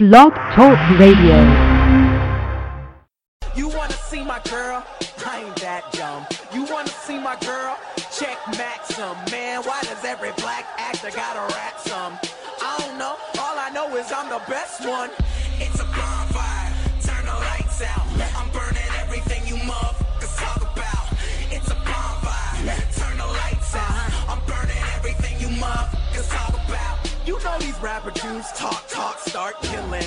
Blog Talk Radio. You wanna see my girl? I ain't that dumb. You wanna see my girl? Check Maxim. Man, why does every black actor gotta some? I don't know. All I know is I'm the best one. It's a bonfire. Turn the lights out. I'm burning everything you talk about. It's a bonfire. Turn the lights out. I'm burning everything you talk about. You know these rapper dudes talk, talk, start killing.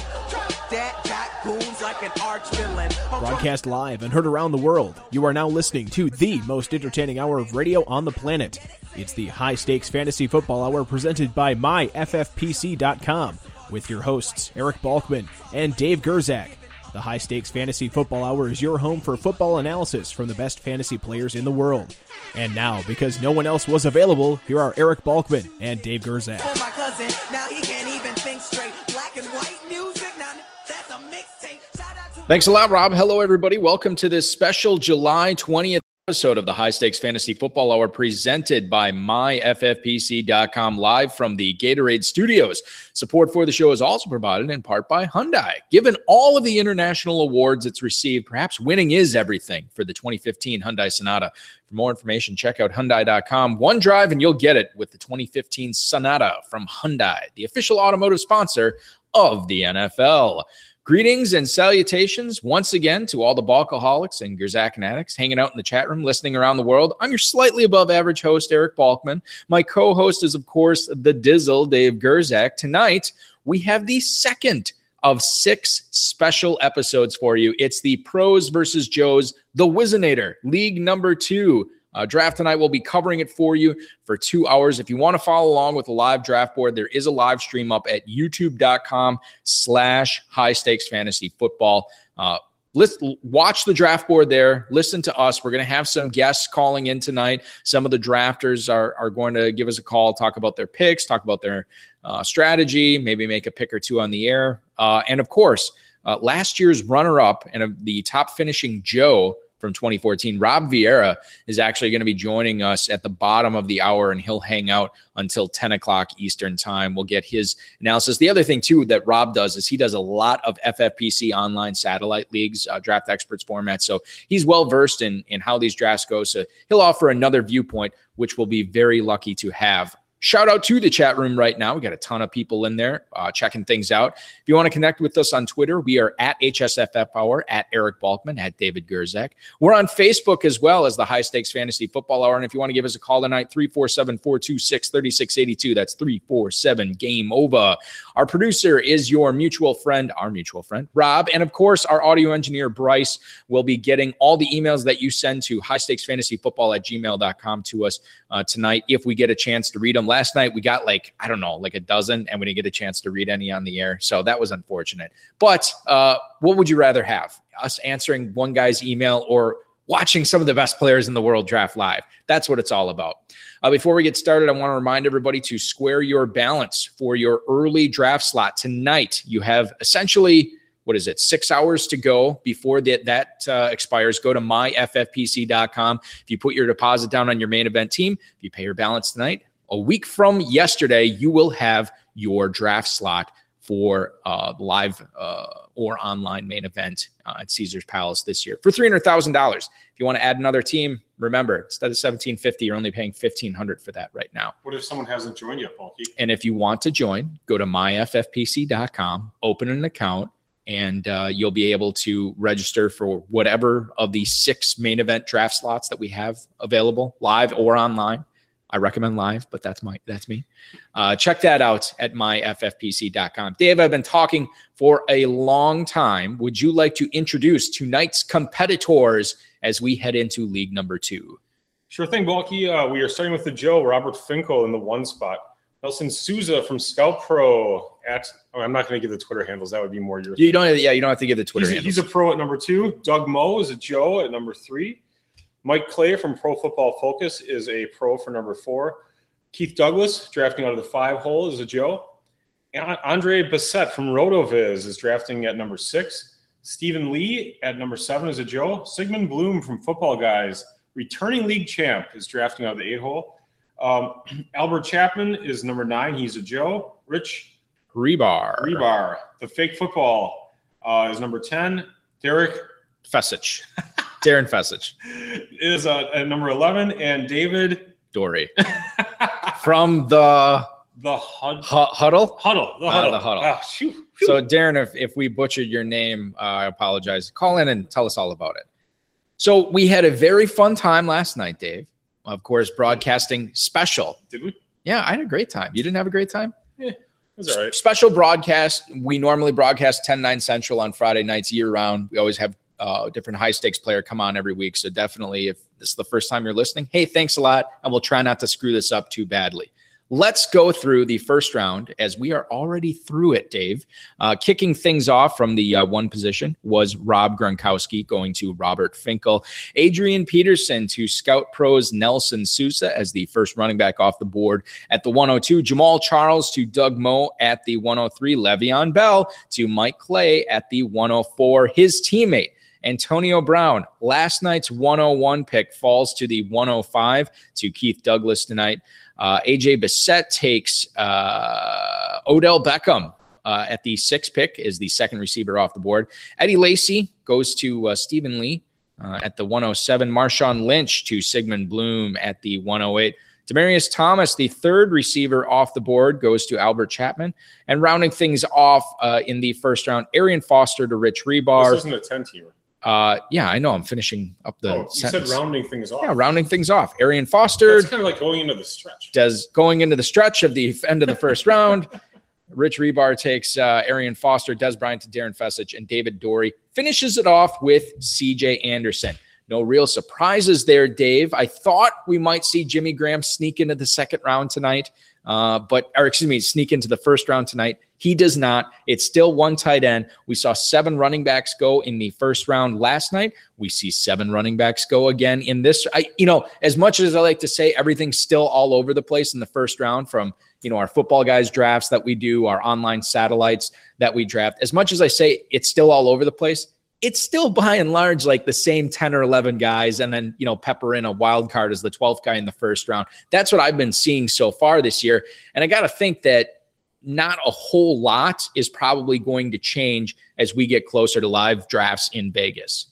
That goons like an arch villain. Broadcast live and heard around the world. You are now listening to the most entertaining hour of radio on the planet. It's the High Stakes Fantasy Football Hour presented by MyFFPC.com with your hosts Eric Balkman and Dave Gerczak. The High Stakes Fantasy Football Hour is your home for football analysis from the best fantasy players in the world. And now, because no one else was available, here are Eric Balkman and Dave Gerczak. for my cousin. Now he can't even think straight. Black and white music. Now that's a mixtape. Shout out to Thanks a lot, Rob. Hello, everybody. Welcome to this special July 20th episode of the High Stakes Fantasy Football Hour presented by MyFFPC.com live from the Gatorade Studios. Support for the show is also provided in part by Hyundai. Given all of the international awards it's received, perhaps winning is everything for the 2015 Hyundai Sonata. For more information, check out Hyundai.com. One drive and you'll get it with the 2015 Sonata from Hyundai, the official automotive sponsor of the NFL. Greetings and salutations once again to all the Balkaholics and Gerczak fanatics hanging out in the chat room, listening around the world. I'm your slightly above average host, Eric Balkman. My co host is, of course, the Dizzle, Dave Gerczak. Tonight, we have the second of six special episodes for you. It's the Pros versus Joes, the Whizzinator, League number two. Uh, draft tonight, we'll be covering it for you for two hours. If you want to follow along with the live draft board, there is a live stream up at youtube.com slash high stakes fantasy football. Uh, let's watch the draft board there. Listen to us. We're going to have some guests calling in tonight. Some of the drafters are, are going to give us a call, talk about their picks, talk about their uh, strategy, maybe make a pick or two on the air. Uh, and of course, uh, last year's runner up and the top finishing Joe from 2014. Rob Vieira is actually going to be joining us at the bottom of the hour, and he'll hang out until 10 o'clock Eastern time. We'll get his analysis. The other thing, too, that Rob does is he does a lot of FFPC online satellite leagues, uh, draft experts format. So he's well versed in, in how these drafts go. So he'll offer another viewpoint, which we'll be very lucky to have. Shout out to the chat room right now. We got a ton of people in there uh, checking things out. If you want to connect with us on Twitter, we are at HSFF Hour, at Eric Balkman, at David Gerczak. We're on Facebook as well as the High Stakes Fantasy Football Hour. And if you want to give us a call tonight, 347 426 3682. That's 347 Game Over. Our producer is your mutual friend, our mutual friend, Rob. And of course, our audio engineer, Bryce, will be getting all the emails that you send to high stakes fantasy football at gmail.com to us uh, tonight if we get a chance to read them. Last night, we got like, I don't know, like a dozen, and we didn't get a chance to read any on the air. So that was unfortunate. But uh, what would you rather have? Us answering one guy's email or watching some of the best players in the world draft live? That's what it's all about. Uh, before we get started, I want to remind everybody to square your balance for your early draft slot. Tonight, you have essentially what is it six hours to go before that that uh, expires go to myffpc.com if you put your deposit down on your main event team if you pay your balance tonight a week from yesterday you will have your draft slot for uh, live uh, or online main event uh, at caesar's palace this year for $300000 if you want to add another team remember instead of 1750 you're only paying 1500 for that right now What if someone hasn't joined yet, Balky? and if you want to join, go to myffpc.com, open an account, and uh, you'll be able to register for whatever of the six main event draft slots that we have available, live or online. I recommend live, but that's my that's me. Uh, check that out at myffpc.com. Dave, I've been talking for a long time. Would you like to introduce tonight's competitors as we head into league number two? Sure thing, Balky. Uh, we are starting with the Joe, Robert Finkel in the one spot. Nelson Sousa from Scout Pro at, oh, I'm not going to give the Twitter handles. That would be more your You don't, yeah, you don't have to give the Twitter he's, handles. he's a pro at number two. Doug Moe is a Joe at number three. Mike Clay from Pro Football Focus is a pro for number four. Keith Douglas, drafting out of the five hole, is a Joe. And Andre Bessette from RotoViz is drafting at number six. Stephen Lee at number seven is a Joe. Sigmund Bloom from Football Guys, returning league champ, is drafting out of the eight hole. Um, Albert Chapman is number nine. He's a Joe. Rich Hribar. Hribar. The fake football uh, is number 10. Derek Fecich. Darren Fecich. is uh, at number 11. And David, Dorey. From the the Hud- hu- huddle. Huddle. The Ah, Huddle. the Huddle. Ah, phew, So, Darren, if, if we butchered your name, uh, I apologize. Call in and tell us all about it. So, we had a very fun time last night, Dave. Of course, broadcasting special. Did we? Yeah, I had a great time. You didn't have a great time? Yeah, That's all right. Special broadcast. We normally broadcast 10 9 Central on Friday nights year round. We always have uh, different high stakes player come on every week. So, definitely, if this is the first time you're listening, hey, thanks a lot. And we'll try not to screw this up too badly. Let's go through the first round as we are already through it, Dave. Uh, kicking things off from the uh, one position was Rob Gronkowski going to Robert Finkel. Adrian Peterson to Scout Pros Nelson Sousa as the first running back off the board at the 102. Jamaal Charles to Doug Moe at the 103. Le'Veon Bell to Mike Clay at the 104. His teammate. Antonio Brown, last night's 101 pick falls to the 105 to Keith Douglas tonight. Uh, AJ Bessette takes uh, Odell Beckham uh, at the sixth pick is the second receiver off the board. Eddie Lacy goes to uh, Stephen Lee uh, at the 107. Marshawn Lynch to Sigmund Bloom at the 108. Demaryius Thomas, the third receiver off the board, goes to Albert Chapman. And rounding things off uh, in the first round, Arian Foster to Rich Hribar. This isn't a 10 teamer. Uh, yeah, I know. I'm finishing up the oh, you sentence. said rounding things off. yeah, rounding things off. Arian Foster That's kind of like going into the stretch. does going into the stretch of the end of the first round. Rich Hribar takes uh, Arian Foster, Dez Bryant to Darren Fecich, and David Dorey finishes it off with CJ Anderson. No real surprises there, Dave. I thought we might see Jimmy Graham sneak into the second round tonight, uh, but or excuse me, sneak into the first round tonight. He does not. It's still one tight end. We saw seven running backs go in the first round last night. We see seven running backs go again in this. I, you know, as much as I like to say everything's still all over the place in the first round from you know our football guys drafts that we do, our online satellites that we draft. As much as I say it's still all over the place, it's still by and large like the same 10 or 11 guys and then you know pepper in a wild card as the 12th guy in the first round that's what i've been seeing so far this year and i got to think that not a whole lot is probably going to change as we get closer to live drafts in vegas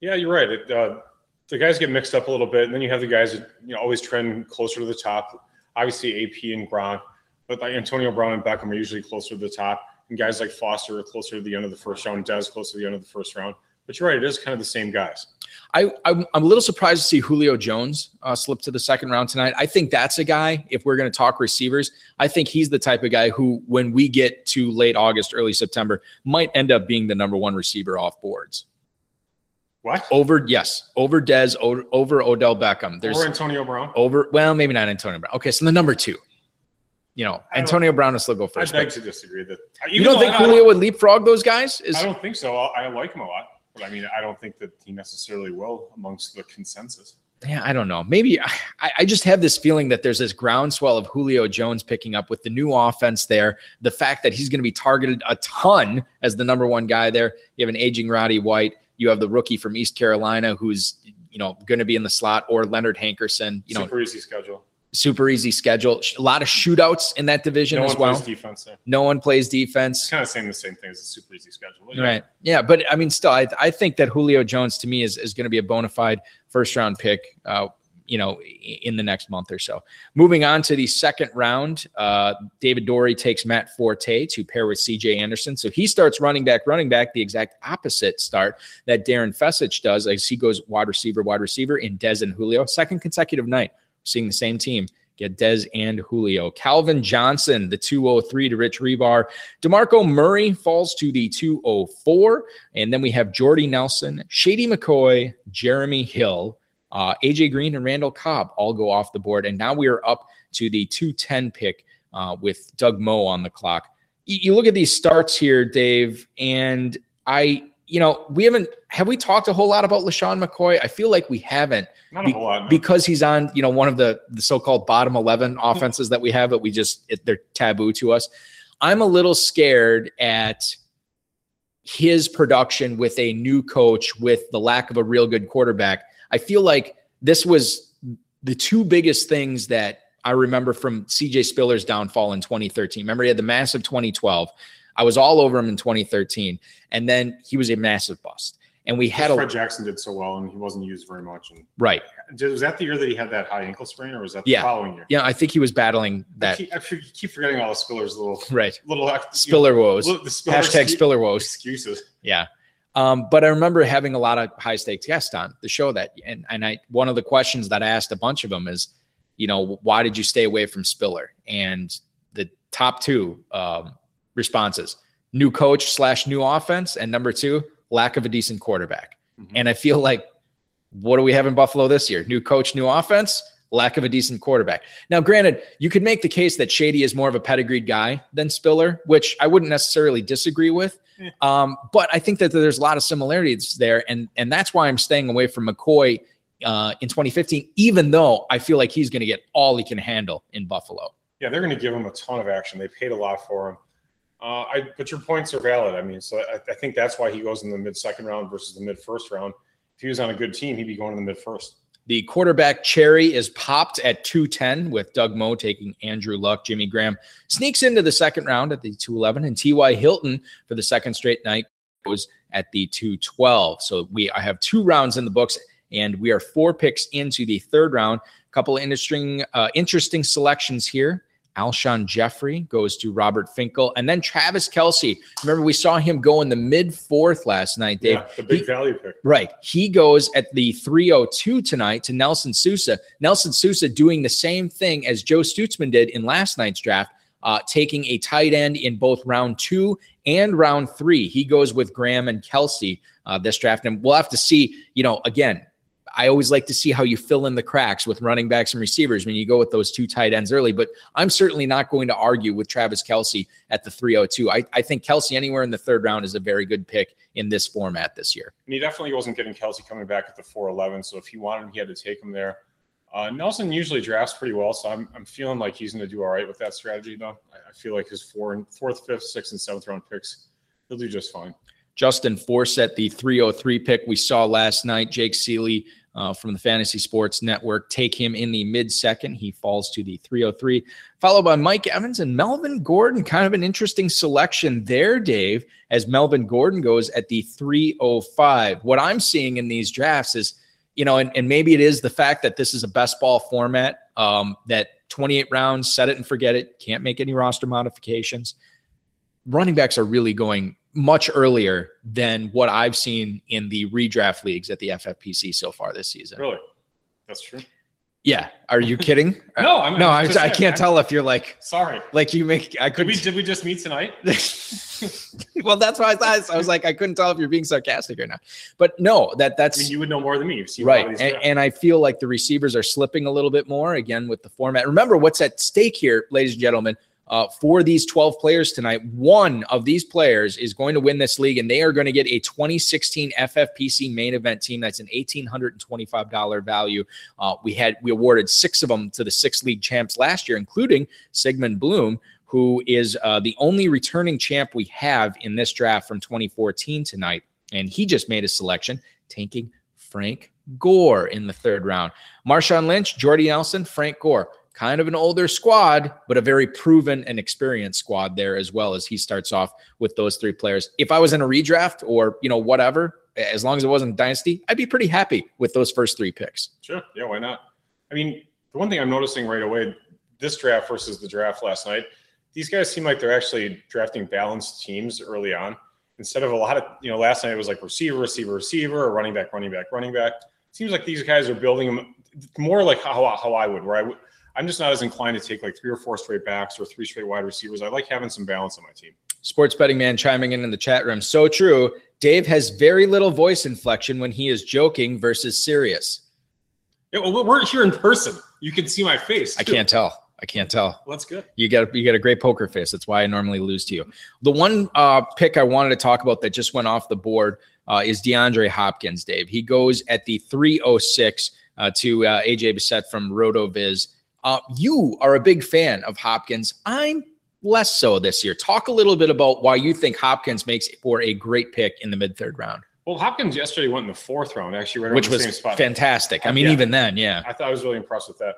Yeah, you're right. It, uh, the guys get mixed up a little bit, and then you have the guys that you know always trend closer to the top. Obviously, AP and Gronk, but like Antonio Brown and Beckham are usually closer to the top, and guys like Foster are closer to the end of the first round. Dez closer to the end of the first round. But you're right; it is kind of the same guys. I, I'm, I'm a little surprised to see Julio Jones uh, slip to the second round tonight. I think that's a guy, if we're going to talk receivers, I think he's the type of guy who, when we get to late August, early September, might end up being the number one receiver off boards. What? Over, yes, over Dez, over, over Odell Beckham. There's or Antonio Brown? over, well, maybe not Antonio Brown. Okay, so the number two. You know, Antonio Brown will still go I first. beg but to disagree. That You don't think Julio would leapfrog those guys? Is I don't think so. I I like him a lot, but I mean, I don't think that he necessarily will amongst the consensus. yeah, I don't know. Maybe I, I just have this feeling that there's this groundswell of Julio Jones picking up with the new offense there. The fact that he's going to be targeted a ton as the number one guy there. You have an aging Roddy White. You have the rookie from East Carolina who's you know going to be in the slot, or Leonard Hankerson. You know, Super easy schedule. Super easy schedule. A lot of shootouts in that division No as one well. plays defense there. no one plays defense. It's kind of saying the same thing as a super easy schedule. Yeah. Right. Yeah. But I mean, still, I, I think that Julio Jones to me is, is going to be a bona fide first round pick, uh, you know, in the next month or so. Moving on to the second round, uh, David Dorey takes Matt Forte to pair with CJ Anderson. So he starts running back, running back, the exact opposite start that Darren Fecich does as he goes wide receiver, wide receiver in Dez and Julio. Second consecutive night, seeing the same team get Dez and Julio. Calvin Johnson, the 203 to Rich Hribar. DeMarco Murray falls to the 204. And then we have Jordy Nelson, Shady McCoy, Jeremy Hill, uh, AJ Green, and Randall Cobb all go off the board. And now we are up to the 210 pick uh, with Doug Moe on the clock. You, look at these starts here, Dave, and I, you know, we haven't, have we talked a whole lot about LeSean McCoy? I feel like we haven't Be- lot. no. because he's on you know one of the the so-called bottom 11 offenses that we have that we just it, they're taboo to us i'm a little scared at his production with a new coach with the lack of a real good quarterback i feel like this was the two biggest things that I remember from CJ Spiller's downfall in 2013. Remember, he had the massive 2012. I was all over him in 2013, and then he was a massive bust. And we had Fred a Jackson did so well, and he wasn't used very much. And right. was that the year that he had that high ankle sprain, or was that the Yeah. following year? Yeah, I think he was battling I that. keep, I keep- forgetting all the Spiller's little Right. little Spiller woes. little- Spiller Hashtag Spiller woes. excuses. Yeah. Um, but I remember having a lot of high stakes guests on the show that, and, and I, one of the questions that I asked a bunch of them is, you know, why did you stay away from Spiller? And the top two um, responses, new coach slash new offense. And number two, lack of a decent quarterback. Mhm. And I feel like, what do we have in Buffalo this year? New coach, new offense, lack of a decent quarterback. Now, granted, you could make the case that Shady is more of a pedigreed guy than Spiller, which I wouldn't necessarily disagree with. Um, but I think that there's a lot of similarities there, and and that's why I'm staying away from McCoy uh, in 2015, even though I feel like he's going to get all he can handle in Buffalo. Yeah, they're going to give him a ton of action. They paid a lot for him. Uh, I, but your points are valid. I mean, so I, I think that's why he goes in the mid second round versus the mid first round. If he was on a good team, he'd be going in the mid first. The quarterback cherry is popped at 210 with Doug Moe taking Andrew Luck. Jimmy Graham sneaks into the second round at the 211, and T.Y. Hilton for the second straight night goes at the 212. So we I have two rounds in the books, and we are four picks into the third round. A couple of interesting, uh, interesting selections here. Alshon Jeffery goes to Robert Finkel, and then Travis Kelce. Remember, we saw him go in the mid fourth last night, Dave. Yeah, the big He- value pick. Right. He goes at the 302 tonight to Nelson Sousa. Nelson Sousa doing the same thing as Joe Stutzman did in last night's draft, uh, taking a tight end in both round two and round three. He goes with Graham and Kelce uh, this draft. And we'll have to see, you know, again, I always like to see how you fill in the cracks with running backs and receivers when you go with those two tight ends early. But I'm certainly not going to argue with Travis Kelce at the 302. I, I think Kelce anywhere in the third round is a very good pick in this format this year. And he definitely wasn't getting Kelce coming back at the 411. So if he wanted him, he had to take him there. Uh, Nelson usually drafts pretty well, so I'm, I'm feeling like he's going to do all right with that strategy, though. I, I feel like his four and fourth, fifth, sixth, and seventh round picks, he'll do just fine. Justin Forsett, the 303 pick we saw last night. Jake Seeley uh, from the Fantasy Sports Network take him in the mid second. He falls to the 303, followed by Mike Evans and Melvin Gordon. Kind of an interesting selection there, Dave, as Melvin Gordon goes at the 305. What I'm seeing in these drafts is, you know, and, and maybe it is the fact that this is a best ball format um, that 28 rounds, set it and forget it, can't make any roster modifications. Running backs are really going much earlier than what I've seen in the redraft leagues at the FFPC so far this season. Really? That's true. Yeah. Are you kidding? No, I'm no, I'm I, I can't tell if you're like, Sorry. like you make, I Did could we did we just meet tonight? well, that's why I thought, I was like, I couldn't tell if you're being sarcastic or not, but no, that I that's mean, you would know more than me. You've seen right. And, and I feel like the receivers are slipping a little bit more again with the format. Remember what's at stake here, ladies and gentlemen. Uh, for these 12 players tonight, one of these players is going to win this league, and they are going to get a 2016 FFPC main event team. That's an $1,825 value. Uh, we had we awarded six of them to the six league champs last year, including Sigmund Bloom, who is uh, the only returning champ we have in this draft from 2014 tonight. And he just made a selection, tanking Frank Gore in the third round. Marshawn Lynch, Jordy Nelson, Frank Gore. Kind of an older squad, but a very proven and experienced squad there as well as he starts off with those three players. If I was in a redraft or, you know, whatever, as long as it wasn't dynasty, I'd be pretty happy with those first three picks. Sure. Yeah, why not? I mean, the one thing I'm noticing right away, this draft versus the draft last night, these guys seem like they're actually drafting balanced teams early on. Instead of a lot of, you know, last night it was like receiver, receiver, receiver, or running back, running back, running back. It seems like these guys are building them more like how, how I would, where I would, I'm just not as inclined to take like three or four straight backs or three straight wide receivers. I like having some balance on my team. Sports betting man chiming in in the chat room. So true. Dave has very little voice inflection when he is joking versus serious. Yeah, well, we're here in person. You can see my face. I can't tell. I can't tell. Well, that's good. You got you got a great poker face. That's why I normally lose to you. The one uh, pick I wanted to talk about that just went off the board uh, is DeAndre Hopkins. Dave. He goes at the 306 uh, to uh, AJ Bessette from RotoViz. Uh, you are a big fan of Hopkins. I'm less so this year. Talk a little bit about why you think Hopkins makes for a great pick in the mid third round, Well, Hopkins yesterday went in the fourth round, actually, right which the was same spot. fantastic. I mean, Yeah. even then, yeah. I thought I was really impressed with that.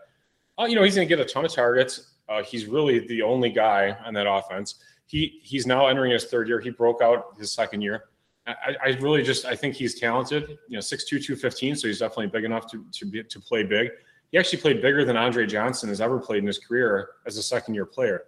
Oh, you know, he's going to get a ton of targets. Uh, he's really the only guy on that offense. He he's now entering his third year. He broke out his second year. I, I really just I think he's talented. You know, 6'2", 215, so he's definitely big enough to to be, to play big. He actually played bigger than Andre Johnson has ever played in his career as a second year player.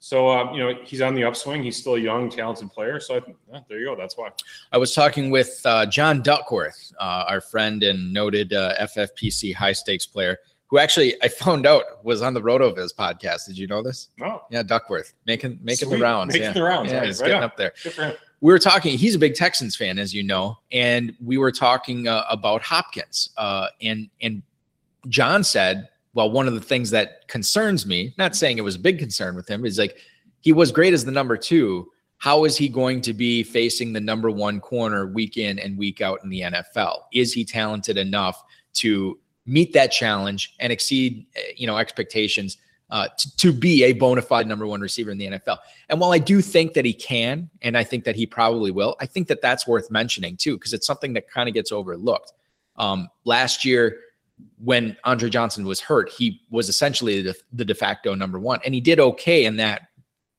So um, you know he's on the upswing. He's still a young, talented player. So I, there you go. That's why. I was talking with uh, John Duckworth, uh, our friend and noted uh, FFPC high stakes player, who actually I found out was on the Rotoviz podcast. Did you know this? No. Yeah, Duckworth making making Sweet. the rounds. Making yeah. the rounds. Yeah, Right, he's right getting on. up there. Good for him. we were talking he's a big texans fan as you know and we were talking uh, about hopkins uh, and and john said well one of the things that concerns me not saying it was a big concern with him is like he was great as the number two how is he going to be facing the number one corner week in and week out in the nfl is he talented enough to meet that challenge and exceed you know expectations uh, to, to be a bona fide number one receiver in the NFL. And while I do think that he can, and I think that he probably will, I think that that's worth mentioning too, because it's something that kind of gets overlooked. Um, last year, when Andre Johnson was hurt, he was essentially the, the de facto number one, and he did okay in that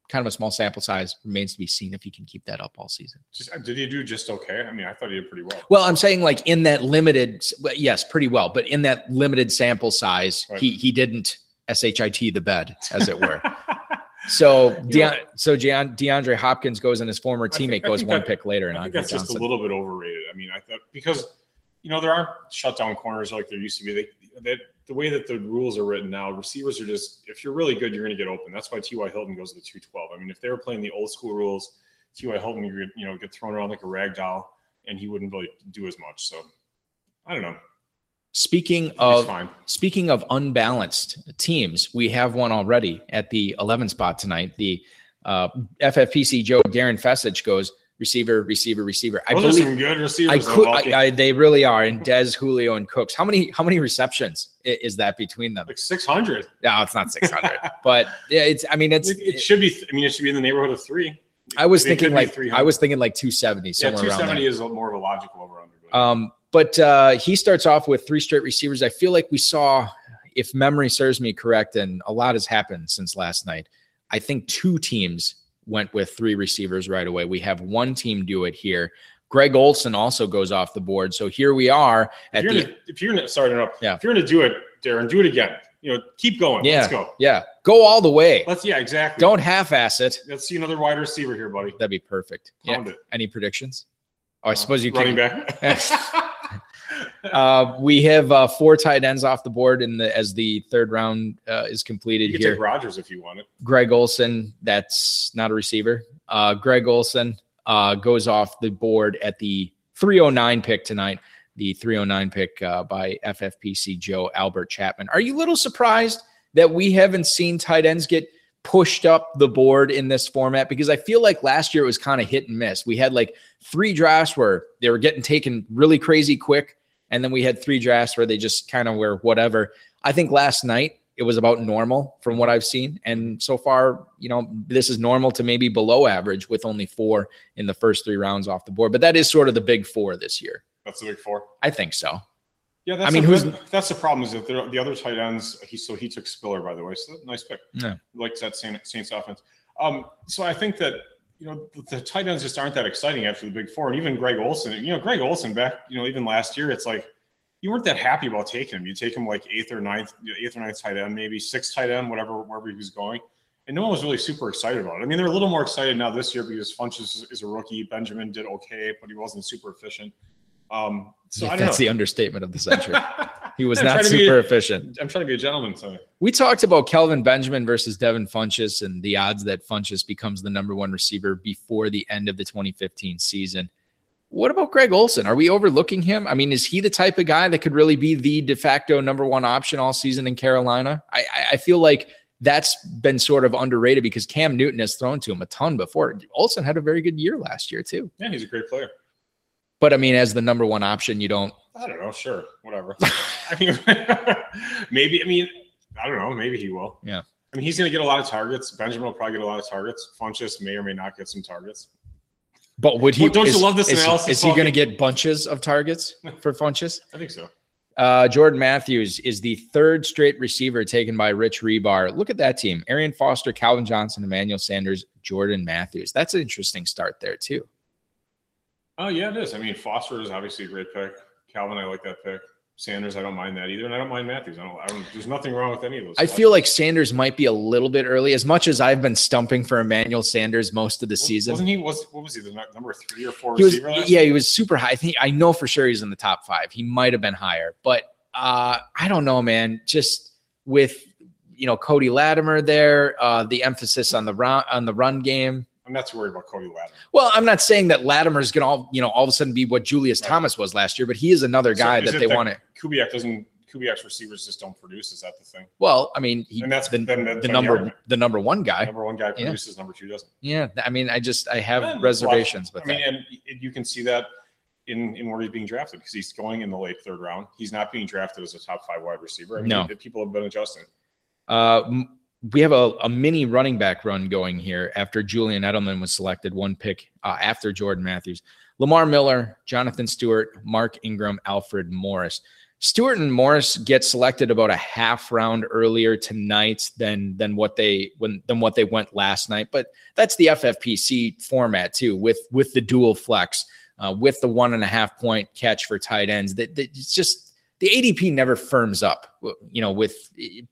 kind of a small sample size. Remains to be seen if he can keep that up all season. Just, uh, did he do just okay? I mean, I thought he did pretty well. Well, I'm saying like in that limited, yes, pretty well, but in that limited sample size, Right. he he didn't shit the bed, as it were. So, Deon- so Deon- DeAndre Hopkins goes and his former I think- teammate I goes one that- pick later, and I think Andre that's just a little bit overrated. I mean, I thought because you know there aren't shutdown corners like there used to be. They, that the way that the rules are written now, receivers are just if you're really good, you're going to get open. That's why T.Y. Hilton goes to the 212. I mean, if they were playing the old school rules, T.Y. Hilton would you know get thrown around like a rag doll, and he wouldn't really do as much. So I don't know. Speaking of speaking of unbalanced teams, we have one already at the 11 spot tonight. The uh, FFPC Joe Darren Fessich goes receiver, receiver, receiver. I Those believe some good receivers. I could, I, I, they really are. And Dez, Julio, and Cooks. How many how many receptions is that between them? like 600. No, it's not 600, but yeah, it's. I mean, it's. It, it should be. I mean, it should be in the neighborhood of three. I was it thinking like 300. I was thinking like 270 Yeah, somewhere around 270 is a- more of a logical over under. Um, but uh, he starts off with three straight receivers. I feel like we saw, if memory serves me correct, and a lot has happened since last night. I think two teams went with three receivers right away. We have one team do it here. Greg Olsen also goes off the board. So here we are at if you're the gonna, if you're gonna sorry to interrupt, Yeah. if you're gonna do it, Darren, do it again. You know, keep going. yeah, Let's go. yeah, go all the way. Let's yeah, exactly. Don't half-ass it. let's see another wide receiver here, buddy. That'd be perfect. Yeah. Pound it. Any predictions? Oh, I Uh, suppose you running can. back. Uh, we have uh, four tight ends off the board in the as the third round uh, is completed you could here. take Rodgers if you want it. Greg Olsen, that's not a receiver. Uh, Greg Olsen uh, goes off the board at the 309 pick tonight. The 309 pick uh, by FFPC Joe Albert Chapman. Are you a little surprised that we haven't seen tight ends get pushed up the board in this format? Because I feel like last year it was kind of hit and miss. We had like three drafts where they were getting taken really crazy quick, and then we had three drafts where they just kind of were whatever. I think last night it was about normal from what I've seen. And so far, you know, this is normal to maybe below average with only four in the first three rounds off the board. But that is sort of the big four this year. That's the big four. I think so. Yeah, that's I mean, the, who's- that's the problem is that there- the other tight ends. He so he took Spiller by the way, so nice pick. Yeah. likes that Saint- Saints offense. Um, so I think that you know the, tight ends just aren't that exciting after the big four, and even Greg Olsen. You know, Greg Olsen back. You know, even last year, it's like you weren't that happy about taking him. You take him like eighth or ninth, eighth or ninth tight end, maybe sixth tight end, whatever wherever he was going. And no one was really super excited about it. I mean, they're a little more excited now this year because Funchess is, is a rookie. Benjamin did okay, but he wasn't super efficient. Um, so I don't That's know. the understatement of the century. he was I'm not trying to be- super efficient. I'm trying to be a gentleman tonight. We talked about Kelvin Benjamin versus Devin Funchess and the odds that Funchess becomes the number one receiver before the end of the 2015 season. What about Greg Olsen? Are we overlooking him? I mean, is he the type of guy that could really be the de facto number one option all season in Carolina? I, I- I feel like that's been sort of underrated because Cam Newton has thrown to him a ton before. Olsen had a very good year last year, too. Yeah, he's a great player. But I mean, as the number one option, you don't. I don't know. Sure, whatever. I mean, maybe. I mean, I don't know. Maybe he will. Yeah. I mean, he's going to get a lot of targets. Benjamin will probably get a lot of targets. Funchess may or may not get some targets. But would he? Well, don't you love this is, analysis, Is he going to get bunches of targets for Funchess? I think so. Uh, Jordan Matthews is the third straight receiver taken by Rich Hribar. Look at that team: Arian Foster, Calvin Johnson, Emmanuel Sanders, Jordan Matthews. That's an interesting start there too. Oh yeah, it is. I mean, Foster is obviously a great pick. Calvin, I like that pick. Sanders, I don't mind that either, and I don't mind Matthews. I don't. I don't there's nothing wrong with any of those. I feel like Sanders might be a little bit early. As much as I've been stumping for Emmanuel Sanders most of the season, wasn't he? Was what was he? The number three or four he was, yeah, he was super high. I think I know for sure he's in the top five. He might have been higher, but uh, I don't know, man. Just with you know Cody Latimer there, uh, the emphasis on the run on the run game. I'm not too worried about Cody Latimer. Well, I'm not saying that Latimer's gonna all you know all of a sudden be what Julius Right. Thomas was last year, but he is another So guy is that they want to. Kubiak doesn't. Kubiak's receivers just don't produce. Is that the thing? Well, I mean, he, And that's the, then the number argument. the number one guy. Number one guy Yeah. produces. Number two doesn't. Yeah, I mean, I just I have Yeah, reservations but I mean, and you can see that in, in where he's being drafted because he's going in the late third round. He's not being drafted as a top five wide receiver. I mean, No. people have been adjusting. Uh, we have a, a mini running back run going here after Julian Edelman was selected, one pick uh, after Jordan Matthews. Lamar Miller, Jonathan Stewart, Mark Ingram, Alfred Morris. Stewart and Morris get selected about a half round earlier tonight than than what they when than what they went last night. But that's the FFPC format too, with with the dual flex, uh, with the one and a half point catch for tight ends. That, that it's just the ADP never firms up. You know, with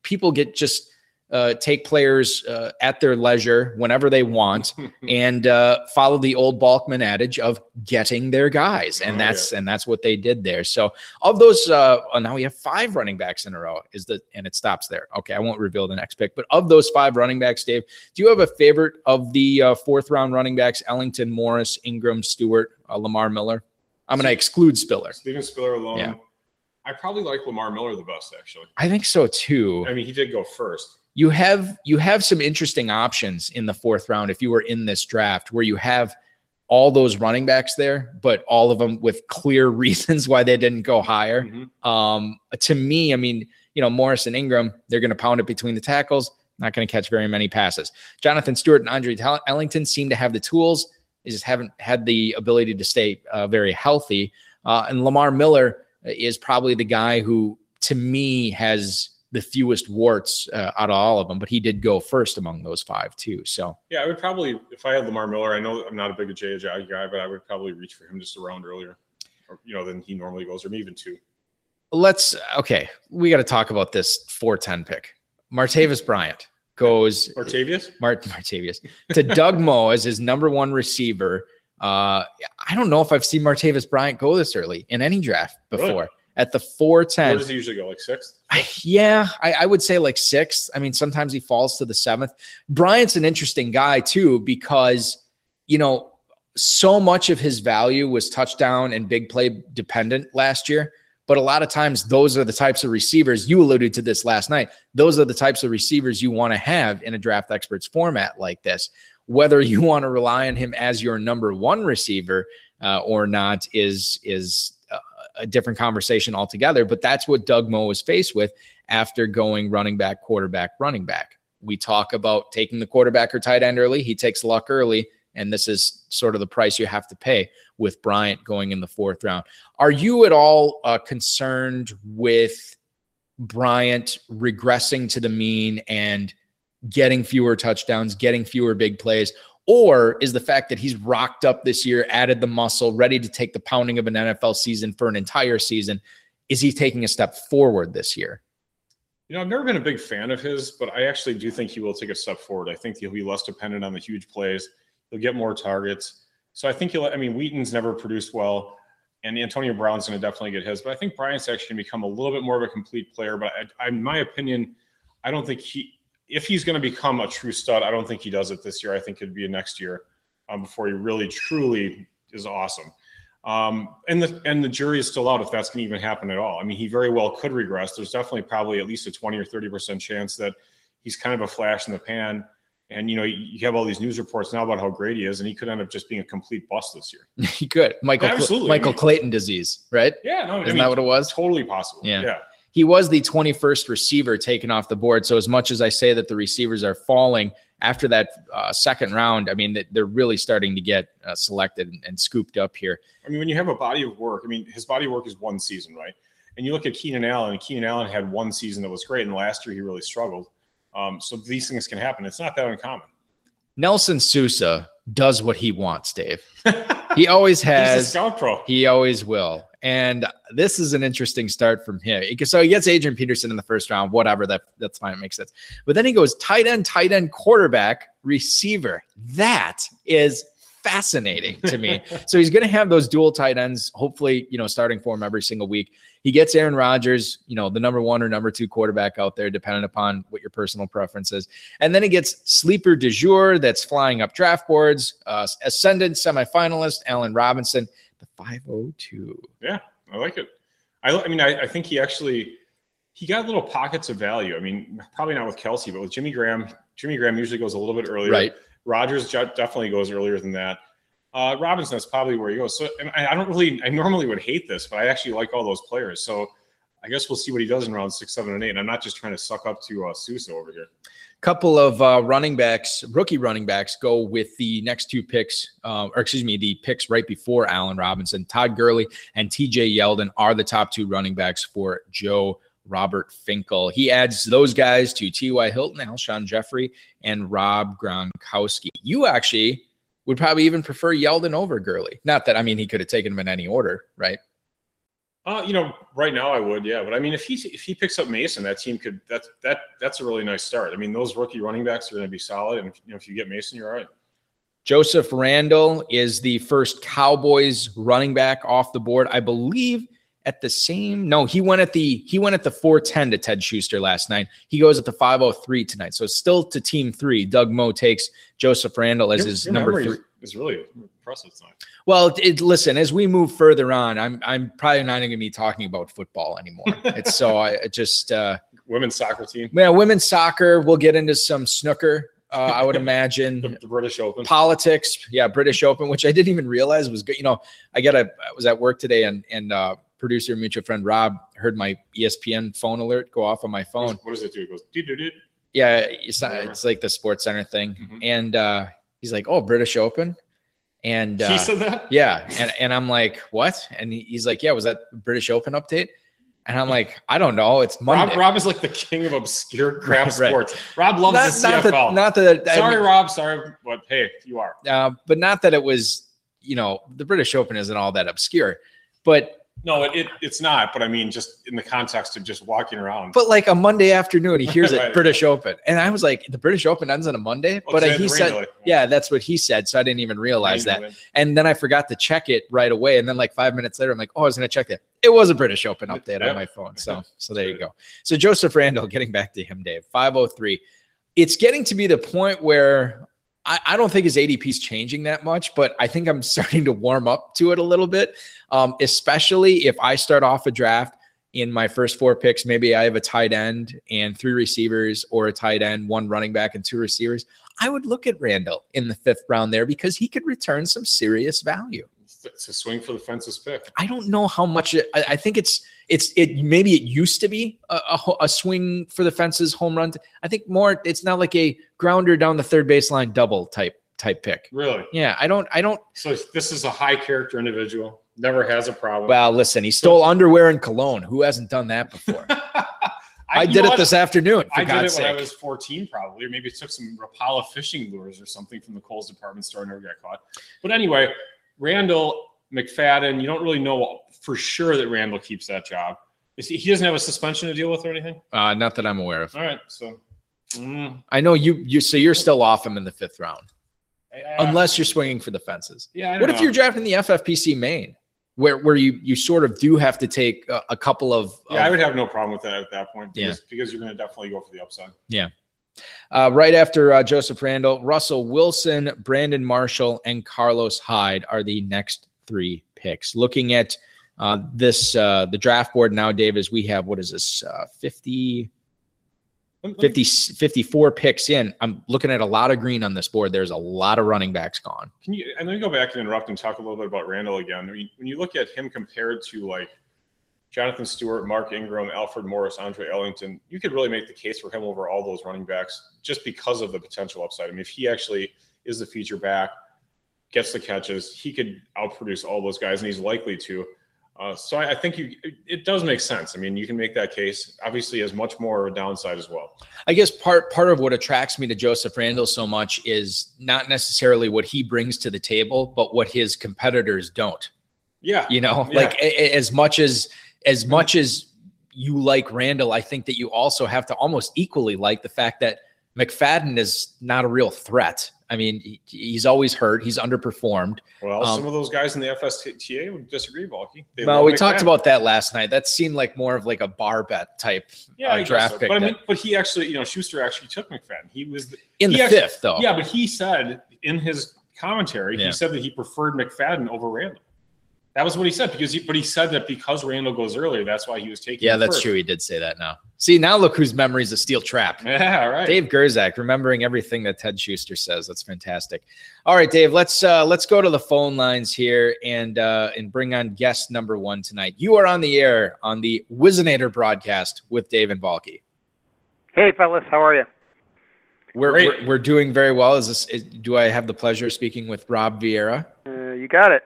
people get just uh, take players uh, at their leisure whenever they want and uh, follow the old Balkman adage of getting their guys, and Oh, that's and that's what they did there. So of those, uh, oh, now we have five running backs in a row. Is the and it stops there? Okay, I won't reveal the next pick, but of those five running backs, Dave, do you have a favorite of the uh, fourth round running backs? Ellington, Morris, Ingram, Stewart, uh, Lamar Miller. I'm going to exclude Spiller. Steven Spiller alone. Yeah. I probably like Lamar Miller the best, actually. I think so too. I mean, he did go first. You have you have some interesting options in the fourth round if you were in this draft where you have all those running backs there but all of them with clear reasons why they didn't go higher. Mhm. um to me i mean you know morris and ingram they're going to pound it between the tackles not going to catch very many passes. Jonathan stewart and andre ellington seem to have the tools they just haven't had the ability to stay uh, very healthy. Uh, and lamar miller is probably the guy who to me has the fewest warts uh, out of all of them, but he did go first among those five too. So Yeah, I would probably, if I had Lamar Miller, I know I'm not a big Jay guy, but I would probably reach for him just a round earlier, or, you know, than he normally goes, or maybe even two. let's okay, we got to talk about this 410 pick. Martavis Bryant goes Martavius? Mart Martavius to Doug Moe as his number one receiver. Uh, I don't know if I've seen Martavis Bryant go this early in any draft before. Really? At the Where 410, does he usually go? Like sixth? I- yeah, I, I would say like sixth. I mean, sometimes he falls to the seventh. Bryant's an interesting guy too because you know so much of his value was touchdown and big play dependent last year. But a lot of times, those are the types of receivers you alluded to this last night. Those are the types of receivers you want to have in a draft experts format like this. Whether you want to rely on him as your number one receiver uh, or not is is a different conversation altogether. But that's what Doug Moe was faced with after going running back, quarterback, running back. We talk about taking the quarterback or tight end early. He takes luck early, and this is sort of the price you have to pay with Bryant going in the fourth round. Are you at all uh, concerned with Bryant regressing to the mean and getting fewer touchdowns, getting fewer big plays? Or is the fact that he's rocked up this year, added the muscle, ready to take the pounding of an NFL season for an entire season? Is he taking a step forward this year? You know, I've never been a big fan of his, but I actually do think he will take a step forward. I think he'll be less dependent on the huge plays. He'll get more targets. So I think he'll, I mean, Wheaton's never produced well, and Antonio Brown's going to definitely get his, but I think Bryant's actually going to become a little bit more of a complete player. But I, I, in my opinion, I don't think he, if he's going to become a true stud, I don't think he does it this year. I think it'd be next year um, before he really truly is awesome. Um, and the and the jury is still out if that's going to even happen at all. I mean, he very well could regress. There's definitely probably at least a 20 or 30 percent chance that he's kind of a flash in the pan. And you know, you, have all these news reports now about how great he is, and he could end up just being a complete bust this year. He could. Michael Absolutely. Michael I mean- Clayton disease, right? Yeah, no, Isn't mean, that what it was? totally possible. Yeah. yeah. He was the 21st receiver taken off the board. So as much as I say that the receivers are falling after that uh, second round, I mean that they're really starting to get uh, selected and, and scooped up here. I mean, when you have a body of work, I mean, his body of work is one season, right? And you look at Keenan Allen, Keenan Allen had one season that was great, and last year he really struggled. Um, so these things can happen. It's not that uncommon. Nelson Sousa does what he wants, Dave. He always He's a has. scout pro. He always will. And this is an interesting start from him. So he gets Adrian Peterson in the first round, whatever. That that's fine. It makes sense. But then he goes tight end, tight end, quarterback, receiver. That is fascinating to me. so he's going to have those dual tight ends, hopefully, you know, starting for him every single week. He gets Aaron Rodgers, you know, the number one or number two quarterback out there, depending upon what your personal preference is. And then he gets sleeper de jour that's flying up draft boards, uh, ascendant semifinalist, Allen Robinson, the 502. Yeah, I like it. I, I mean, I, I think he actually he got little pockets of value. I mean, probably not with Kelce, but with Jimmy Graham. Jimmy Graham usually goes a little bit earlier. Right. Rodgers definitely goes earlier than that. Uh, Robinson is probably where he goes. So, and I, I don't really, I normally would hate this, but I actually like all those players. So, I guess we'll see what he does in round six, seven, and eight. And I'm not just trying to suck up to uh, Sousa over here. Couple of uh, running backs, rookie running backs, go with the next two picks, uh, or excuse me, the picks right before Allen Robinson. Todd Gurley and TJ Yeldon are the top two running backs for Joe Robert Finkel. He adds those guys to T.Y. Hilton, Alshon Jeffery, and Rob Gronkowski. You actually would probably even prefer Yeldon over Gurley. Not that, I mean, he could have taken him in any order, right? Uh, you know, right now I would, yeah. But I mean, if he if he picks up Mason, that team could that's that that's a really nice start. I mean, those rookie running backs are going to be solid, and you know, if you get Mason, you're all right. Joseph Randle is the first Cowboys running back off the board. I believe at the same no, he went at the he went at the 410 to Ted Schuster last night. He goes at the 503 tonight. So still to team three. Doug Moe takes Joseph Randle as Your- his your number three. is really impressive tonight. Well, it, listen, as we move further on, I'm I'm probably not going to be talking about football anymore. it's so I it just uh Women's soccer team, yeah, women's soccer, we'll get into some snooker. Uh, I would imagine the, the British Open. politics yeah british open which i didn't even realize was good you know i got a i was at work today and and uh producer mutual friend rob heard my espn phone alert go off on my phone what does it do? It goes, doo, doo, doo. yeah it's not, it's like the sports center thing Mhm. and uh he's like oh british open and he uh, said that. yeah and, and i'm like what and he's like yeah was that british open update and i'm like i don't know it's monday Rob, Rob is like the king of obscure crap Right. sports. Rob loves not, the not CFL. that not that I sorry, mean- Rob. Sorry, but hey, you are. uh, but not that it was you know the british open isn't all that obscure but No, it, it it's not. But I mean, just in the context of just walking around. But like a Monday afternoon, he hears it Right. British Open, and I was like, the British Open ends on a Monday. Oh, but uh, it's he said, yeah, that's what he said. So I didn't even realize that. And then I forgot to check it right away. And then like five minutes later, I'm like, oh, I was going to check that. It was a British Open update Yep. on my phone. So so there you go. So Joseph Randle, getting back to him, Dave, 503. It's getting to be the point where I, I don't think his ADP is changing that much, but I think I'm starting to warm up to it a little bit. Um, especially if I start off a draft in my first four picks, maybe I have a tight end and three receivers, or a tight end, one running back, and two receivers. I would look at Randle in the fifth round there because he could return some serious value. It's a swing for the fences pick. I don't know how much it, I, I think it's it's it maybe it used to be a, a, a swing for the fences home run. I think more it's not like a grounder down the third baseline double type type pick. Really. Yeah, I don't I don't. So this is a high character individual. Never has a problem. Well, listen, he stole underwear and cologne. Who hasn't done that before? I, you did it what? this afternoon. I did it when I was 14, probably, or maybe took some Rapala fishing lures or something from the Kohl's department store and never got caught. But anyway, Randle McFadden, you don't really know for sure that Randle keeps that job. Is he, he doesn't have a suspension to deal with or anything. Uh, not that I'm aware of. All right, so mm, I know you. You so you're still off him in the fifth round, unless you're swinging for the fences. yeah. What if you're drafting the FFPC main, where where you you sort of do have to take a, a couple of, Yeah, I would have no problem with that at that point. Yeah. Because, because you're going to definitely go for the upside. Uh, right after uh, Joseph Randle, Russell Wilson, Brandon Marshall, and Carlos Hyde are the next three picks. Looking at uh, this uh, the draft board now, Dave, as we have what is this uh, 50, Let- let me- 50 54 picks in. I'm looking at a lot of green on this board. There's a lot of running backs gone. Can you and let me go back and interrupt and talk a little bit about Randle again. I mean, when you look at him compared to like Jonathan Stewart, Mark Ingram, Alfred Morris, Andre Ellington, you could really make the case for him over all those running backs just because of the potential upside. I mean, if he actually is the feature back, gets the catches, he could outproduce all those guys, and he's likely to. Uh, so I, I think you it, it does make sense. I mean, you can make that case. Obviously, has much more downside as well. I guess part part of what attracts me to Joseph Randle so much is not necessarily what he brings to the table, but what his competitors don't. Yeah, You know, Yeah. like a- a- as much as as much as you like Randle, I think that you also have to almost equally like the fact that McFadden is not a real threat. I mean, he, he's always hurt. He's underperformed. Well, Um, some of those guys in the FSTA would disagree, Balky. They Well, love we talked about that last night. That seemed like more of like a bar bet type yeah, uh, draft so. pick. But I mean, but he actually, you know, Schuster actually took McFadden. He was the, in he the actually- fifth, though. yeah, but he said in his commentary, Yeah. he said that he preferred McFadden over Randle. That was what he said because he, but he said that because Randle goes earlier, that's why he was taking. Yeah, that's first. true. He did say that now. See, now look whose memory's a steel trap. Yeah, right. Dave Gerczak, remembering everything that Ted Schuster says. That's fantastic. All right, Dave, let's uh let's go to the phone lines here and uh and bring on guest number one tonight. You are on the air on the Whizzinator broadcast with Dave and Balky. Hey, fellas, how are you? We're, we're we're doing very well. Is this is, do I have the pleasure of speaking with Rob Vieira? Uh, you got it.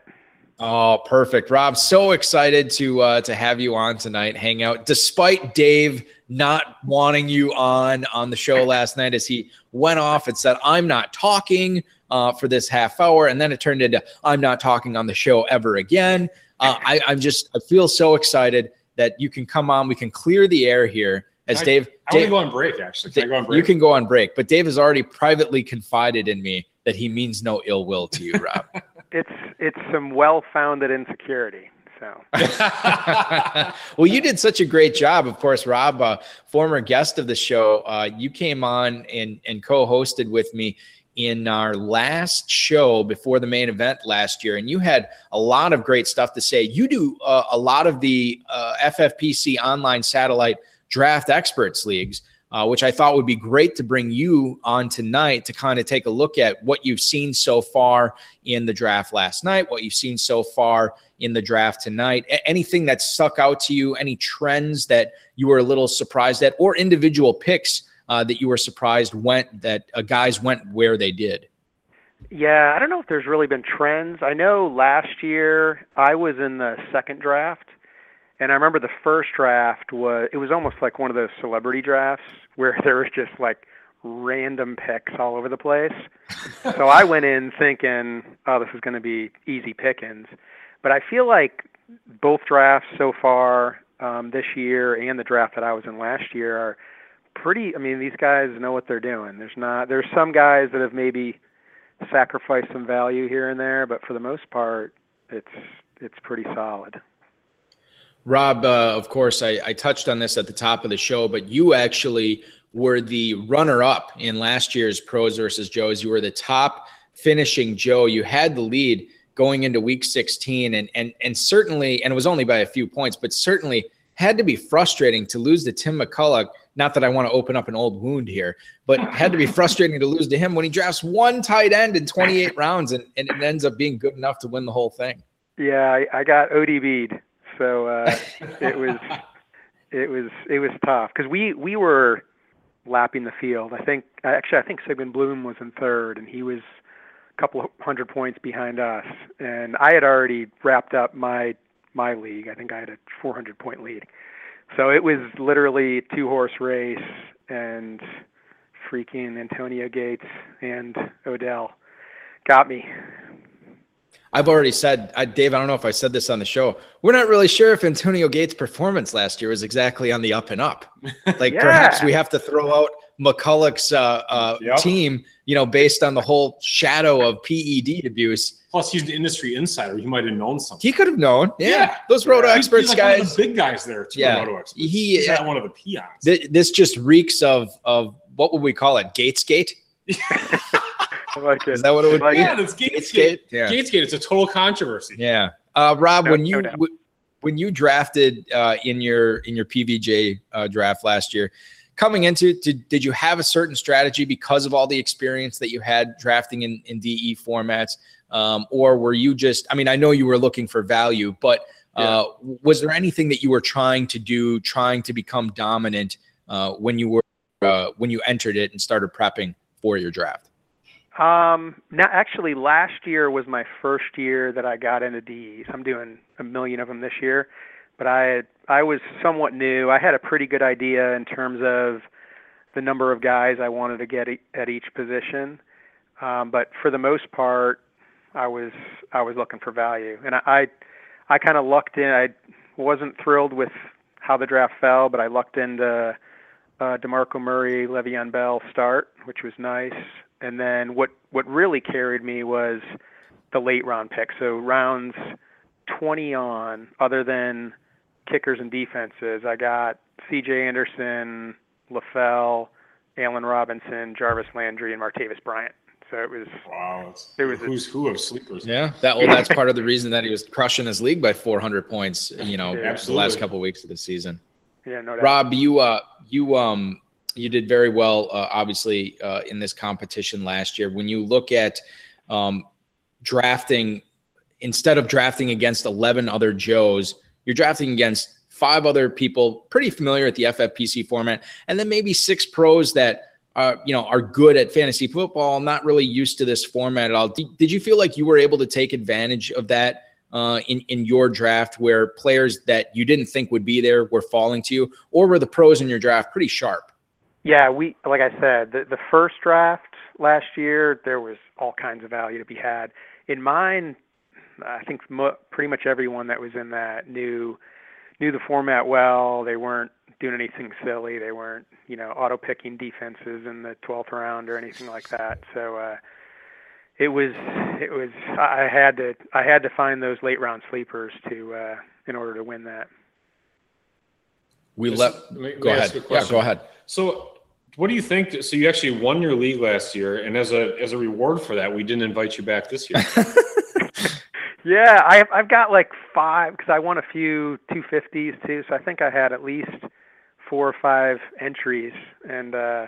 Oh, perfect. Rob, so excited to uh, to have you on tonight, hang out, despite Dave not wanting you on on the show last night as he went off and said, I'm not talking uh, for this half hour. And then it turned into, I'm not talking on the show ever again. Uh, I, I'm just, I feel so excited that you can come on. We can clear the air here as I- Dave. I Dave go on break. Actually, can go on break? you can go on break, but Dave has already privately confided in me that he means no ill will to you, Rob. It's it's some well-founded insecurity. So well, you did such a great job. Of course, Rob, uh, former guest of the show, uh, you came on and, and co hosted with me in our last show before the main event last year. And you had a lot of great stuff to say. You do uh, a lot of the uh, FFPC online satellite draft experts leagues. Uh, which I thought would be great to bring you on tonight to kind of take a look at what you've seen so far in the draft last night, what you've seen so far in the draft tonight. A- anything that stuck out to you? Any trends that you were a little surprised at, or individual picks uh, that you were surprised went that uh, guys went where they did? yeah, I don't know if there's really been trends. I know last year I was in the second draft, and I remember the first draft was it was almost like one of those celebrity drafts where there was just like random picks all over the place. so I went in thinking, oh, this is going to be easy pickings. But I feel like both drafts so far um, this year and the draft that I was in last year are pretty. I mean, these guys know what they're doing. There's not. There's some guys that have maybe sacrificed some value here and there, but for the most part, it's it's pretty solid. Rob, uh, of course, I, I touched on this at the top of the show, but you actually were the runner up in last year's pros versus Joes. You were the top finishing Joe. You had the lead going into week 16 and and and certainly and it was only by a few points, but certainly had to be frustrating to lose to Tim McCullough. Not that I want to open up an old wound here, but had to be frustrating to lose to him when he drafts one tight end in 28 rounds and, and it ends up being good enough to win the whole thing. Yeah, I, I got ODB'd, so uh, it was it was it was tough because we we were lapping the field. I think actually I think Sigmund Bloom was in third, and he was a couple hundred points behind us, and I had already wrapped up my my league. I think I had a 400 point lead, so it was literally a two horse race, and freaking Antonio Gates and Odell got me. I've already said, I, Dave, I don't know if I said this on the show. We're not really sure if Antonio Gates' performance last year was exactly on the up and up. Like Yeah. perhaps we have to throw out McCulloch's uh, uh, Yep. team, you know, based on the whole shadow of PED abuse. Plus, he's an industry insider. He might have known something. He could have known. Yeah. Yeah. Those roto He's- experts like guys. the big guys there. Too, Yeah. Roto experts. He- he's not one of the peons. Th- this just reeks of of what would we call it? Gatesgate? I like it. Is that what it would Like be? yeah, it's Gatesgate. Gatesgate? Yeah. Gatesgate. It's a total controversy. Yeah. Uh, Rob, No- when you doubt. w- when you drafted uh, in your in your PVJ uh, draft last year, coming into did, did you have a certain strategy because of all the experience that you had drafting in, in DE formats, um, or were you just? I mean, I know you were looking for value, but uh, was there anything that you were trying to do, trying to become dominant uh, when you were uh, when you entered it and started prepping for your draft? Um, now actually, last year was my first year that I got into D's. I'm doing a million of them this year, but I I was somewhat new. I had a pretty good idea in terms of the number of guys I wanted to get at each position, um, but for the most part, I was I was looking for value, and I I, I kind of lucked in. I wasn't thrilled with how the draft fell, but I lucked into uh, Demarco Murray, Le'Veon Bell start, which was nice. And then what what really carried me was the late round pick. So rounds 20 on, other than kickers and defenses, I got C.J. Anderson, LaFell, Allen Robinson, Jarvis Landry, and Martavis Bryant. So it was wow. It was who's who of sleepers. Yeah, that well, that's part of the reason that he was crushing his league by 400 points. You know, yeah, the last couple of weeks of the season. Yeah, no doubt. Rob, you uh, you um, you did very well, uh, obviously, uh, in this competition last year. When you look at um, drafting, instead of drafting against 11 other Joes, you're drafting against five other people pretty familiar with the FFPC format, and then maybe six pros that uh, you know are good at fantasy football, not really used to this format at all. Did, did you feel like you were able to take advantage of that? Uh, in in your draft, where players that you didn't think would be there were falling to you, or were the pros in your draft pretty sharp? Yeah, we like I said, the the first draft last year there was all kinds of value to be had. In mine, I think mo- pretty much everyone that was in that knew knew the format well. They weren't doing anything silly. They weren't, you know, auto picking defenses in the 12th round or anything like that. So uh it was it was I had to I had to find those late round sleepers to uh in order to win that. We let go ahead. Yeah, go ahead. So what do you think? So you actually won your league last year, and as a as a reward for that, we didn't invite you back this year. yeah, I've I've got like five because I won a few 250s too, so I think I had at least four or five entries, and uh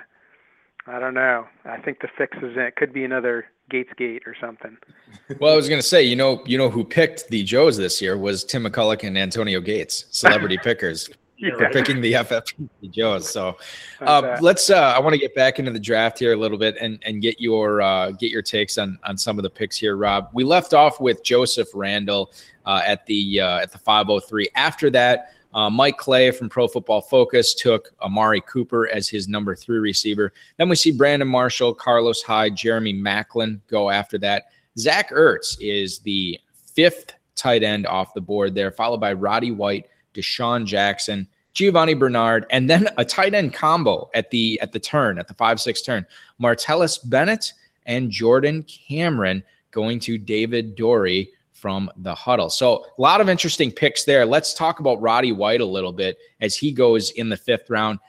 I don't know. I think the fix is in. It could be another Gates Gate or something. Well, I was going to say, you know, you know who picked the Joes this year was Tim McCulloch and Antonio Gates, celebrity pickers yeah. for picking the FFP Joes. So uh, let's. Uh, I want to get back into the draft here a little bit and and get your uh, get your takes on on some of the picks here, Rob. We left off with Joseph Randle uh, at the uh, at the 503. After that. Uh, Mike Clay from Pro Football Focus took Amari Cooper as his number three receiver. Then we see Brandon Marshall, Carlos Hyde, Jeremy Maclin go after that. Zach Ertz is the fifth tight end off the board there, followed by Roddy White, DeSean Jackson, Giovani Bernard, and then a tight end combo at the at the turn, at the five six turn. Martellus Bennett and Jordan Cameron going to David Dorey from the huddle. So a lot of interesting picks there. Let's talk about Roddy White a little bit as he goes in the fifth round.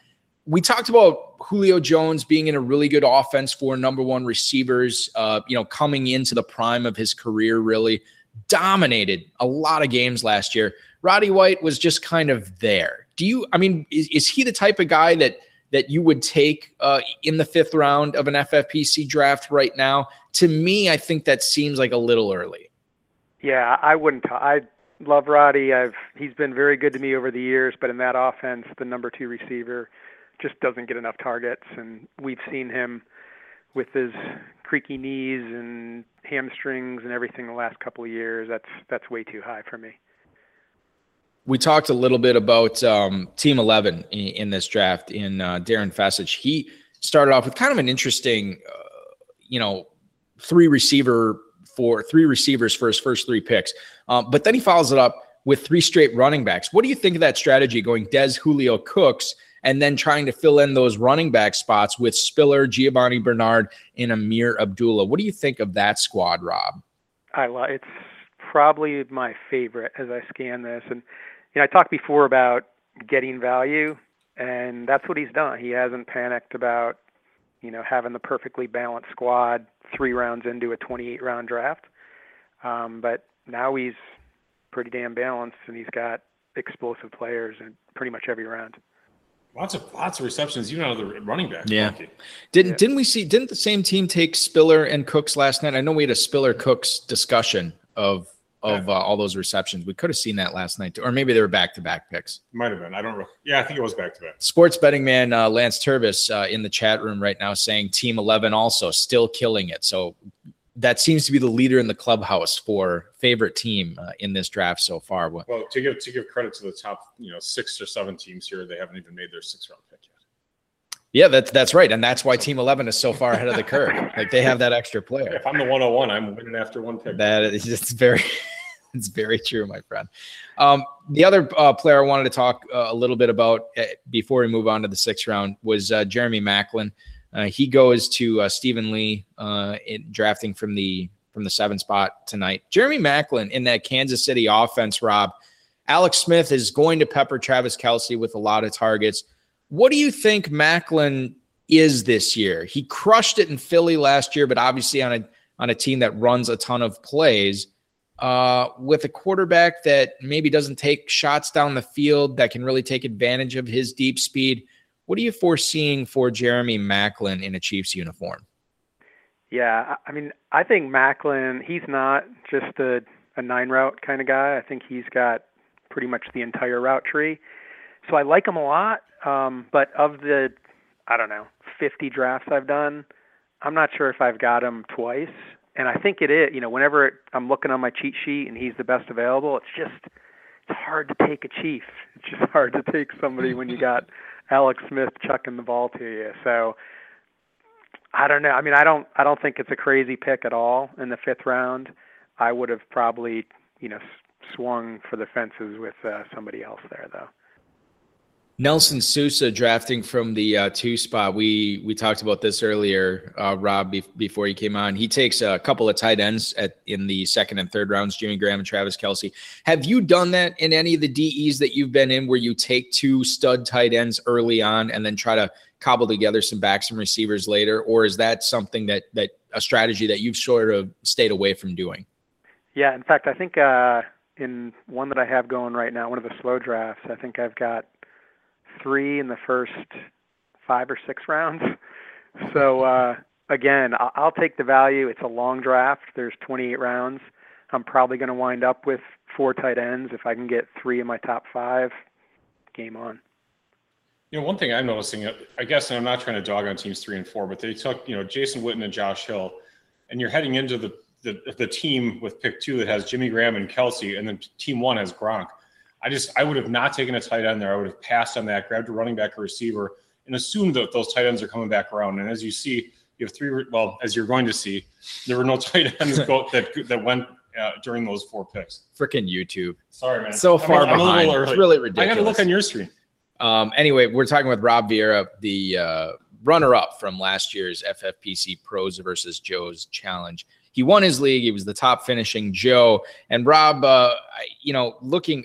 We talked about Julio Jones being in a really good offense for number one receivers, uh, you know, coming into the prime of his career, really dominated a lot of games last year. Roddy White was just kind of there. Do you? I mean, is, is he the type of guy that that you would take uh, in the fifth round of an FFPC draft right now? To me, I think that seems like a little early. Yeah, I wouldn't. I love Roddy. I've he's been very good to me over the years, but in that offense, the number two receiver just doesn't get enough targets, and we've seen him with his creaky knees and hamstrings and everything the last couple of years. That's that's way too high for me we talked a little bit about um, Team 11 in, in this draft in uh, Darren Fecich. He started off with kind of an interesting, uh, you know, three receiver for three receivers for his first three picks. Um, but then he follows it up with three straight running backs. What do you think of that strategy going Des, Julio, Cooks, and then trying to fill in those running back spots with Spiller, Giovani Bernard, and Ameer Abdullah? What do you think of that squad, Rob? I love it's probably my favorite as I scan this and you know, I talked before about getting value, and that's what he's done. He hasn't panicked about, you know, having the perfectly balanced squad three rounds into a 28 round draft. Um, but now he's pretty damn balanced, and he's got explosive players in pretty much every round. Lots of lots of receptions, even out of the running back. Yeah. Didn't yeah. didn't we see? Didn't the same team take Spiller and Cooks last night? I know we had a Spiller Cooks discussion of of uh, all those receptions. We could have seen that last night, too. or maybe they were back to back picks. Might have been. I don't. know. Yeah, I think it was back to back. Sports betting man uh, Lance Turvis uh, in the chat room right now saying Team Eleven also still killing it. So that seems to be the leader in the clubhouse for favorite team uh, in this draft so far. Well, to give to give credit to the top, you know, six or seven teams here, they haven't even made their six round pick. Yeah, that's that's right, and that's why Team Eleven is so far ahead of the curve. Like they have that extra player. If I'm the 101, I'm winning after one pick. That is just very, it's very true, my friend. Um, the other uh, player I wanted to talk uh, a little bit about uh, before we move on to the sixth round was uh, Jeremy Maclin. Uh, he goes to uh, Stephen Lee in drafting from the from the seven spot tonight. Jeremy Maclin in that Kansas City offense, Rob. Alex Smith is going to pepper Travis Kelce with a lot of targets. What do you think Maclin is this year? He crushed it in Philly last year, but obviously on a on a team that runs a ton of plays. Uh, with a quarterback that maybe doesn't take shots down the field, that can really take advantage of his deep speed. What are you foreseeing for Jeremy Maclin in a Chiefs uniform? Yeah, I mean, I think Maclin, he's not just a, a nine route kind of guy. I think he's got pretty much the entire route tree. So I like him a lot. Um, but of the, I don't know, 50 drafts I've done, I'm not sure if I've got him twice. And I think it is, you know, whenever it, I'm looking on my cheat sheet and he's the best available, it's just, it's hard to take a Chief. It's just hard to take somebody when you got Alex Smith chucking the ball to you. So I don't know. I mean, I don't, I don't think it's a crazy pick at all in the fifth round. I would have probably, you know, swung for the fences with uh, somebody else there, though. Nelson Sousa drafting from the uh, two spot. We we talked about this earlier, uh, Rob, be- before he came on. He takes a couple of tight ends at in the second and third rounds, Jimmy Graham and Travis Kelce. Have you done that in any of the DEs that you've been in, where you take two stud tight ends early on and then try to cobble together some backs and receivers later, or is that something that that a strategy that you've sort of stayed away from doing? Yeah, in fact, I think uh, in one that I have going right now, one of the slow drafts, I think I've got three in the first five or six rounds. So uh, again, I'll, take the value. It's a long draft. There's 28 rounds. I'm probably going to wind up with four tight ends if I can get three in my top five. Game on. You know, one thing I'm noticing, I guess, and I'm not trying to dog on teams three and four, but they took, you know, Jason Witten and Josh Hill, and you're heading into the the, the team with pick two that has Jimmy Graham and Kelce, and then team one has Gronk. I just I would have not taken a tight end there. I would have passed on that, grabbed a running back or receiver, and assumed that those tight ends are coming back around. And as you see, you have three. Well, as you're going to see, there were no tight ends go, that that went uh, during those four picks. Freaking YouTube. Sorry, man. So far I'm, behind. It's really ridiculous. I got to look on your screen. Um, anyway, we're talking with Rob Vieira, the uh, runner-up from last year's FFPC Pros versus Joe's Challenge. He won his league. He was the top finishing Joe. And Rob, uh, you know, looking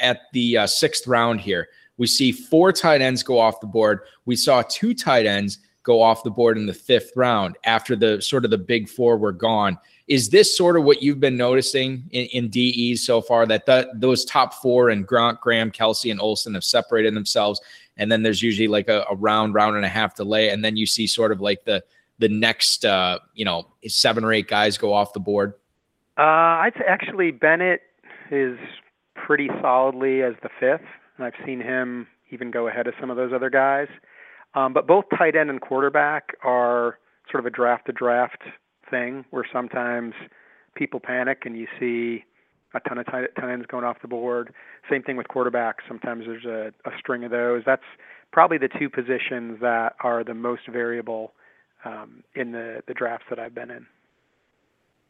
at the uh, sixth round here. We see four tight ends go off the board. We saw two tight ends go off the board in the fifth round after the sort of the big four were gone. Is this sort of what you've been noticing in, in DEs so far that the, those top four and Grant, Graham, Kelce, and Olsen have separated themselves? And then there's usually like a, a round, round and a half delay. And then you see sort of like the the next, uh, you know, seven or eight guys go off the board? Uh, I'd say actually Bennett is pretty solidly as the fifth. And I've seen him even go ahead of some of those other guys. Um, but both tight end and quarterback are sort of a draft to draft thing where sometimes people panic and you see a ton of tight, tight ends going off the board. Same thing with quarterback. Sometimes there's a, a string of those. That's probably the two positions that are the most variable um, in the, the drafts that I've been in.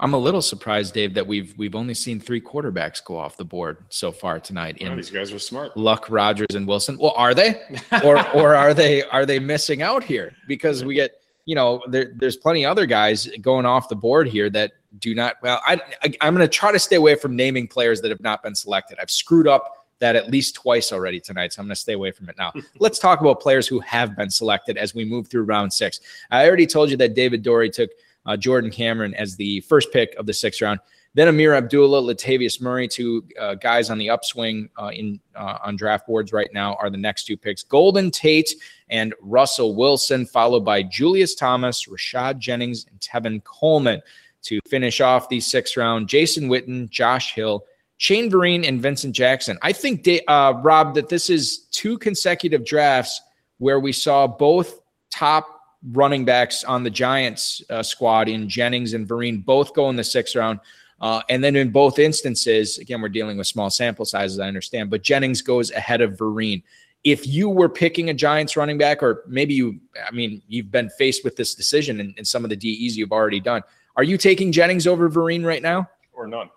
I'm a little surprised, Dave, that we've we've only seen three quarterbacks go off the board so far tonight. In these guys are smart. Luck, Rodgers, and Wilson. Well, are they, or or are they are they missing out here? Because we get you know there, there's plenty other guys going off the board here that do not. Well, I, I I'm going to try to stay away from naming players that have not been selected. I've screwed up that at least twice already tonight. So I'm going to stay away from it now. Let's talk about players who have been selected as we move through round six. I already told you that David Dorey took uh, Jordan Cameron as the first pick of the sixth round. Then Ameer Abdullah, Latavius Murray, two uh, guys on the upswing uh, in uh, on draft boards right now are the next two picks. Golden Tate and Russell Wilson, followed by Julius Thomas, Rashad Jennings, and Tevin Coleman. to finish off the sixth round. Jason Witten, Josh Hill, Shane Vereen, and Vincent Jackson. I think, uh, Rob, that this is two consecutive drafts where we saw both top running backs on the Giants uh, squad in Jennings and Vereen both go in the sixth round. Uh, and then in both instances, again, we're dealing with small sample sizes, I understand, but Jennings goes ahead of Vereen. If you were picking a Giants running back, or maybe you, I mean, you've been faced with this decision in, in some of the DEs you've already done, are you taking Jennings over Vereen right now? Or none?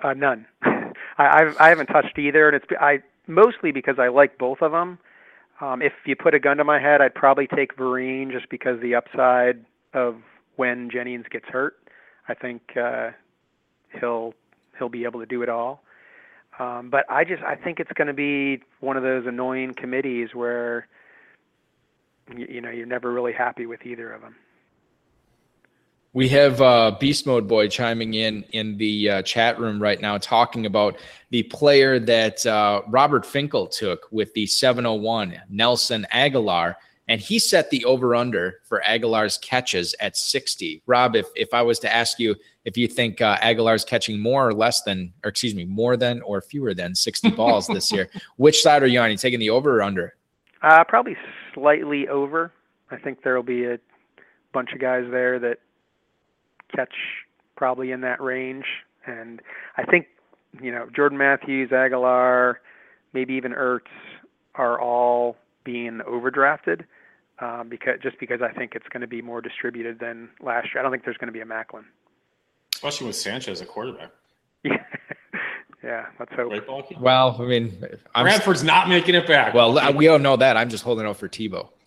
Uh, none. I, I've, I haven't touched either, and it's I mostly because I like both of them. Um, if you put a gun to my head, I'd probably take Vereen just because the upside of when Jennings gets hurt. I think uh, he'll he'll be able to do it all. Um, but I just I think it's going to be one of those annoying committees where you, you know you're never really happy with either of them. We have uh, Beast Mode Boy chiming in in the uh, chat room right now, talking about the player that uh, Robert Finkel took with the 701, Nelson Agholor, and he set the over under for Agholor's catches at 60. Rob, if if I was to ask you if you think uh, Agholor's catching more or less than, or excuse me, more than or fewer than 60 balls this year, which side are you on? Are you taking the over or under? Uh, probably slightly over. I think there'll be a bunch of guys there that catch probably in that range. And I think, you know, Jordan Matthews, Agholor, maybe even Ertz are all being overdrafted um, because just because I think it's going to be more distributed than last year. I don't think there's going to be a Maclin. Especially with Sanchez at quarterback. Yeah. yeah, let's hope. Right, well, I mean, I'm Bradford's not making it back. Well, we all know that. I'm just holding out for Tebow.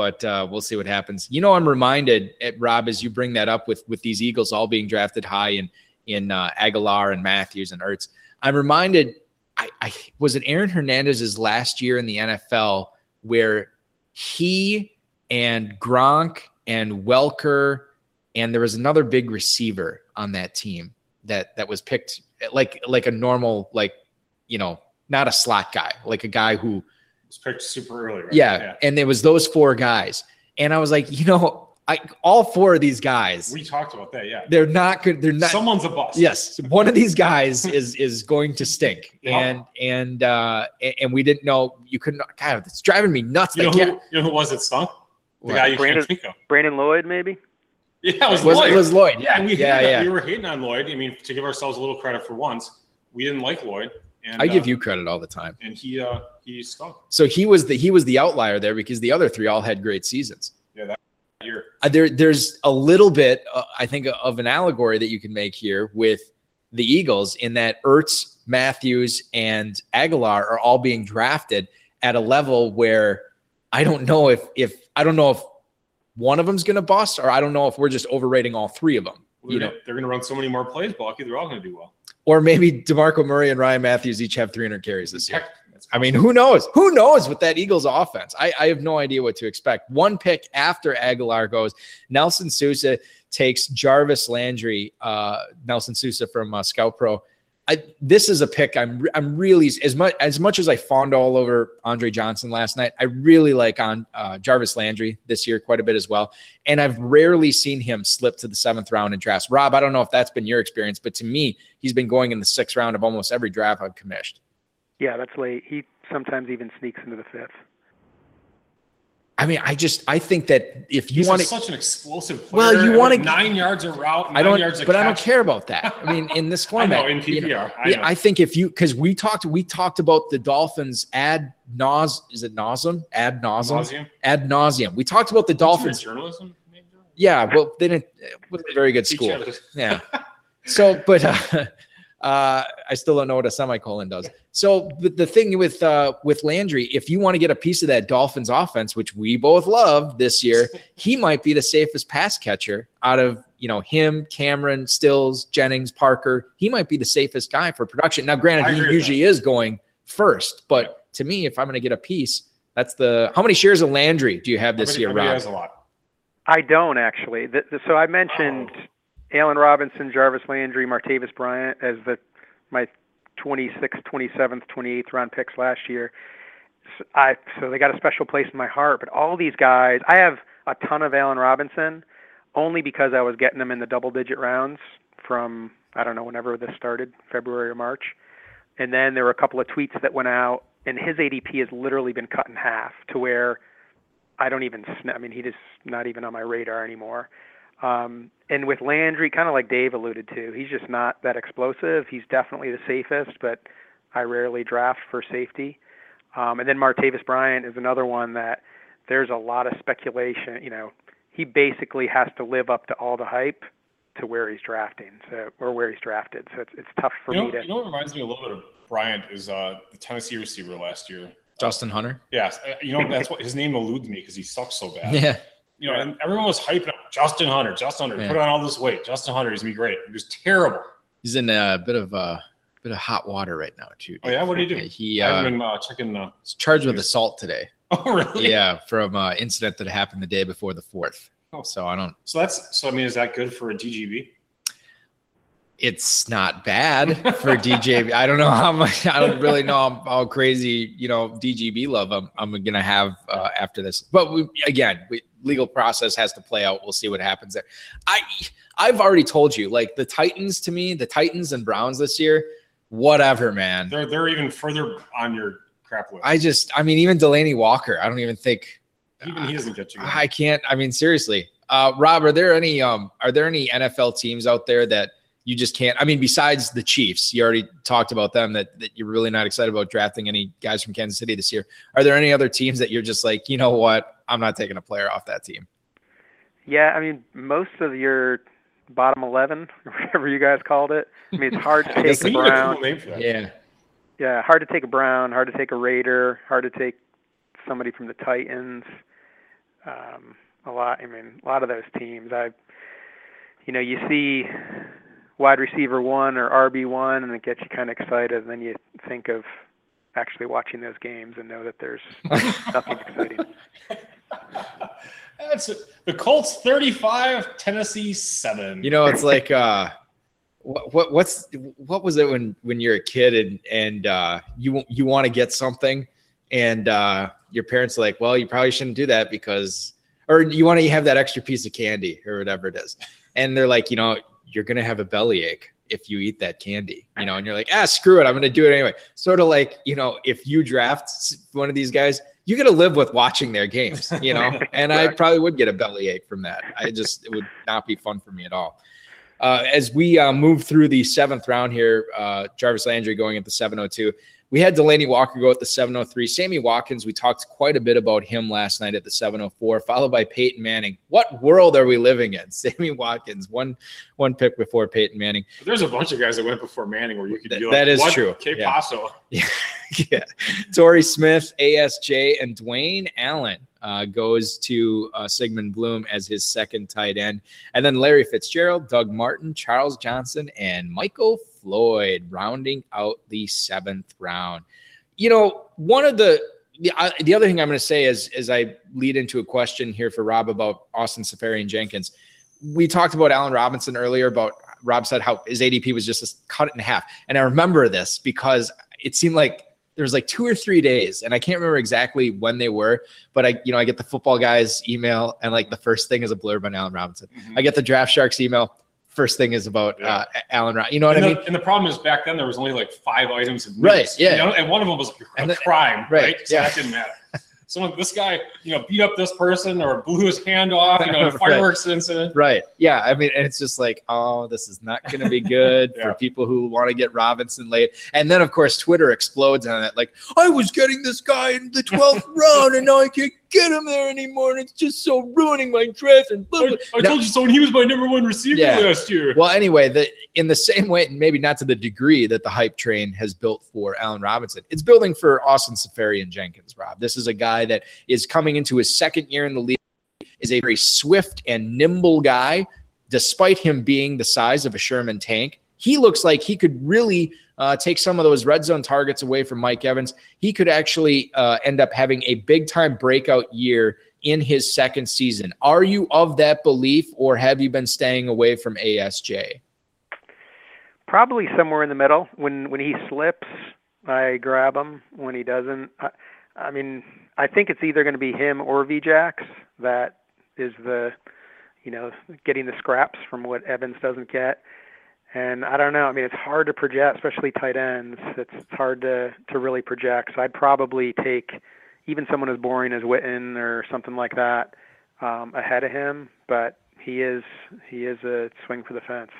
but uh, we'll see what happens. You know, I'm reminded, eh, Rob, as you bring that up with with these Eagles all being drafted high in in uh, Agholor and Matthews and Ertz. I'm reminded, I, I was it Aaron Hernandez's last year in the NFL where he and Gronk and Welker and there was another big receiver on that team that that was picked like like a normal like you know not a slot guy like a guy who was picked super early. Right? Yeah, yeah, and it was those four guys, and I was like, you know, I all four of these guys. We talked about that. Yeah, they're not good. They're not. Someone's a boss. Yes, one of these guys is is going to stink, and and uh and we didn't know. You couldn't. God, it's driving me nuts. You know, who, you know who was it stunk? The what? guy you Brandon, can't think of. Brandon Lloyd, maybe. Yeah, it was, was Lloyd. It was Lloyd. Yeah, we yeah, hated, yeah. We were hating on Lloyd. I mean, to give ourselves a little credit for once, we didn't like Lloyd. And, I give uh, you credit all the time. And he uh, he stunk. So he was the he was the outlier there because the other three all had great seasons. Yeah, that year. Uh, there there's a little bit uh, I think of an allegory that you can make here with the Eagles in that Ertz, Matthews, and Agholor are all being drafted at a level where I don't know if if I don't know if one of them's going to bust or I don't know if we're just overrating all three of them. Well, you know, they're going to run so many more plays, Balky. They're all going to do well. Or maybe DeMarco Murray and Ryan Mathews each have 300 carries this year. I mean, who knows? Who knows with that Eagles offense? I, I have no idea what to expect. One pick after Agholor goes, Nelson Sousa takes Jarvis Landry, uh, Nelson Sousa from uh, ScoutPRO I, this is a pick I'm I'm really as much as much as I fawned all over Andre Johnson last night. I really like on uh, Jarvis Landry this year quite a bit as well, and I've rarely seen him slip to the seventh round in drafts. Rob, I don't know if that's been your experience, but to me, he's been going in the sixth round of almost every draft I've commissioned. Yeah, that's late. He sometimes even sneaks into the fifth. I mean, I just I think that if you want to such an explosive player, well, you want to nine yards a route, I don't, but catch. I don't care about that. I mean, in this format, I know, in PPR, you know, I, yeah, I think if you because we talked we talked about the Dolphins ad nause is it nauseum ad nauseum ad nauseum. We talked about the Dolphins journalism. Yeah, well, they didn't. It was a very good school. Yeah. So, but uh, uh, I still don't know what a semicolon does. So the, the thing with uh, with Landry, if you want to get a piece of that Dolphins offense, which we both love this year, he might be the safest pass catcher out of you know him, Cameron, Stills, Jennings, Parker. He might be the safest guy for production. Now, granted, he usually is going first, but to me, if I'm going to get a piece, that's the how many shares of Landry do you have this many, year, Rob? Has a lot. I don't actually. The, the, so I mentioned. Oh Allen Robinson, Jarvis Landry, Martavis Bryant as the my 26th, 27th, 28th round picks last year. So I so they got a special place in my heart. But all these guys, I have a ton of Allen Robinson. only because I was getting them in the double digit rounds from I don't know whenever this started, February or March. And then there were a couple of tweets that went out, and his ADP has literally been cut in half to where I don't even. I mean, he just not even on my radar anymore. Um, and with Landry, kind of like Dave alluded to, he's just not that explosive. He's definitely the safest, but I rarely draft for safety. Um, and then Martavis Bryant is another one that there's a lot of speculation. You know, he basically has to live up to all the hype to where he's drafting, so or where he's drafted. So it's it's tough for you know, me to. You know what reminds me a little bit of Bryant is uh, the Tennessee receiver last year, Justin Hunter. Yes, uh, you know that's what his name eludes me because he sucks so bad. Yeah. You know, and everyone was hyping up Justin Hunter. Justin Hunter, Yeah. put on all this weight. Justin Hunter, he's gonna be great. He was terrible. He's in a bit of a bit of hot water right now too. Oh yeah, what did he do? He I uh, been uh, checking. Uh, charged with assault today. oh really? Yeah, from uh, incident that happened the day before the fourth. Oh. So I don't. So that's so. I mean, is that good for a DGB? It's not bad for DJ. I don't know how much. I don't really know how, how crazy you know DGB love I'm, I'm gonna have uh, after this. But we, again, we, legal process has to play out. We'll see what happens there. I I've already told you, like the Titans to me, the Titans and Browns this year, whatever, man. They're they're even further on your crap list. I just, I mean, even Delanie Walker, I don't even think even he doesn't get you. I can't. I mean, seriously, uh, Rob, are there any um, are there any NFL teams out there that you just can't? I mean, besides the Chiefs, you already talked about them that that you're really not excited about drafting any guys from Kansas City this year. Are there any other teams that you're just like, you know what, I'm not taking a player off that team? Yeah, I mean, most of your bottom 11, whatever you guys called it. I mean, it's hard to take a We a Brown. cool name for that. Yeah, Yeah, hard to take a Brown, hard to take a Raider, hard to take somebody from the Titans. Um, a lot. I mean, a lot of those teams. I, you know, you see wide receiver one or RB one, and it gets you kind of excited. And then you think of actually watching those games and know that there's nothing exciting. That's it. the Colts 35, Tennessee 7. you know, it's like uh, what, what what's what was it when when you're a kid and and uh, you you want to get something and uh, your parents are like, well, you probably shouldn't do that because, or you want to have that extra piece of candy or whatever it is, and they're like, you know, you're gonna have a bellyache if you eat that candy, you know, and you're like, ah, screw it, I'm gonna do it anyway. Sort of like, you know, if you draft one of these guys, you got to live with watching their games, you know, and I probably would get a bellyache from that. I just it would not be fun for me at all. Uh, as we uh, move through the seventh round here, uh, Jarvis Landry going at the 702. We had Delanie Walker go at the 703. Sammy Watkins, we talked quite a bit about him last night at the 704, followed by Peyton Manning. What world are we living in? Sammy Watkins, one one pick before Peyton Manning. There's a bunch of guys that went before Manning where you could That- be like, that is true. K Yeah. Paso. yeah. Torrey Smith, ASJ, and Dwayne Allen uh, goes to uh, Sigmund Bloom as his second tight end. And then Larry Fitzgerald, Doug Martin, Charles Johnson, and Michael Floyd rounding out the seventh round. You know, one of the the, uh, the other thing I'm going to say is as I lead into a question here for Rob about Austin Seferian-Jenkins. We talked about Allen Robinson earlier about Rob said how his ADP was just cut in half. And I remember this because it seemed like there was like two or three days and I can't remember exactly when they were, but I, you know, I get the football guys email and like the first thing is a blurb on Allen Robinson. I get the draft sharks email. First thing is about Yeah. uh, Allen Robinson. You know what and, I the, mean? and the problem is back then there was only like five items of news. Right, yeah. You know, and one of them was a then- crime, right, right? So yeah. that didn't matter. Someone, this guy, you know, beat up this person or blew his hand off, you know, in a Right. fireworks incident. Right. Yeah. I mean, and it's just like, oh, this is not going to be good Yeah. for people who want to get Robinson late. And then, of course, Twitter explodes on it. Like, I was getting this guy in the 12th round and now I can't get him there anymore. And it's just so ruining my draft. And blah, I, blah. I No- told you so, and he was my number one receiver Yeah. last year. Well, anyway, the in the same way, and maybe not to the degree that the hype train has built for Allen Robinson, it's building for Austin Seferian-Jenkins. Rob, this is a guy that is coming into his second year in the league, is a very swift and nimble guy, despite him being the size of a Sherman tank. He looks like he could really uh, take some of those red zone targets away from Mike Evans. He could actually uh, end up having a big time breakout year in his second season. Are you of that belief, or have you been staying away from ASJ? Probably somewhere in the middle. When when he slips, I grab him. When he doesn't, I, I mean, I think it's either going to be him or VJax. That is the, you know, getting the scraps from what Evans doesn't get. And I don't know. I mean, it's hard to project, especially tight ends. It's, it's hard to to really project. So I'd probably take even someone as boring as Witten or something like that um, ahead of him. But he is he is a swing for the fence.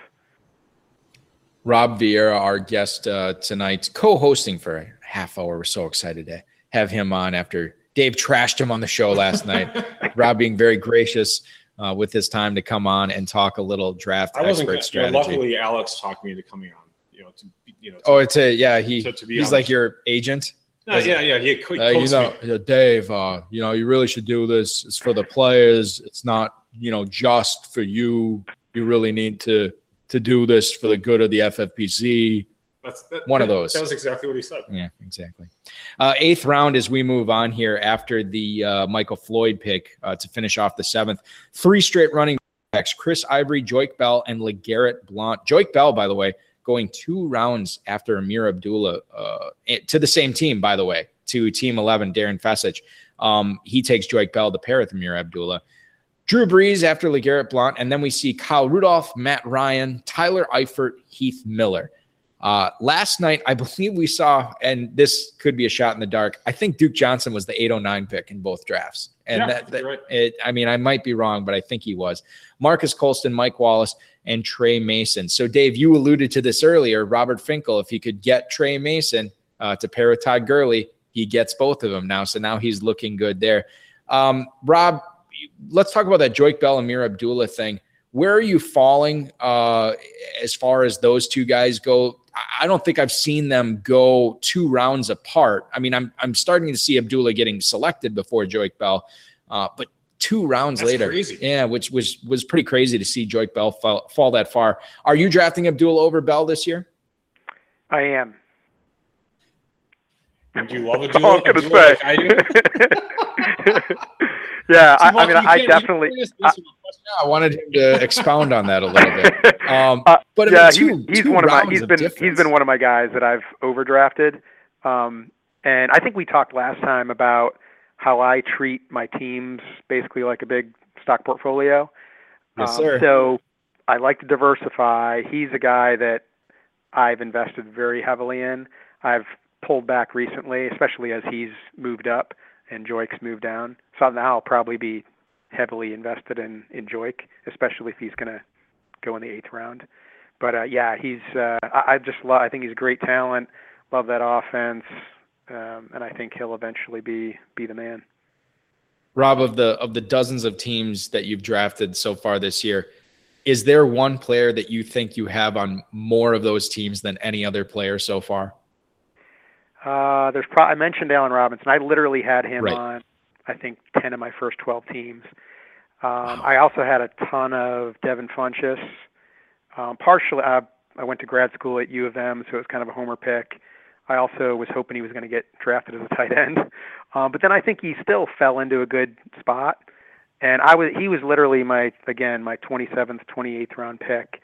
Rob Vieira, our guest uh, tonight, co-hosting for a half hour. We're so excited to have him on after Dave trashed him on the show last night. Rob being very gracious uh, with this time to come on and talk a little draft I wasn't. expert You know, strategy. luckily, Alex talked me into coming on. You know, to you know. To, oh, it's a yeah. He to- to be he's honest. like your agent. no, yeah, yeah. He, Uh, you know, me. Dave. Uh, you know, you really should do this. It's for the players. It's not you know just for you. You really need to to do this for the good of the FFPC. That's that, one of those. That was exactly what he said. Yeah, exactly. Uh, eighth round as we move on here after the uh, Michael Floyd pick uh, to finish off the seventh. Three straight running backs: Chris Ivory, Joique Bell, and Legarrette Blount. Joique Bell, by the way, going two rounds after Ameer Abdullah uh, to the same team, by the way, to Team Eleven, Darren Fecich. Um, he takes Joique Bell to pair with Ameer Abdullah. Drew Brees after Legarrette Blount, and then we see Kyle Rudolph, Matt Ryan, Tyler Eifert, Heath Miller. Uh, last night, I believe we saw, and this could be a shot in the dark. I think Duke Johnson was the 809 pick in both drafts. And Yeah, that, that- right. it, I mean, I might be wrong, but I think he was. Marques Colston, Mike Wallace, and Tre Mason. So, Dave, you alluded to this earlier. Robert Finkel, if he could get Tre Mason uh, to pair with Todd Gurley, he gets both of them now. So now he's looking good there. Um, Rob, let's talk about that Joique Bell Ameer Abdullah thing. Where are you falling uh, as far as those two guys go? I- I don't think I've seen them go two rounds apart. I mean, I'm I'm starting to see Abdullah getting selected before Joique Bell, uh, but two rounds That's later, crazy. yeah, which was was pretty crazy to see Joique Bell fall, fall that far. Are you drafting Abdullah over Bell this year? I am. Do you love it? That's all I'm gonna say. I do. yeah, I, I mean, I definitely. you can't answer the question. I wanted him to expound on that a little bit. Um, Uh, but I yeah, mean, he- two, he's two one of my. He's of been he's difference. been one of my guys that I've overdrafted. Um, and I think we talked last time about how I treat my teams basically like a big stock portfolio. Yes, Um, sir. So I like to diversify. He's a guy that I've invested very heavily in. I've pulled back recently, especially as he's moved up and Joique's moved down. So now I'll probably be heavily invested in in Joique, especially if he's going to go in the eighth round. But uh, yeah, he's uh, I, I just love. I think he's a great talent. Love that offense, um, and I think he'll eventually be be the man. Rob, of the of the dozens of teams that you've drafted so far this year, is there one player that you think you have on more of those teams than any other player so far? Uh, there's pro- I mentioned Allen Robinson. I literally had him Right. on, I think, ten of my first twelve teams. Um, I also had a ton of Devin Funchess. Um, partially, I, I went to grad school at U of M, so it was kind of a homer pick. I also was hoping he was going to get drafted as a tight end, um, but then I think he still fell into a good spot. And I was he was literally my again my 27th, 28th round pick.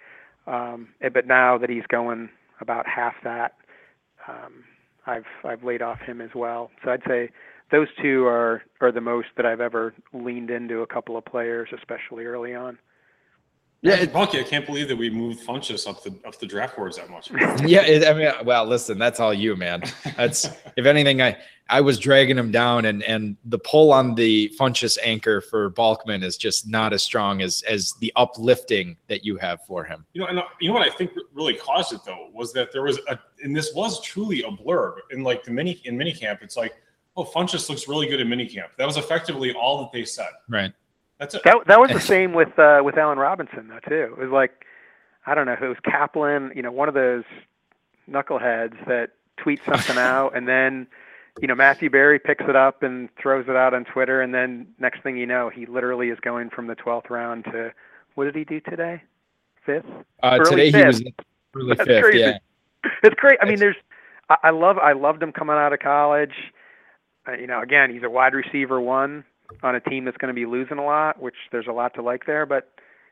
Um, but now that he's going about half that, um, I've I've laid off him as well. So I'd say those two are are the most that I've ever leaned into a couple of players, especially early on. Yeah, Balky, I can't believe that we moved Funchess up the up the draft boards that much. Yeah, it, I mean, well, listen, that's all you, man. That's if anything, I I was dragging him down, and and the pull on the Funchess anchor for Balkman is just not as strong as as the uplifting that you have for him. You know, and uh, you know what I think really caused it though was that there was a, and this was truly a blurb in like the mini in minicamp. It's like, oh, Funchess looks really good in minicamp. That was effectively all that they said. Right. That's it. That that was the same with uh, with Allen Robinson though too. It was like I don't know if it was Kaplan, you know, one of those knuckleheads that tweets something out and then you know Matthew Berry picks it up and throws it out on Twitter and then next thing you know he literally is going from the 12th round to what did he do today? Fifth? Uh, today he was fifth. early That's fifth. crazy. Yeah. it's great. I mean, there's, I, I love, I loved him coming out of college. Uh, you know, again, he's a wide receiver one on a team that's going to be losing a lot, which there's a lot to like there. But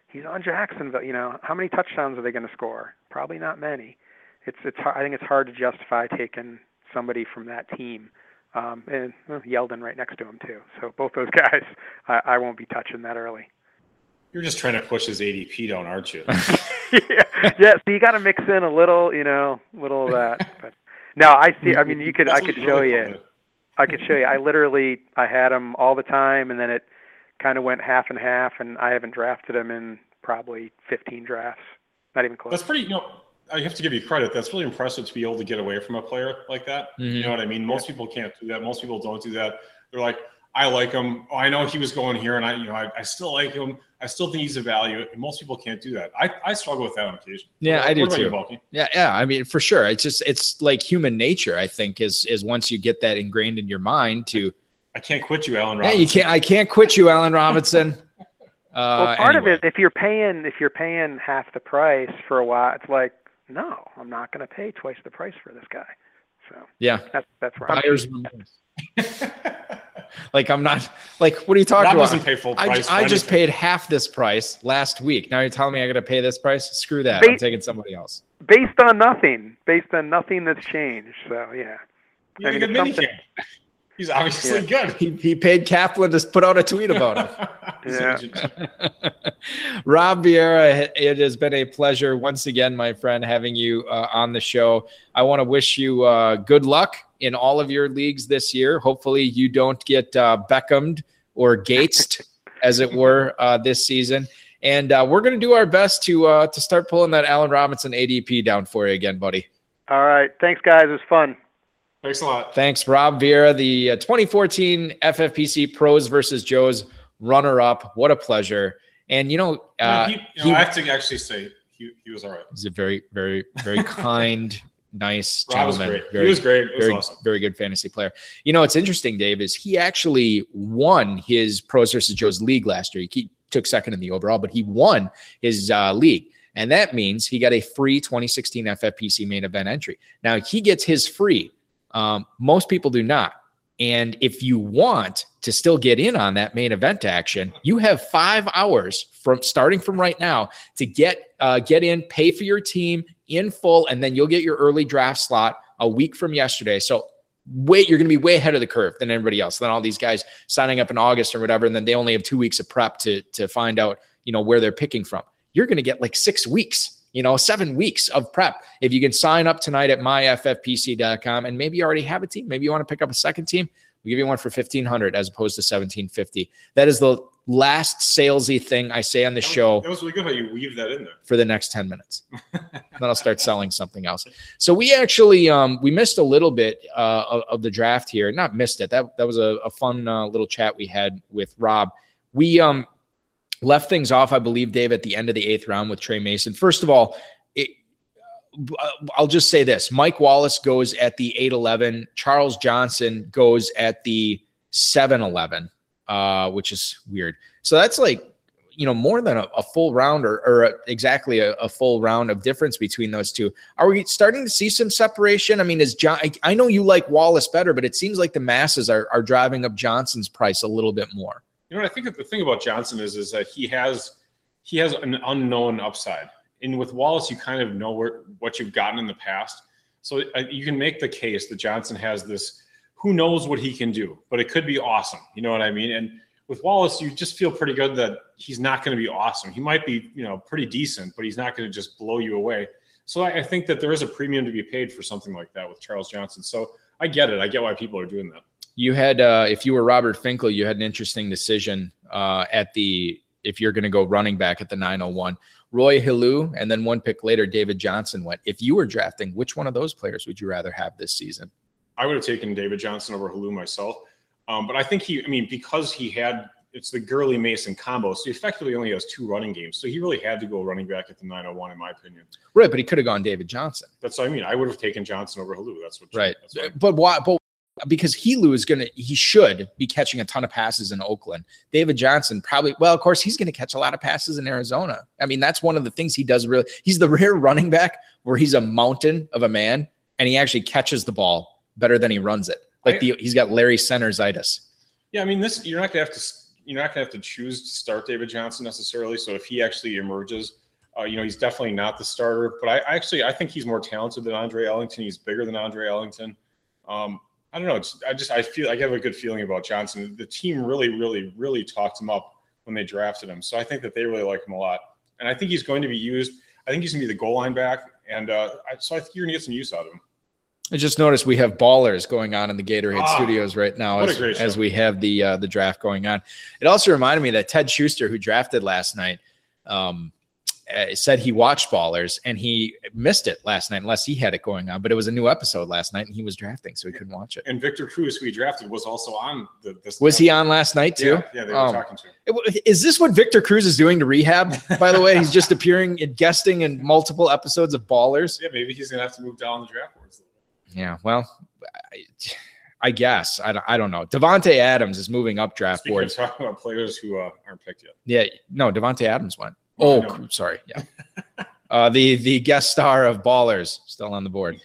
he's on Jacksonville. You know, how many touchdowns are they going to score? Probably not many. It's, it's. I think it's hard to justify taking somebody from that team. Um, and well, Yeldon right next to him too. So both those guys, I, I won't be touching that early. You're just trying to push his ADP down, aren't you? yeah, yeah. So you got to mix in a little, you know, a little of that. But no, I see. I mean, you could. I could show you. Fun. I could show you. I literally, I had him all the time, and then it kind of went half and half, and I haven't drafted him in probably 15 drafts. Not even close. That's pretty. You know, I have to give you credit. That's really impressive to be able to get away from a player like that. You mm-hmm. know what I mean? Most people can't do that. Most people don't do that. They're like, I like him. Oh, I know he was going here, and I, you know, I, I still like him. I still think he's a value. And most people can't do that. I, I struggle with that on occasion. Yeah, What- I do what about you, too. Yeah, yeah. I mean, for sure. It's just it's like human nature. I think is is once you get that ingrained in your mind to I can't quit you, Allen yeah, you can't. I can't quit you, Allen Robinson. Uh, well, part anyway. of it, if you're paying, if you're paying half the price for a while, it's like, no, I'm not going to pay twice the price for this guy. So yeah, that's that's right. buyer's remorse. Like I'm not like what are you talking Rob about? doesn't pay full I, price. I for just paid half this price last week. Now you're telling me I got to pay this price? Screw that. Ba- I'm taking somebody else. Based on nothing, based on nothing that's changed. So yeah. You I a mean, good it's something- He's obviously good. He, he paid Kaplan to put out a tweet about him. Yeah. Rob Vieira, it has been a pleasure once again, my friend, having you uh, on the show. I want to wish you uh, good luck in all of your leagues this year. Hopefully, you don't get uh, Beckhammed or Gatesed, as it were, uh, this season. And uh, we're going to do our best to uh, to start pulling that Allen Robinson ADP down for you again, buddy. All right. Thanks, guys. It was fun. Thanks a lot. Thanks, Rob Vieira, the uh, 2014 FFPC Pros versus Joe's runner-up. What a pleasure! And you know, uh, he, you know, he- I have to actually say he, he was all right. He's a very, very, very kind, nice Rob was gentleman. great. Very, he was great. Was very, awesome. very good fantasy player. You know, what's interesting, Dave, is he actually won his pros versus Joe's league last year. He took second in the overall, but he won his uh, league. And that means he got a free 2016 FFPC main event entry. Now he gets his free. Um, most people do not. And if you want to still get in on that main event action, you have five hours from starting from right now to get uh, get in, pay for your team in full, and then you'll get your early draft slot a week from yesterday. So wait, you're going to be way ahead of the curve than everybody else. Than all these guys signing up in August or whatever, and then they only have two weeks of prep to to find out you know where they're picking from. You're going to get like six weeks, you know, seven weeks of prep if you can sign up tonight at myffpc.com and maybe you already have a team. Maybe you want to pick up a second team. We give you one for fifteen hundred as opposed to seventeen fifty. That is the last salesy thing I say on the show That was really good how you weave that in there. for the next 10 minutes. then I'll start selling something else. So we actually um, we missed a little bit uh, of, of the draft here. Not missed it. That that was a, a fun uh, little chat we had with Rob. We um left things off, I believe, Dave, at the end of the eighth round with Tre Mason. First of all, I'll just say this: Mike Wallace goes at the eight eleven. Charles Johnson goes at the seven eleven, uh, which is weird. So that's like you know more than a, a full round or, or a- exactly a, a full round of difference between those two are we starting to see some separation i mean is john I, I know you like wallace better but it seems like the masses are, are driving up johnson's price a little bit more You know I think the thing about Johnson is is that he has he has an unknown upside. And with Wallace, you kind of know where what you've gotten in the past. So uh, you can make the case that Johnson has this who knows what he can do, but it could be awesome. You know what I mean? And with Wallace, you just feel pretty good that he's not going to be awesome. He might be, you know, pretty decent, but he's not going to just blow you away. So I, I think that there is a premium to be paid for something like that with Charles Johnson. So I get it. I get why people are doing that. you had uh, if you were robert finkel you had an interesting decision uh, at the if you're going to go running back at the 901 roy helu and then one pick later david johnson went if you were drafting which one of those players would you rather have this season I would have taken David Johnson over Helu myself. Um, but I think he, I mean, because he had, it's the Gurley Mason combo. So he effectively only has two running games. So he really had to go running back at the 901, in my opinion. right but he could have gone david johnson That's what I mean. I would have taken Johnson over Helu. That's what, Right. That's what But why? But because Helu is going to, he should be catching a ton of passes in Oakland. David Johnson probably, well, of course, he's going to catch a lot of passes in Arizona. I mean, that's one of the things he does really. He's the rare running back where he's a mountain of a man and he actually catches the ball better than he runs it. Like the, he's got Larry Centersitis. yeah, I mean, this, you're not going to have to, you're not going to have to choose to start David Johnson necessarily. So if he actually emerges, uh, you know, he's definitely not the starter. But I, I actually, I think he's more talented than Andre Ellington. He's bigger than Andre Ellington. Um, I don't know. It's, I just I feel I have a good feeling about Johnson. The team really, really, really talked him up when they drafted him. So I think that they really like him a lot, and I think he's going to be used. I think he's going to be the goal line back, and uh, I, so I think you're going to get some use out of him. I just noticed we have ballers going on in the Gatorade Ah, studios right now as, as we have the uh, the draft going on. It also reminded me that Ted Schuster, who drafted last night, um, uh, said he watched Ballers and he missed it last night unless he had it going on. But it was a new episode last night and he was drafting, so he couldn't watch it. And Victor Cruz, who he drafted, was also on the. This Was he on last night too? Yeah, yeah, they were Um, talking to him. Is this what Victor Cruz is doing to rehab? By the way, he's just appearing and guesting in multiple episodes of Ballers. Yeah, maybe he's going to have to move down the draft boards. Yeah, well, I, I guess I don't, I don't know. Davante Adams is moving up draft Speaking boards. talking about players who uh, aren't picked yet. Yeah, no, Davante Adams went. Oh, know. sorry. Yeah. uh, the the guest star of Ballers still on the board.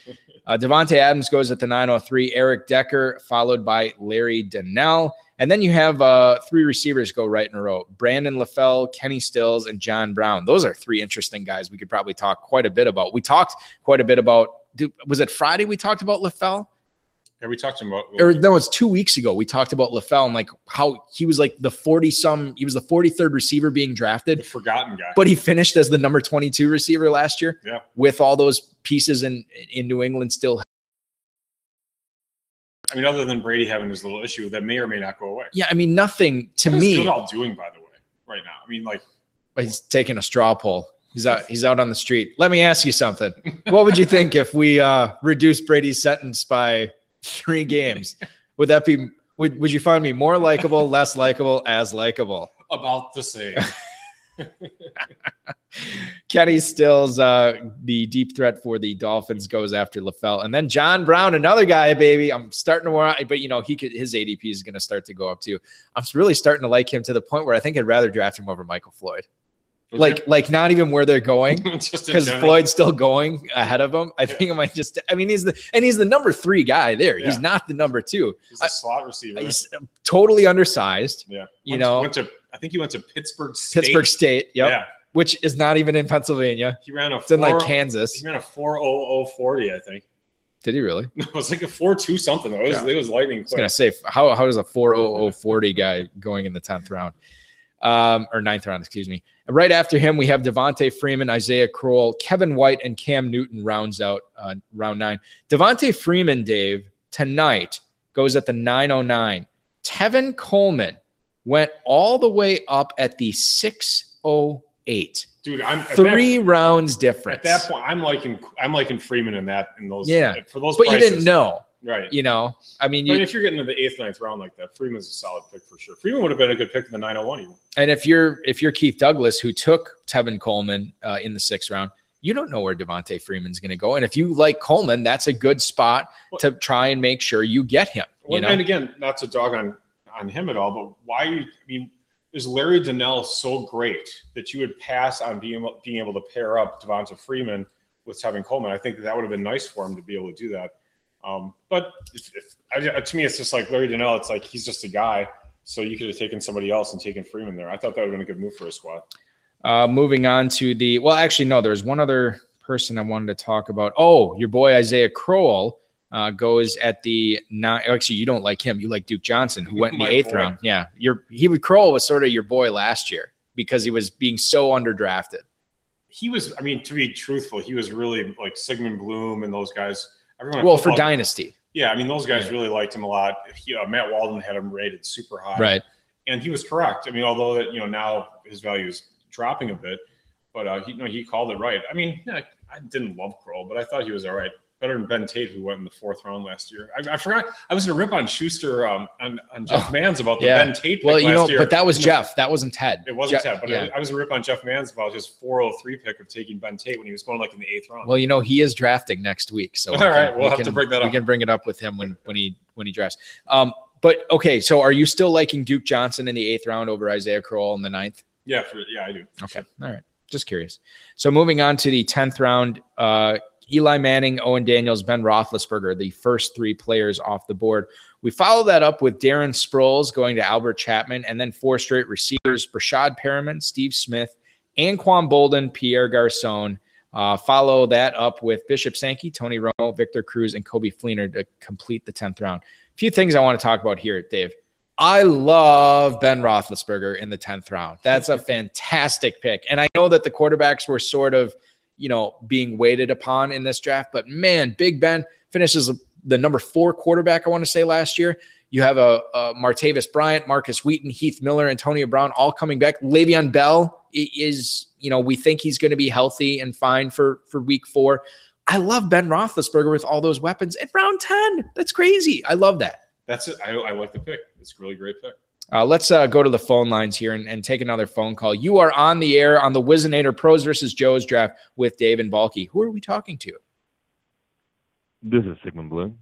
Uh, Davante Adams goes at the 903. Eric Decker followed by Larry Donnell. And then you have uh, three receivers go right in a row: Brandon LaFell, Kenny Stills, and John Brown. Those are three interesting guys. We could probably talk quite a bit about. We talked quite a bit about. Was it Friday we talked about LaFell? Yeah, we talked about. or no, it's two weeks ago. We talked about LaFell and like how he was like the 40 some, he was the 43rd receiver being the drafted, forgotten guy. but he finished as the number 22 receiver last year. Yeah. With all those pieces in in New England still. I mean, other than Brady having his little issue that may or may not go away. Yeah, I mean nothing to What me. Goodell doing, by the way, right now? I mean, like, He's taking a straw poll. He's out. He's out on the street. Let me ask you something. What would you think if we uh reduced Brady's sentence by three games? Would that be? Would Would you find me more likable, less likable, as likable? about the same. Kenny Stills, uh, the deep threat for the Dolphins, goes after LaFell, and then John Brown, another guy, baby. I'm starting to worry, but you know he could his ADP is going to start to go up too. I'm really starting to like him to the point where I think I'd rather draft him over Michael Floyd. Like, like not even where they're going because. Floyd's still going ahead of him. I think I might just. I mean, he's the and he's the number three guy there. He's not the number two. He's a slot receiver. He's totally undersized. yeah, you Went- know- went to I think he went to Pittsburgh State. Pittsburgh State, yep, Yeah, which is not even in Pennsylvania. he ran a It's in like Kansas. He ran a four oh oh forty, I think. Did he really? No, It was like a four two something though. It was, Yeah. it was lightning I was gonna quick. say how how does a 40040 guy going in the 10th round um or ninth round excuse me right after him we have Devonta Freeman Isaiah Crowell Kevin White and Cam Newton rounds out uh, round 9 Devonta Freeman Dave tonight goes at the 909 Tevin Coleman went all the way up at the 608 Dude, I'm three That, rounds difference at that point, I'm liking I'm liking Freeman in that in those. Yeah. for those. but you didn't know right? you know I mean you if you're getting to the eighth, ninth round like that, Freeman's a solid pick for sure. Freeman would have been a good pick in the 901 even. And if you're if you're Keith Douglas, who took Tevin Coleman uh, in the sixth round, you don't know where Devonta Freeman's going to go. And if you like Coleman, that's a good spot to try and make sure you get him. You Well, know, and again, not to dog on on him at all, but why? I mean, is Larry Donnell so great that you would pass on being able, being able to pair up Devonta Freeman with Tevin Coleman? I think that, that would have been nice for him to be able to do that. Um, but if, if, I, to me, it's just like Larry Donnell. It's like he's just a guy. So you could have taken somebody else and taken Freeman there. I thought that would have been a good move for a squad. uh, moving on to the well, actually, no, there's one other person I wanted to talk about. Oh, your boy Isaiah Crowell. Uh, goes at the nine. Actually, you don't like him. You like Duke Johnson, who went in the eighth boy. round. Yeah, your he would Crowell was sort of your boy last year because he was being so underdrafted. He was, I mean, to be truthful, he was really like Sigmund Bloom and those guys. Everyone, Well, for dynasty, Yeah, I mean, those guys Yeah. really liked him a lot. He, uh, Matt Walden had him rated super high, right? And he was correct. I mean, although that you know now his value is dropping a bit, but uh, he, you know, he called it right. I mean, yeah, I didn't love Crowell, but I thought he was all right. Better than Ben Tate, who went in the fourth round last year. I, I forgot. I was to rip on Schuster um, on, on Jeff Oh, Mans about the yeah. Ben Tate. Pick Well, you know, year. but that was Jeff. That wasn't Ted. It wasn't Ted, but yeah. I was going to rip on Jeff Mans about his 403 pick of taking Ben Tate when he was going like in the eighth round. Well, you know, he is drafting next week, so All right, we'll have to bring that We can bring it up with him when when he when he drafts. Um, but okay, so are you still liking Duke Johnson in the eighth round over Isaiah Crowell in the ninth? yeah, for, yeah, I do. Okay, all right, just curious. So moving on to the tenth round, uh, Eli Manning, Owen Daniels, Ben Roethlisberger, the first three players off the board. We follow that up with Darren Sproles going to Albert Chapman, and then four straight receivers: Breshad Perriman, Steve Smith, Anquan Boldin, Pierre Garcon. Uh, follow that up with Bishop Sankey, Tony Romo, Victor Cruz, and Coby Fleener to complete the tenth round. A few things I want to talk about here, Dave. I love Ben Roethlisberger in the 10th round. That's a fantastic pick. And I know that the quarterbacks were sort of, you know, being waited upon in this draft, but man, Big Ben finishes the number four quarterback, I want to say last year. You have a, a Martavis Bryant, Markus Wheaton, Heath Miller, Antonio Brown all coming back. Le'Veon Bell is, you know, we think he's going to be healthy and fine for for week four. I love Ben Roethlisberger with all those weapons at round 10. That's crazy. I love that. That's it. I, I like the pick. It's a really great pick. Uh, let's uh, go to the phone lines here and, and, take another phone call. You are on the air on the Whizzinator Pros versus Joe's draft with Dave and Balky. Who are we talking to? This is Sigmund Bloom.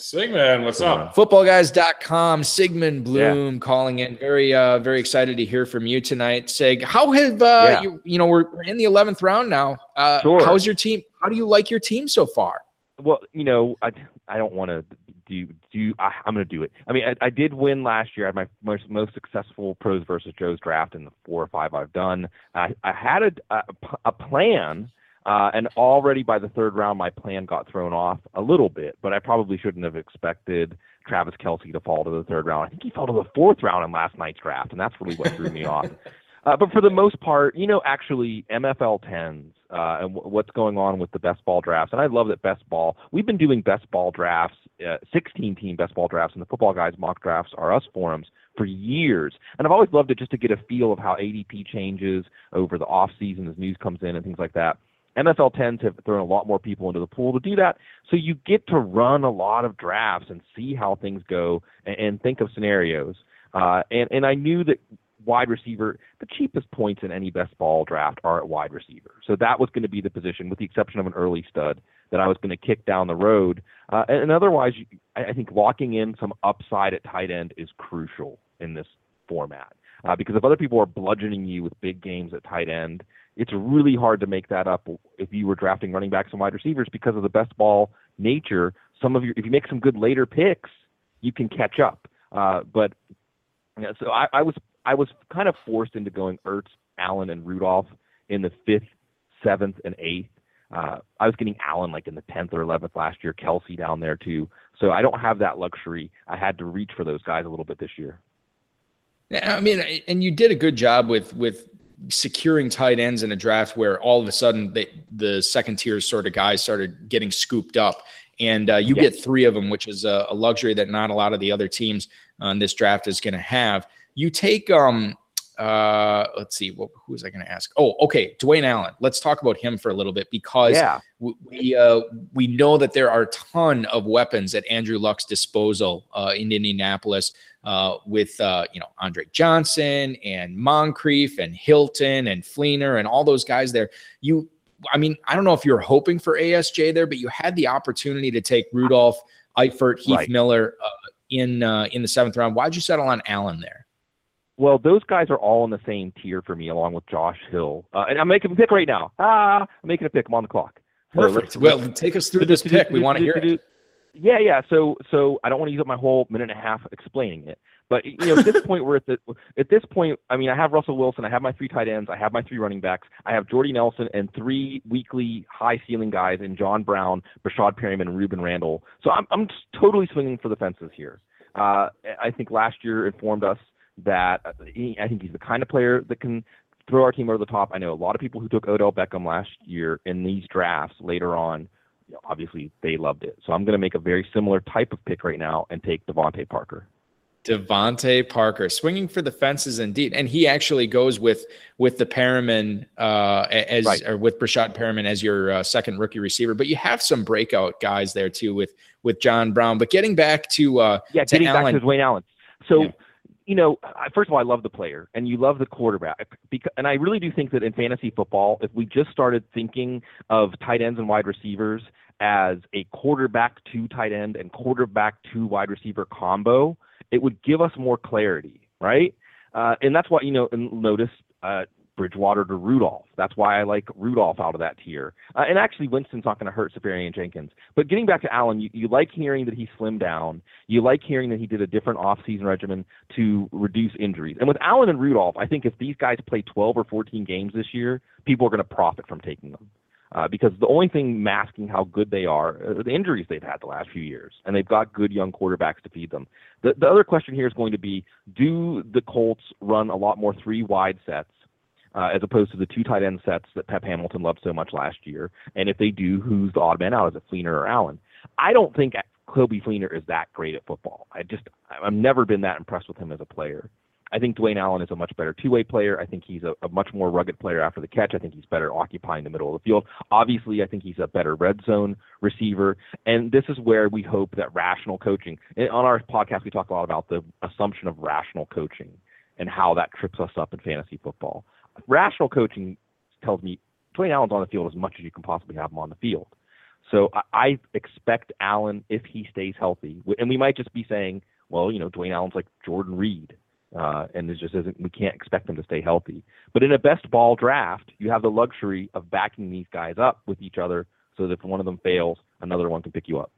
Sigmund, what's up? Footballguys.com, Sigmund Bloom yeah. calling in. Very, uh, very excited to hear from you tonight. Sig, how have uh, yeah. you, you know, we're, we're in the 11th round now. Uh, sure. How's your team? How do you like your team so far? Well, you know, I, I don't want to do you, do I, am going to do it. I mean, I, I, did win last year. I had my most most successful pros versus Joe's draft in the four or five I've done. I, I had a, a, a plan, uh, and already by the third round, my plan got thrown off a little bit. But I probably shouldn't have expected Travis Kelce to fall to the third round. I think he fell to the fourth round in last night's draft, and that's really what threw me off. Uh, but for the most part, you know, actually, MFL 10s uh, and w- what's going on with the best ball drafts. And I love that best ball. We've been doing best ball drafts, uh, 16 team best ball drafts, and the football guys mock drafts are us forums for years. And I've always loved it just to get a feel of how ADP changes over the off season as news comes in and things like that. MFL 10s have thrown a lot more people into the pool to do that. So you get to run a lot of drafts and see how things go and, and think of scenarios. Uh, and, and I knew that wide receiver, the cheapest points in any best ball draft are at wide receiver. So that was going to be the position, with the exception of an early stud, that I was going to kick down the road. Uh, and, and otherwise, I think locking in some upside at tight end is crucial in this format. Uh, because if other people are bludgeoning you with big games at tight end, it's really hard to make that up if you were drafting running backs and wide receivers because of the best ball nature. Some of your, if you make some good later picks, you can catch up. Uh, but yeah, so I, I was I was kind of forced into going Ertz, Allen, and Rudolph in the fifth, seventh, and eighth. Uh, I was getting Allen like in the tenth or eleventh last year, Kelce down there too. So I don't have that luxury. I had to reach for those guys a little bit this year. Yeah, I mean, and you did a good job with with securing tight ends in a draft where all of a sudden they, the second tier sort of guys started getting scooped up, and uh, you yes. get three of them, which is a, a, luxury that not a lot of the other teams on this draft is going to have. You take um uh let's see what who was I going to ask? Oh, okay, Dwayne Allen. Let's talk about him for a little bit because yeah. we we, uh, we know that there are a ton of weapons at Andrew Luck's disposal uh, in Indianapolis uh, with uh, you know Andre Johnson and Moncrief and Hilton and Fleener and all those guys there. You I mean, I don't know if you're hoping for ASJ there, but you had the opportunity to take Rudolph, Eifert, Heath right. Miller uh, in uh, in the seventh round. Why'd you settle on Allen there? Well, those guys are all in the same tier for me, along with Josh Hill. Uh, and I'm making a pick right now. Ah, I'm making a pick. I'm on the clock. Perfect. So well, take us through this pick. We want to hear it. Yeah, yeah. So, so I don't want to use up my whole minute and a half explaining it. But you know, at this point, we're at the at this point. I mean, I have Russell Wilson. I have my three tight ends. I have my three running backs. I have Jordy Nelson and three weekly high ceiling guys in John Brown, Breshad Perriman, and Rueben Randle. So I'm I'm totally swinging for the fences here. Uh, I think last year informed us that uh, he, I think he's the kind of player that can throw our team over the top. I know a lot of people who took Odell Beckham last year in these drafts later on. You know, obviously, they loved it. So I'm going to make a very similar type of pick right now and take DeVante Parker. DeVante Parker swinging for the fences indeed, and he actually goes with with the Perriman uh, as right. or with Breshad Perriman as your uh, second rookie receiver. But you have some breakout guys there too with with John Brown. But getting back to uh, yeah, to getting Allen, back to Dwayne Allen. So. Yeah you know, first of all, I love the player, and you love the quarterback. Because, and I really do think that in fantasy football, if we just started thinking of tight ends and wide receivers as a quarterback to tight end and quarterback to wide receiver combo, it would give us more clarity, right? Uh, and that's why you know, notice uh, Bridgewater to Rudolph. That's why I like Rudolph out of that tier. Uh, and actually, Winston's not going to hurt Seferian-Jenkins. But getting back to Allen, you, you like hearing that he slimmed down. You like hearing that he did a different off-season regimen to reduce injuries. And with Allen and Rudolph, I think if these guys play 12 or 14 games this year, people are going to profit from taking them. Uh, because the only thing masking how good they are are the injuries they've had the last few years, and they've got good young quarterbacks to feed them. The, the other question here is going to be: Do the Colts run a lot more three wide sets uh, as opposed to the two tight end sets that Pep Hamilton loved so much last year? And if they do, who's the odd man out? Is it Fleener or Allen? I don't think Coby Fleener is that great at football. I just I've never been that impressed with him as a player. I think Dwayne Allen is a much better two-way player. I think he's a, a, much more rugged player after the catch. I think he's better occupying the middle of the field. Obviously, I think he's a better red zone receiver. And this is where we hope that rational coaching. On our podcast, we talk a lot about the assumption of rational coaching and how that trips us up in fantasy football. Rational coaching tells me Dwayne Allen's on the field as much as you can possibly have him on the field. So I, I expect Allen, if he stays healthy, and we might just be saying, well, you know, Dwayne Allen's like Jordan Reed uh, and it just isn't. We can't expect them to stay healthy. But in a best ball draft, you have the luxury of backing these guys up with each other, so that if one of them fails, another one can pick you up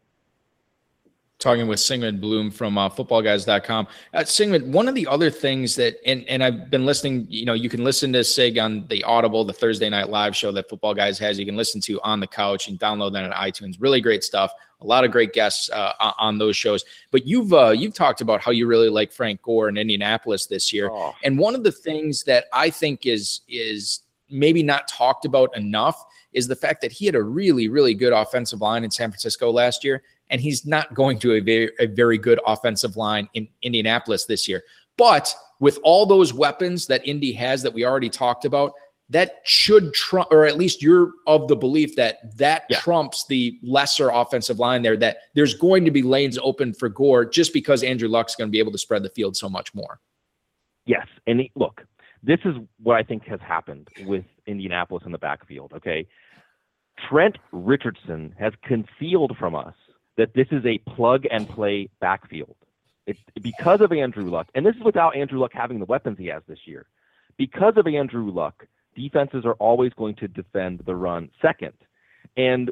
talking with Sigmund Bloom from uh, footballguys.com. Uh, Sigmund, one of the other things that, and, and I've been listening, you know, you can listen to Sig on the Audible, the Thursday night live show that Football Guys has. You can listen to on the couch and download that on iTunes. Really great stuff. A lot of great guests uh, on those shows. But you've uh, you've talked about how you really like Frank Gore in Indianapolis this year. Oh. And one of the things that I think is is maybe not talked about enough is the fact that he had a really, really good offensive line in San Francisco last year and he's not going to a very, a very good offensive line in Indianapolis this year. But with all those weapons that Indy has that we already talked about, that should trump, or at least you're of the belief that that yeah. trumps the lesser offensive line there. That there's going to be lanes open for Gore just because Andrew Luck's going to be able to spread the field so much more. Yes, and look, this is what I think has happened with Indianapolis in the backfield. Okay, Trent Richardson has concealed from us that this is a plug and play backfield. It's because of Andrew Luck, and this is without Andrew Luck having the weapons he has this year. Because of Andrew Luck, defenses are always going to defend the run second. And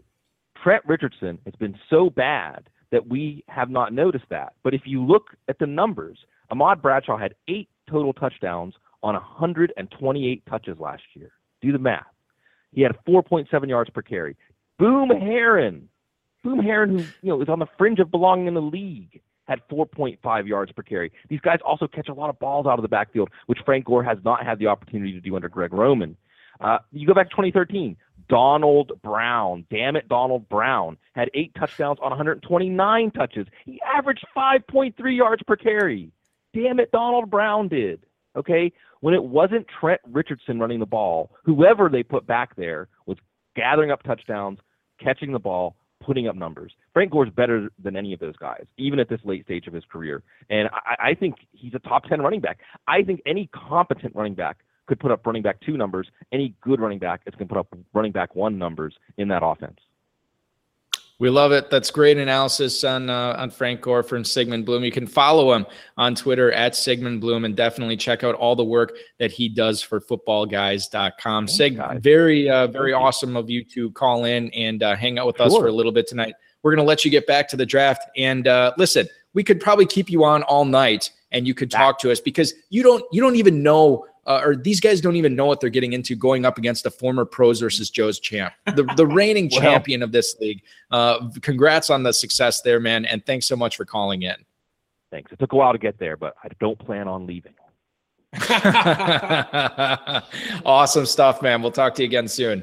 Trent Richardson has been so bad that we have not noticed that. But if you look at the numbers, Ahmad Bradshaw had eight total touchdowns on 128 touches last year. Do the math. He had 4.7 yards per carry. Boom Herron Boom Herron, who you know is on the fringe of belonging in the league, had 4.5 yards per carry. These guys also catch a lot of balls out of the backfield, which Frank Gore has not had the opportunity to do under Greg Roman. Uh, you go back to 2013, Donald Brown, damn it, Donald Brown had eight touchdowns on 129 touches. He averaged 5.3 yards per carry. Damn it, Donald Brown did. Okay, when it wasn't Trent Richardson running the ball, whoever they put back there was gathering up touchdowns, catching the ball, putting up numbers. Frank Gore's better than any of those guys, even at this late stage of his career. And I, I think he's a top 10 running back. I think any competent running back could put up running back two numbers. Any good running back is going to put up running back one numbers in that offense. We love it. That's great analysis on uh, on Frank Gore from Sigmund Bloom. You can follow him on Twitter at Sigmund Bloom and definitely check out all the work that he does for footballguys.com. Sig, guys. very uh, very awesome of you to call in and uh, hang out with sure. us for a little bit tonight. We're going to let you get back to the draft and uh, listen. We could probably keep you on all night and you could talk to us because you don't you don't even know uh, or these guys don't even know what they're getting into going up against a former pros versus Joe's champ, the, the reigning champion of this league. Uh, congrats on the success there, man. And thanks so much for calling in. Thanks. It took a while to get there, but I don't plan on leaving. awesome stuff, man. We'll talk to you again soon.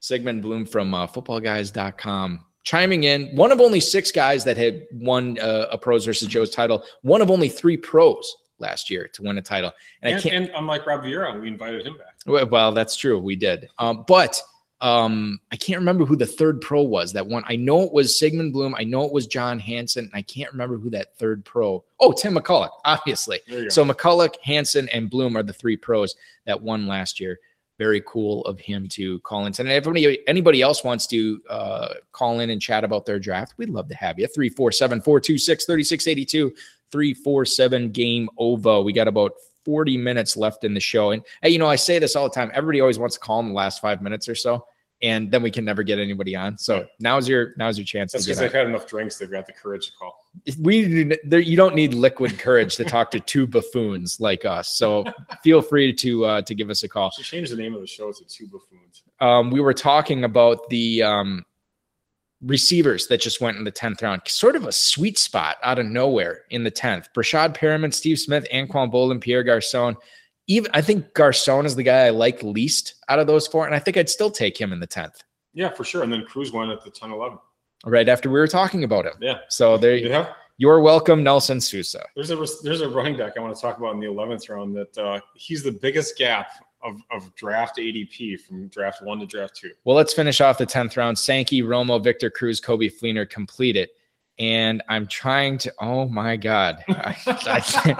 Sigmund Bloom from uh, footballguys.com chiming in. One of only six guys that had won uh, a pros versus Joe's title, one of only three pros last year to win a title. And, and I can't. And unlike Rob Vieira, we invited him back. Well, that's true. We did. Um, but um, I can't remember who the third pro was that won. I know it was Sigmund Bloom. I know it was John Hanson. I can't remember who that third pro. Oh, Tim McCulloch, obviously. So McCulloch, Hanson, and Bloom are the three pros that won last year. Very cool of him to call in. And if anybody, anybody else wants to uh, call in and chat about their draft, we'd love to have you. 347 426 3682. 347 game over. We got about 40 minutes left in the show. And hey, you know, I say this all the time. Everybody always wants to call in the last five minutes or so. and then we can never get anybody on. So now's your now's your chance That's because they've had enough drinks. They've got the courage to call. We there, you don't need liquid courage to talk to two buffoons like us. So feel free to uh, to give us a call. Should change the name of the show to Two Buffoons. um, we were talking about the um, receivers that just went in the 10th round. Sort of a sweet spot out of nowhere in the 10th. Breshad Perriman, Steve Smith, Anquan Boldin, Pierre Garcon. Even I think Garcon is the guy I like least out of those four, and I think I'd still take him in the 10th, Yeah, for sure. And then Cruz went at the 10 11. right after we were talking about him. Yeah. So there, you Yeah. you're welcome, Nelson Sousa. There's a there's a running back I want to talk about in the 11th round that uh, he's the biggest gap of, of draft ADP from draft one to draft two. Well, let's finish off the 10th round. Sankey, Romo, Victor Cruz, Coby Fleener complete it. And I'm trying to, oh my God. I, I, think,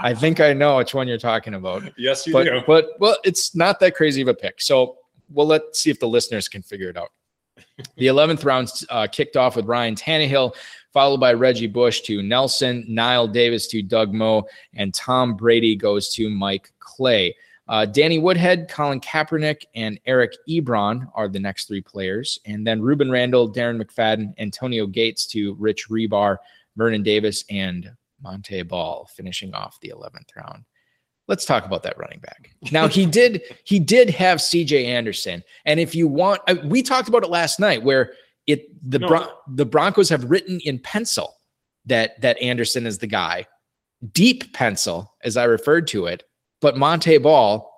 I think I know which one you're talking about. Yes, you But, do. but, well, it's not that crazy of a pick. So, well, let's see if the listeners can figure it out. The 11th round uh, kicked off with Ryan Tannehill, followed by Reggie Bush to Nelson, Knile Davis to Doug More, and Tom Brady goes to Mike Clay. Uh, Danny Woodhead, Colin Kaepernick, and Eric Ebron are the next three players. And then Rueben Randle, Darren McFadden, Antonio Gates to Rich Hribar, Vernon Davis, and Montee Ball finishing off the 11th round. Let's talk about that running back. Now he did he did have CJ Anderson, and if you want, uh, we talked about it last night where it the No. Bron- the Broncos have written in pencil that that Anderson is the guy, deep pencil as I referred to it. But Montee Ball,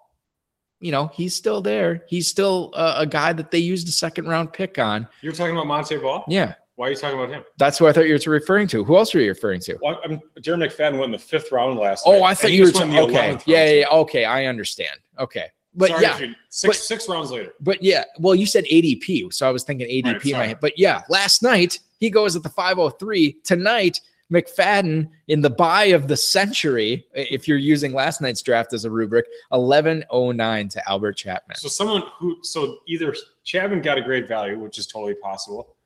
you know, he's still there. He's still a, a guy that they used a second round pick on. You're talking about Montee Ball? Yeah, Why are you talking about him? that's who I thought you were referring to. Who else were you referring to? Well, I'm, Jared McFadden went in the fifth round last Oh, night, I thought you were talking. Okay, 11th yeah, yeah, yeah, okay, I understand. Okay, but Sorry, yeah, six but- six rounds later. But yeah, well, you said ADP, so I was thinking ADP Right, in my head. But yeah, last night he goes at the 503. Tonight, McFadden in the buy of the century, if you're using last night's draft as a rubric, 1109 to Albert Chapman. So someone who so either Chapman got a great value, which is totally possible,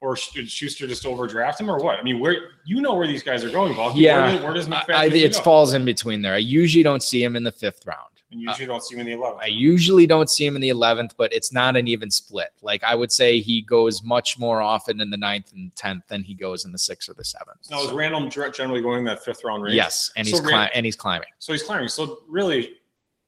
or did Schuster just overdraft him, or what? I mean, where you know where these guys are going, Balky. Yeah, where, where does McFadden I, usually it go? falls in between there. I usually don't see him in the fifth round. And you uh, usually don't see him in the 11th. I usually don't see him in the 11th, but it's not an even split. Like I would say he goes much more often in the ninth and 10th than he goes in the sixth or the seventh. now is Randle generally going that fifth round range? Yes, and he's So cli- Ran- and he's climbing. So he's climbing. So really,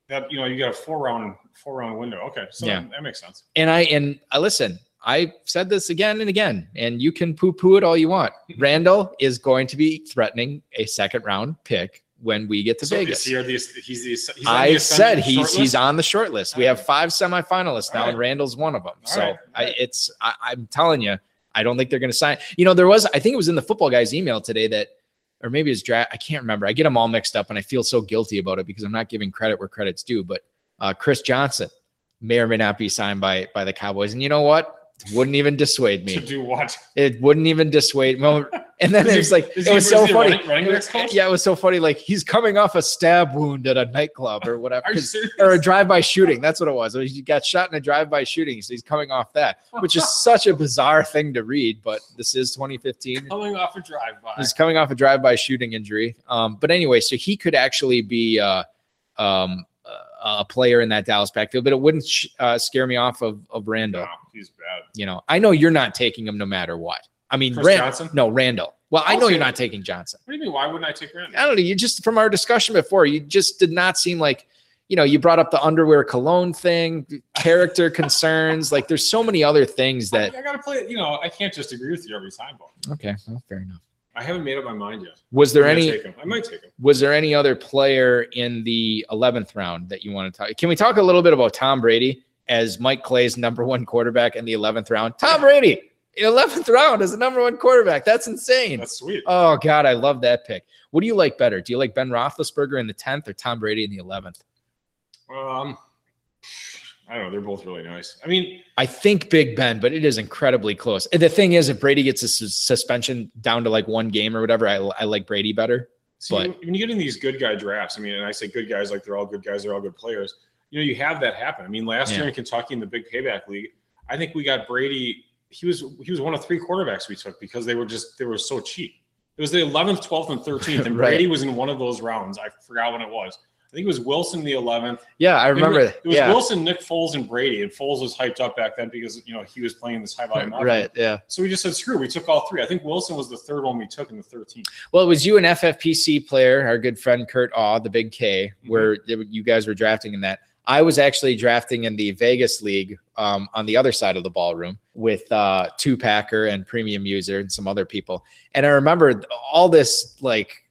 that you know, you got a four round four round window. Okay, so Yeah. that, that makes sense. And I and I listen. I said this again and again, and you can poo-poo it all you want. Randle is going to be threatening a second round pick when we get to So Vegas. is he, he's the he's I said he's he's on the short list. We have five semifinalists now, All and. Randle's one of them. All so right. I, it's I, I'm telling you, I don't think they're going to sign. You know, there was I think it was in the football guy's email today that, or maybe his draft. I can't remember. I get them all mixed up, and I feel so guilty about it because I'm not giving credit where credit's due. But uh, Chris Johnson may or may not be signed by by the Cowboys, and you know what? Wouldn't even dissuade me. to do what? It wouldn't even dissuade. Well, and then it was like it was so funny. running- running? Yeah, it was so funny. Like he's coming off a stab wound at a nightclub or whatever. Are you 'cause- or a drive-by shooting. That's what it was. He got shot in a drive-by shooting, so he's coming off that, which is such a bizarre thing to read. But this is 2015. coming off a drive by. He's coming off a drive-by shooting injury. Um, but anyway, so he could actually be uh, um, a- player in that Dallas backfield, but it wouldn't sh- uh, scare me off of of Randle. No, he's bad. You know, I know you're not taking him no matter what. I mean, Chris Ran- Johnson? no Randle. Well, I I'll know you're not taking Johnson. What do you mean? Why wouldn't I take Randle? I don't know. You just from our discussion before, you just did not seem like, you know, you brought up the underwear cologne thing, character concerns. Like there's so many other things that. I, I gotta play it. You know, I can't just agree with you every time, Bob. Okay, well, fair enough. I haven't made up my mind yet. Was there any? I might take him. Was there any other player in the 11th round that you want to talk? Can we talk a little bit about Tom Brady as Mike Clay's number one quarterback in the 11th round? Tom Brady, in 11th round as the number one quarterback. That's insane. That's sweet. Oh God, I love that pick. What do you like better? Do you like Ben Roethlisberger in the 10th or Tom Brady in the 11th? Um, I don't know. They're both really nice. I mean, I think Big Ben, but it is incredibly close. The thing is, if Brady gets a sus- suspension down to like one game or whatever, I, I like Brady better. see, But- when you get in these good guy drafts, I mean, and I say good guys like they're all good guys, they're all good players. You know, you have that happen. I mean, last year in Kentucky in the big payback league, I think we got Brady. He was he was one of three quarterbacks we took because they were just they were so cheap. It was the 11th, 12th, and 13th, and Right. Brady was in one of those rounds. I forgot when it was. I think it was Wilson the 11th. Yeah, I remember. It was, it was yeah, Wilson, Nick Foles, and Brady. And Foles was hyped up back then because you know he was playing this high volume offense. right. Yeah. So we just said screw. We took all three. I think Wilson was the third one we took in the 13th. Well, it was you and FFPC player, our good friend Kurt Aw, the big K, Mm-hmm. where you guys were drafting in that. I was actually drafting in the Vegas League um, on the other side of the ballroom with uh, Two Packer and Premium User and some other people. And I remember all this like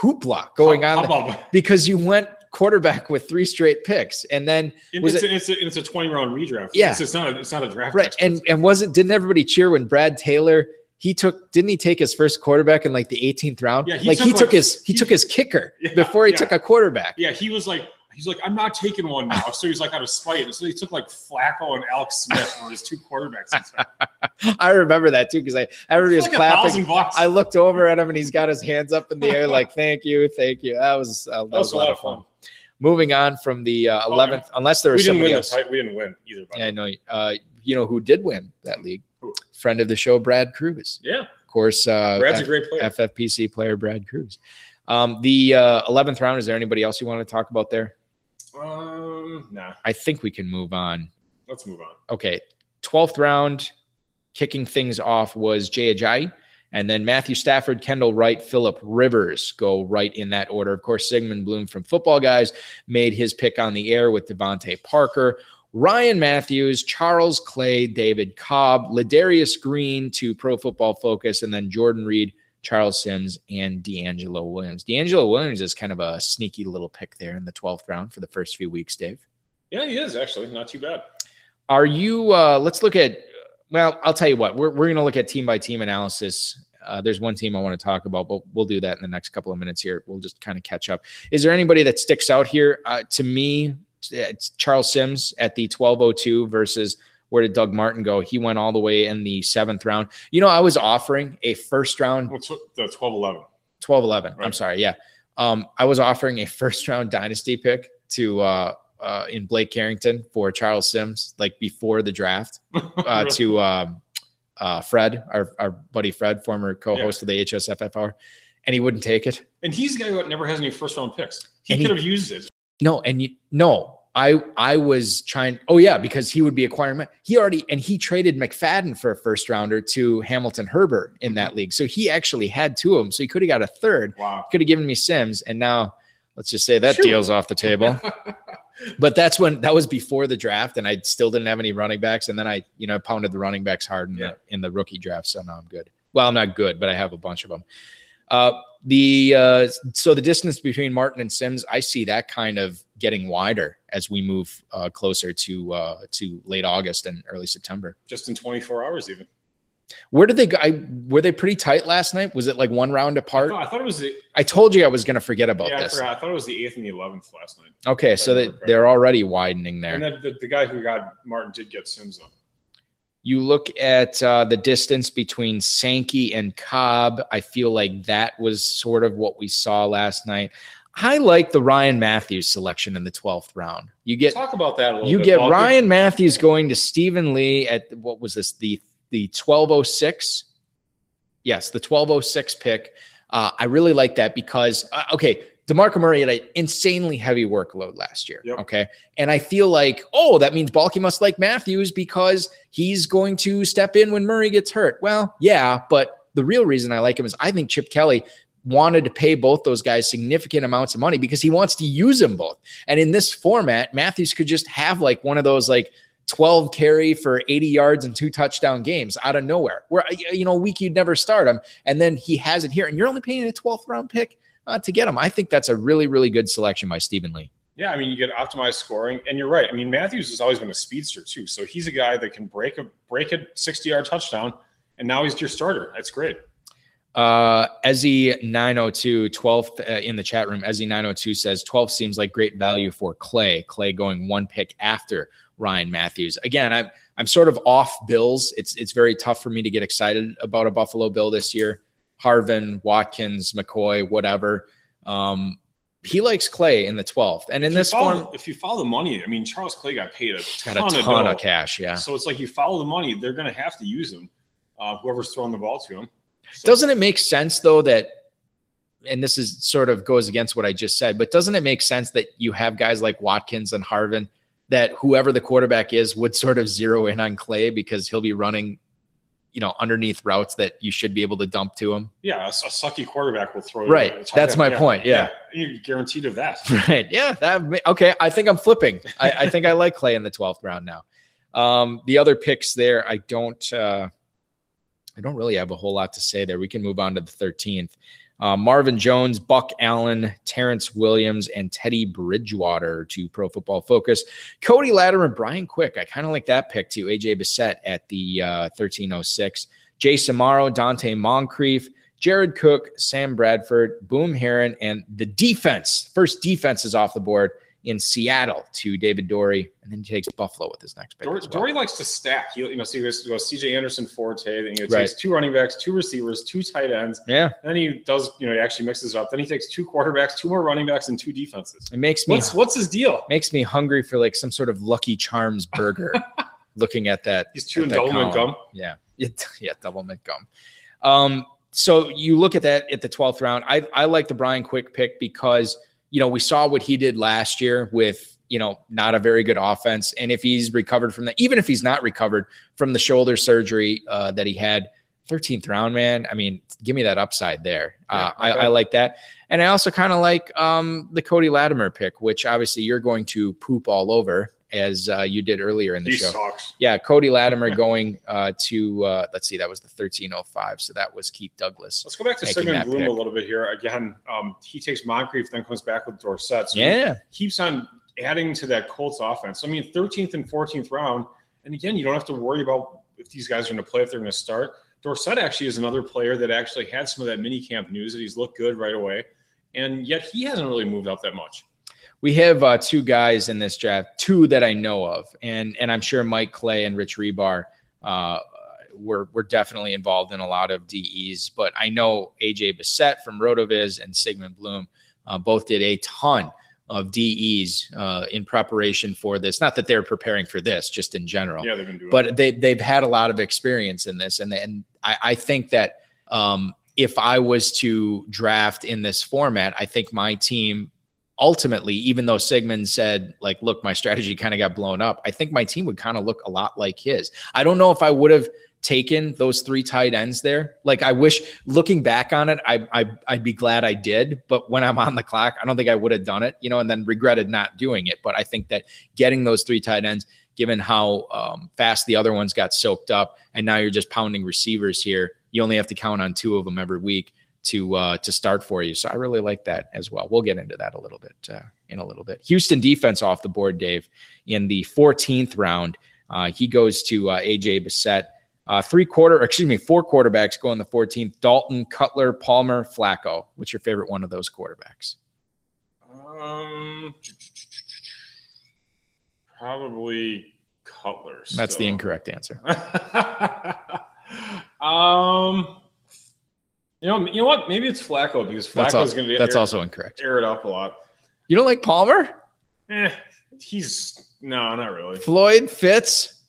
hoopla going on because you went quarterback with three straight picks, and then Was it's, a, it's, a, it's a 20 round redraft. Yeah. It's, it's not a, it's not a draft. right and and wasn't didn't everybody cheer when Brad Taylor? He took didn't he take his first quarterback in like the 18th round? Yeah, he like took, he took his he, he- took his kicker Yeah, before he yeah. took a quarterback. yeah, he was like, he's like, I'm not taking one now. So he's like out of spite. So he took like Flacco and Alex Smith were his two quarterbacks. I remember that too because I everybody was like clapping. I looked over at him and he's got his hands up in the air like thank you, thank you. That was uh, that, that was a lot of fun. Moving on from the uh, 11th, unless there We was didn't somebody else. title. We didn't win either. By Yeah, I know. Uh, you know who did win that league? Who? Friend of the show, Brad Cruz. Yeah, Of course, uh, Brad's a F- great player. FFPC player Brad Cruz. Um, the uh, 11th round. Is there anybody else you want to talk about there? Um, nah, I think we can move on. let's move on. Okay, 12th round, kicking things off was Jay Ajayi. And then Matthew Stafford, Kendall Wright, Philip Rivers go right in that order. Of course, Sigmund Bloom from Football Guys made his pick on the air with DeVante Parker. Ryan Mathews, Charles Clay, David Cobb, Ladarius Green to Pro Football Focus, and then Jordan Reed, Charles Sims, and DeAngelo Williams. DeAngelo Williams is kind of a sneaky little pick there in the 12th round for the first few weeks, Dave. Yeah, he is actually not too bad. Are you? Uh, let's look at. Well, I'll tell you what. We're we're going to look at team by team analysis. Uh, there's one team I want to talk about, but we'll do that in the next couple of minutes here. We'll just kind of catch up. Is there anybody that sticks out here? Uh, to me, it's Charles Sims at the 1202 versus where did Doug Martin go? He went all the way in the seventh round. You know, I was offering a first round What's the 12 11? 12 11 i'm sorry yeah um i was offering a first round dynasty pick to uh uh in blake carrington for charles sims like before the draft uh to um uh fred our, our buddy fred former co-host of the hsffr and he wouldn't take it And he's the guy who never has any first round picks. He And he- could have used it. no and you no i i was trying oh yeah because he would be acquiring he already and he traded mcfadden for a first rounder to hamilton herbert in that league so he actually had two of them so he could have got a third Wow. could have given me Sims, and now let's just say that Shoot. deal's off the table. but that's when that was before the draft, and I still didn't have any running backs. And then I, you know, pounded the running backs hard in Yeah. the in the rookie draft, so now I'm good. Well, I'm not good, but I have a bunch of them. Uh, the uh, so the distance between Martin and Sims, I see that kind of getting wider as we move uh, closer to uh, to late August and early September. Just in 24 hours, even. Where did they go? I, were they pretty tight last night? Was it like one round I apart? thought, I thought it was the. I told you I was going to forget about Yeah, I this. forgot. I thought it was the 8th and the 11th last night. Okay, so correctly. they're already widening there. And then the, the guy who got Martin did get Sims though. You look at uh, the distance between Sankey and Cobb. I feel like that was sort of what we saw last night. I like the Ryan Mathews selection in the 12th round. You get Talk about that a little you bit. get Paul. Ryan Mathews going to Stephen Lee at what was this the the 1206? Yes, the 1206 pick. Uh, I really like that because uh, okay, DeMarco Murray had an insanely heavy workload last year. Yep. Okay. And I feel like, oh, that means Balky must like Mathews because he's going to step in when Murray gets hurt. Well, yeah, but the real reason I like him is I think Chip Kelly wanted to pay both those guys significant amounts of money because he wants to use them both. And in this format, Mathews could just have like one of those like 12 carry for 80 yards and two touchdown games out of nowhere. Where you know, week you'd never start him, and then he has it here, and you're only paying a 12th round pick uh, to get him. I think that's a really, really good selection by Stephen Lee. Yeah, I mean, you get optimized scoring, and you're right. I mean, Mathews has always been a speedster too, so he's a guy that can break a break a 60 yard touchdown, and now he's your starter. That's great. Uh, Ezzy 902, 12th uh, in the chat room. Ezzy 902 says 12 seems like great value for Clay. Clay going one pick after Ryan Mathews. Again, I'm I'm sort of off Bills. It's it's very tough for me to get excited about a Buffalo Bill this year. Harvin, Watkins, McCoy, whatever. Um, he likes Clay in the 12th, and in If this follow- form, if you follow the money, I mean, Charles Clay got paid a got ton, a of, ton dough. of cash. Yeah. So it's like you follow the money, they're going to have to use him. Uh, whoever's throwing the ball to him. So- Doesn't it make sense though that and this is sort of goes against what I just said, but doesn't it make sense that you have guys like Watkins and Harvin that whoever the quarterback is would sort of zero in on Clay because he'll be running, you know, underneath routes that you should be able to dump to him. Yeah, a, a sucky quarterback will throw. Right. That's my point. Yeah. You're guaranteed of that. Right. Yeah. That okay. I think I'm flipping. I, I think I like Clay in the 12th round now. Um, the other picks there, I don't uh I don't really have a whole lot to say there. We can move on to the 13th. Uh, Marvin Jones, Buck Allen, Terrence Williams, and Teddy Bridgewater to Pro Football Focus. Cody Latimer, Brian Quick. I kind of like that pick too. AJ Bessette at the uh, 1306. Jace Amaro, Donte Moncrief, Jared Cook, Sam Bradford, Boom Herron, and the defense. First defense is off the board in Seattle to David Dorey, and then he takes Buffalo with his next pick. Dorey, well. Dorey likes to stack. He, you know, so he goes, goes CJ Anderson, Forte, then he takes Right. two running backs, two receivers, two tight ends. Yeah, Then he does, you know, he actually mixes it up. Then he takes two quarterbacks, two more running backs, and two defenses. it makes me What's what's his deal? makes me hungry for like some sort of Lucky Charms burger. looking at that, He's chewing Doberman column. gum. Yeah, it, yeah, double mint gum. Um, so you look at that at the twelfth round. I I like the Brian Quick pick because you know we saw what he did last year with you know not a very good offense, and if he's recovered from that, even if he's not recovered from the shoulder surgery uh, that he had. 13th round, man. I mean, give me that upside there. Uh, Yeah, I. I like that. And I also kind of like um, the Cody Latimer pick, which obviously you're going to poop all over as uh, you did earlier in the He show. sucks. Yeah, Cody Latimer going uh, to uh, let's see, that was the 1305. So that was Keith Douglas. Let's go back to Sigmund Bloom pick. a little bit here. Again, um, he takes Moncrief, then comes back with Dorsett. So Yeah, he keeps on adding to that Colts offense. I mean, 13th and 14th round. And again, you don't have to worry about if these guys are going to play, if they're going to start. Dorsett actually is another player that actually had some of that mini camp news that he's looked good right away. And yet he hasn't really moved up that much. We have uh, two guys in this draft, two that I know of, and and I'm sure Mike Clay and Rich Hribar uh, were were definitely involved in a lot of DEs. But I know AJ Bessette from Rotoviz and Sigmund Bloom uh, both did a ton of DEs uh, in preparation for this. Not that they're preparing for this, just in general. Yeah, they've been doing but they they've had a lot of experience in this, and and I, I think that um, if I was to draft in this format, I think my team ultimately, even though Sigmund said like, look, my strategy kind of got blown up, I think my team would kind of look a lot like his. I don't know if I would have taken those three tight ends there. Like I wish looking back on it, I, I I'd be glad I did. But when I'm on the clock, I don't think I would have done it, you know, and then regretted not doing it. But I think that getting those three tight ends, given how um, fast the other ones got soaked up, and now you're just pounding receivers here, you only have to count on two of them every week to uh, to start for you. So I really like that as well. We'll get into that a little bit uh, in a little bit. Houston defense off the board, Dave, in the 14th round. Uh, he goes to uh, AJ Bessette. Uh, three quarter, excuse me, four quarterbacks go in the 14th. Dalton, Cutler, Palmer, Flacco. What's your favorite one of those quarterbacks? Um, probably Cutler. That's the incorrect answer. um, you know, you know what? Maybe it's Flacco because Flacco's going to that's air, also incorrect. air it up a lot. You don't like Palmer? Eh, he's no, not really. Floyd, Fitz,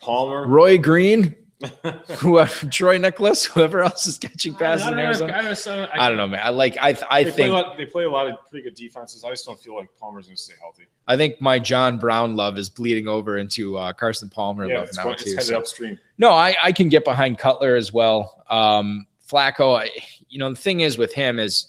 Palmer. Roy Green, whoever, Troy Niklas, whoever else is catching passes in Arizona. I uh, I don't know, man. I like. I I They play, think lot, they play a lot of pretty good defenses. I just don't feel like Palmer's going to stay healthy. I think my John Brown love is bleeding over into uh, Carson Palmer Yeah, love now going, it's too. headed so- upstream. No, I, I can get behind Cutler as well. Um, Flacco, I, you know, the thing is with him is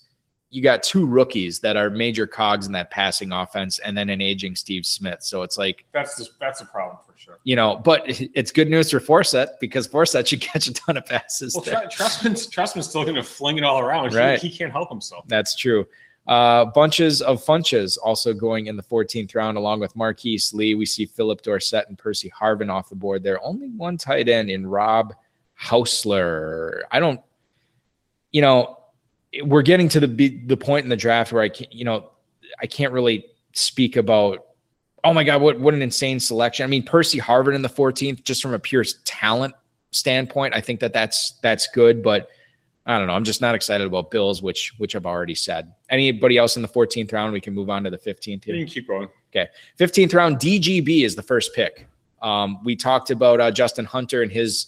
you got two rookies that are major cogs in that passing offense, and then an aging Steve Smith. So it's like That's the, that's a problem for sure. you know, but it's good news for Forsett because Forsett should catch a ton of passes. Well, there. Trestman's, Trestman's still going to fling it all around. He- Right. He, can't help himself. That's true. Uh, bunches of funches also going in the 14th round, along with Marquise Lee. We see Phillip Dorsett and Percy Harvin off the board there. Only one tight end in Rob Housler. I don't, you know, we're getting to the the point in the draft where I can't, you know, I can't really speak about. Oh my God, what what an insane selection! I mean, Percy Harvin in the 14th, just from a pure talent standpoint, I think that that's that's good, but. I don't know. I'm just not excited about Bills, which which I've already said. Anybody else in the 14th round? We can move on to the 15th. You can keep going. Okay, 15th round, DGB is the first pick. Um, we talked about uh, Justin Hunter and his,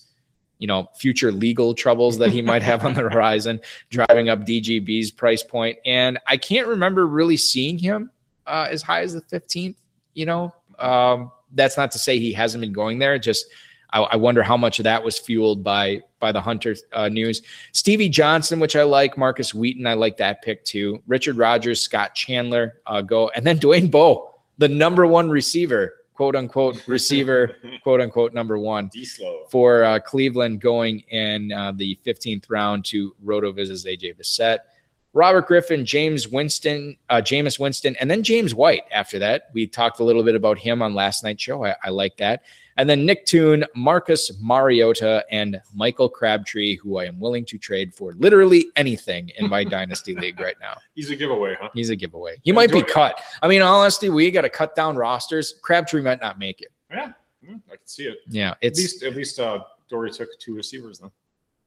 you know, future legal troubles that he might have on the horizon, driving up DGB's price point. And I can't remember really seeing him uh, as high as the 15th. You know, um, that's not to say he hasn't been going there. Just I, I wonder how much of that was fueled by by the Hunter uh, news. Stevie Johnson, which I like, Markus Wheaton, I like that pick too. Richard Rodgers, Scott Chandler, uh, go, and then Dwayne Bowe, the number one receiver, quote unquote receiver, quote unquote number one for uh, Cleveland, going in uh, the 15th round to Rotoviz's AJ Bessette. Robert Griffin, James Winston, uh, Jameis Winston, and then James White. After that, we talked a little bit about him on last night's show. I, I like that. And then Nick Toon, Marcus Mariota, and Michael Crabtree, who I am willing to trade for literally anything in my dynasty league right now. He's a giveaway, huh? He's a giveaway. He might be cut. I mean, honestly, we got to cut down rosters. Crabtree might not make it. Yeah, mm, I can see it. Yeah, At least, at least, uh, Dorey took two receivers then.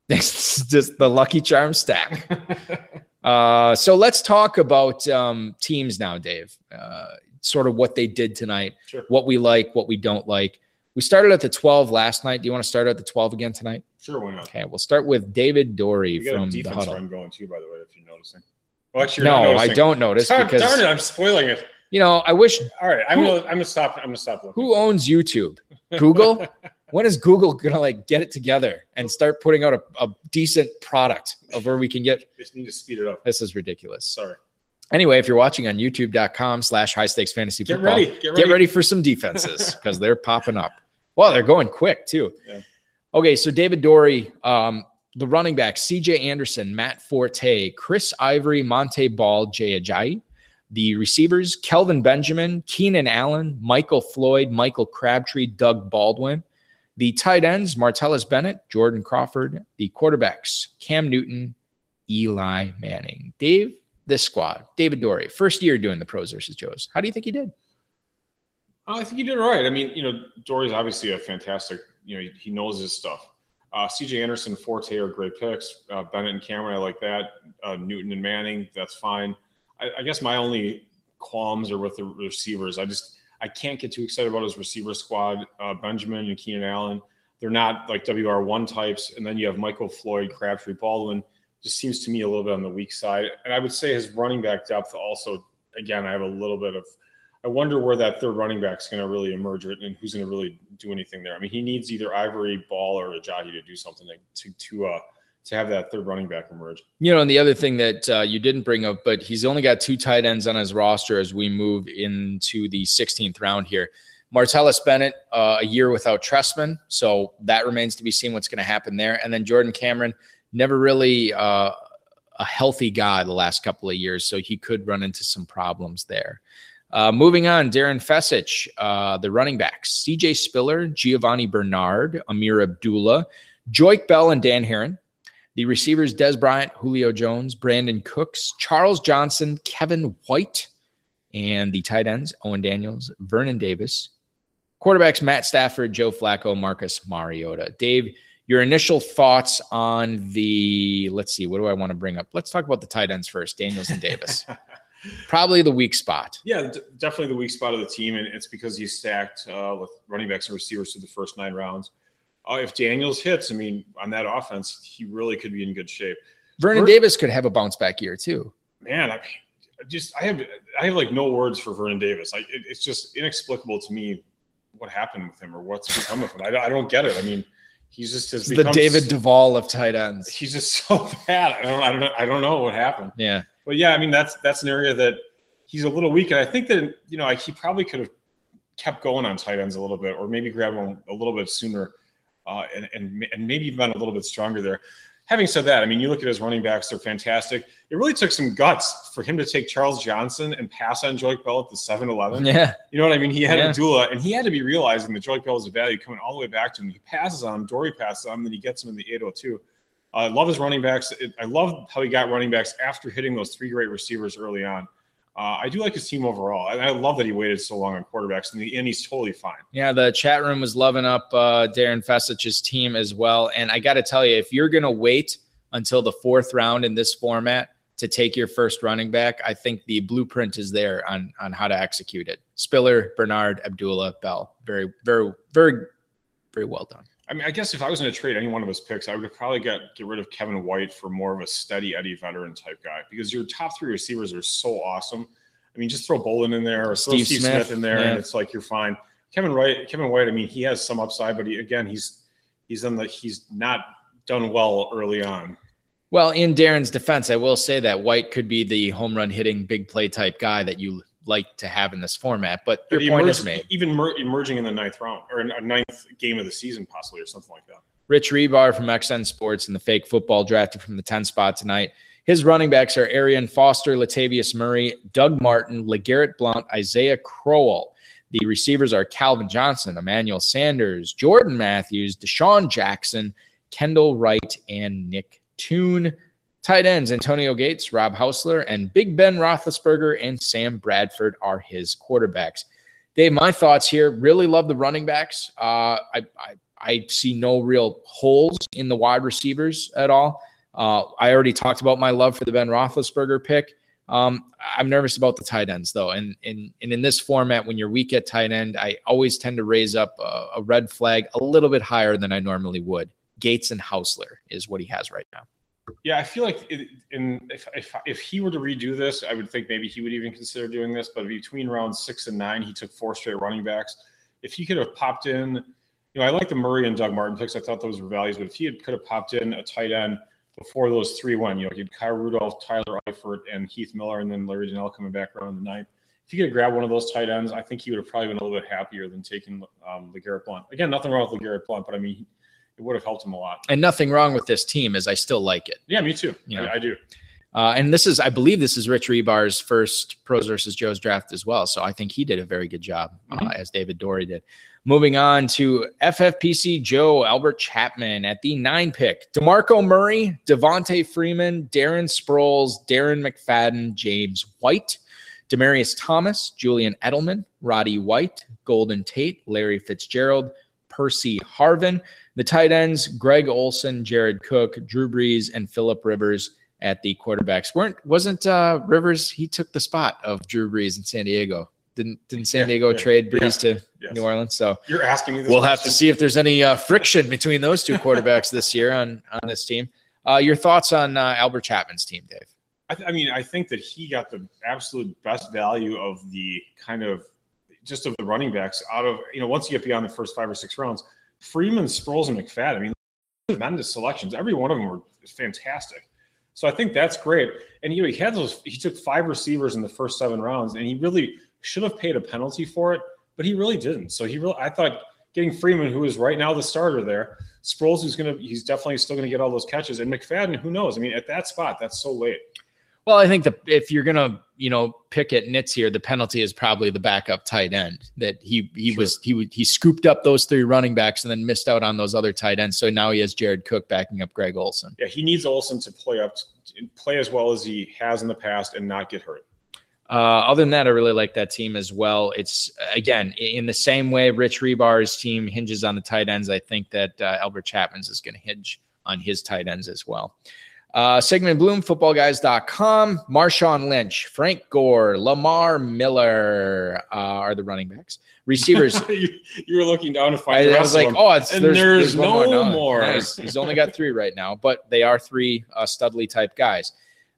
it's just the lucky charm stack. Uh, so let's talk about um, teams now, Dave. Uh, sort of what they did tonight, Sure. what we like, what we don't like. We started at the 12 last night. Do you want to start at the 12 again tonight? Sure, why not? Okay, we'll start with David Dorey We got a from the defense huddle. run going too, by the way, if you're noticing. Well, actually, you're not No, I noticing. don't notice Darn, because darn it, I'm spoiling it. you know I wish. All right, I'm Who- gonna, I'm gonna stop. I'm gonna stop looking. Who owns YouTube? Google. when is Google gonna like get it together and start putting out a, a decent product of where we can get? Just need to speed it up. This is ridiculous. Sorry. Anyway, if you're watching on youtube.com slash high stakes fantasy Get football, ready. Get ready. get ready for some defenses because they're popping up. Well, they're going quick too. Yeah. Okay, so David Dorey, um, the running back, CJ Anderson, Matt Forte, Chris Ivory, Montee Ball, Jay Ajayi. The receivers, Kelvin Benjamin, Keenan Allen, Michael Floyd, Michael Crabtree, Doug Baldwin. The tight ends, Martellus Bennett, Jordan Crawford. The quarterbacks, Cam Newton, Eli Manning. Dave, this squad, David Dorey, first year doing the pros versus Joes. How do you think he did? I think you did all right. I mean, you know, Dorey's obviously a fantastic. You know, he, he knows his stuff. Uh, C.J. Anderson, Forte are great picks. Uh, Bennett and Cameron, I like that. Uh, Newton and Manning, that's fine. I, I guess my only qualms are with the receivers. I just I can't get too excited about his receiver squad. Uh, Benjamin and Keenan Allen, they're not like WR one types. And then you have Michael Floyd, Crabtree, Baldwin. Just seems to me a little bit on the weak side. And I would say his running back depth also. Again, I have a little bit of I wonder where that third running back is going to really emerge and who's going to really do anything there. I mean, he needs either Ivory, Ball, or Ajayi to do something to to uh, to have that third running back emerge. You know, and the other thing that uh, you didn't bring up, but he's only got two tight ends on his roster as we move into the 16th round here. Martellus Bennett, uh, a year without Trestman, so that remains to be seen what's going to happen there. And then Jordan Cameron, never really uh, a healthy guy the last couple of years, so he could run into some problems there. Uh, moving on, Darren Fecich, uh, the running backs, CJ Spiller, Giovani Bernard, Ameer Abdullah, Joique Bell, and Dan Herron. The receivers, Dez Bryant, Julio Jones, Brandin Cooks, Charles Johnson, Kevin White, and the tight ends, Owen Daniels, Vernon Davis. Quarterbacks, Matt Stafford, Joe Flacco, Marcus Mariota. Dave, your initial thoughts on the, let's see, what do I want to bring up? Let's talk about the tight ends first, Daniels and Davis. Probably the weak spot. Yeah, d- definitely the weak spot of the team, and it's because he's stacked uh, with running backs and receivers through the first nine rounds. Uh, if Daniels hits, I mean, on that offense, he really could be in good shape. Vernon Ver- Davis could have a bounce back year too. Man, I mean, just I have I have like no words for Vernon Davis. Like it, it's just inexplicable to me what happened with him or what's become of him. I, don't- I don't get it. I mean, he's just has the David Duval of tight ends. He's just so bad. I don't I don't know, I don't know what happened. Yeah. But yeah, I mean that's that's an area that he's a little weak, and I think that you know he probably could have kept going on tight ends a little bit, or maybe grabbed one a little bit sooner, uh, and and and maybe been a little bit stronger there. Having said that, I mean you look at his running backs; they're fantastic. It really took some guts for him to take Charles Johnson and pass on Joique Bell at the 7-Eleven. Yeah. You know what I mean? He had Yeah. Abdullah, and he had to be realizing that Joique Bell is a value coming all the way back to him. He passes on him, Dorey passes on him, then he gets him in the 802. Uh, I love his running backs. I love how he got running backs after hitting those three great receivers early on. Uh, I do like his team overall, and I love that he waited so long on quarterbacks, and, the, and he's totally fine. Yeah, the chat room was loving up uh, Darren Fecich's team as well. And I got to tell you, if you're going to wait until the fourth round in this format to take your first running back, I think the blueprint is there on on how to execute it. Spiller, Bernard, Abdullah, Bell, very, very, very, very well done. I mean, I guess if I was going to trade any one of his picks, I would probably get get rid of Kevin White for more of a steady Eddie veteran type guy because your top three receivers are so awesome. I mean, just throw Boldin in there or throw Steve Steve, Smith, Smith, in there, yeah. and it's like you're fine. Kevin White, Kevin White. I mean, he has some upside, but he, again, he's he's in the he's not done well early on. Well, in Darren's defense, I will say that White could be the home run hitting big play type guy that you like to have in this format. But your point emerged- is made. even mer- emerging in the ninth round or in a ninth game of the season, possibly or something like that. Rich Hribar from XN Sports and the fake football drafted from the 10 spot tonight. His running backs are Arian Foster, Latavius Murray, Doug Martin, LeGarrette Blount, Isaiah Crowell. The receivers are Calvin Johnson, Emmanuel Sanders, Jordan Matthews, DeSean Jackson, Kendall Wright, and Nick Toon. Tight ends Antonio Gates, Rob Housler, and Big Ben Roethlisberger and Sam Bradford are his quarterbacks. Dave, my thoughts here. Really love the running backs. Uh, I, I I see no real holes in the wide receivers at all. Uh, I already talked about my love for the Ben Roethlisberger pick. Um, I'm nervous about the tight ends though, and and and in this format, when you're weak at tight end, I always tend to raise up a, a red flag a little bit higher than I normally would. Gates and Housler is what he has right now. Yeah, I feel like it, in if, if if he were to redo this, I would think maybe he would even consider doing this. But between rounds six and nine, he took four straight running backs. If he could have popped in, you know, I like the Murray and Doug Martin picks. I thought those were values. But if he had, could have popped in a tight end before those three went, you know, he had Kyle Rudolph, Tyler Eifert, and Heath Miller, and then Larry Donnell coming back around the ninth. If he could have grabbed one of those tight ends, I think he would have probably been a little bit happier than taking um, LeGarrette Blount. Again, nothing wrong with LeGarrette Blount, but I mean, it would have helped him a lot. And nothing wrong with this team, as I still like it. Yeah, me too. Yeah. I, I do. Uh, and this is, I believe, this is Rich Hribar's first pros versus Joe's draft as well. So I think he did a very good job, uh, as David Dorey did. Moving on to FFPC Joe Albert Chapman at the nine pick. DeMarco Murray, Devonta Freeman, Darren Sproles, Darren McFadden, James White, Demaryius Thomas, Julian Edelman, Roddy White, Golden Tate, Larry Fitzgerald, Percy Harvin. The tight ends, Greg Olsen, Jared Cook, Drew Brees, and Philip Rivers at the quarterbacks. weren't wasn't uh, Rivers? He took the spot of Drew Brees in San Diego. Didn't didn't San Yeah, Diego yeah, trade Brees to Yes. New Orleans? So You're asking me this. we'll have to see if there's any uh, friction between those two quarterbacks this year on on this team. Uh, your thoughts on uh, Albert Chapman's team, Dave? I, th- I mean, I think that he got the absolute best value of the kind of just of the running backs out of you know once you get beyond the first five or six rounds. Freeman, Sproles, and McFadden. I mean, tremendous selections. Every one of them were fantastic. So I think that's great. And you know, he had those. He took five receivers in the first seven rounds, and he really should have paid a penalty for it, but he really didn't. So he really, I thought, getting Freeman, who is right now the starter there, Sproles, who's gonna, he's definitely still gonna get all those catches, and McFadden, who knows? I mean, at that spot, that's so late. Well, I think that if you're gonna, you know, pick at nits here, the penalty is probably the backup tight end. That he he Sure. was he he scooped up those three running backs and then missed out on those other tight ends. So now he has Jared Cook backing up Greg Olsen. Yeah, he needs Olsen to play up, play as well as he has in the past, and not get hurt. Uh, other than that, I really like that team as well. It's again in the same way Rich Hribar's team hinges on the tight ends. I think that uh, Albert Chapman's is going to hinge on his tight ends as well. Uh, Sigmund Bloom, footballguys.com, Marshawn Lynch, Frank Gore, Lamar Miller uh, are the running backs. Receivers, you, you were looking down to find. I, the I was like, them. oh, it's, And there's, there's one no No, more. Nice. He's only got three right now, but they are three uh, Studley type guys.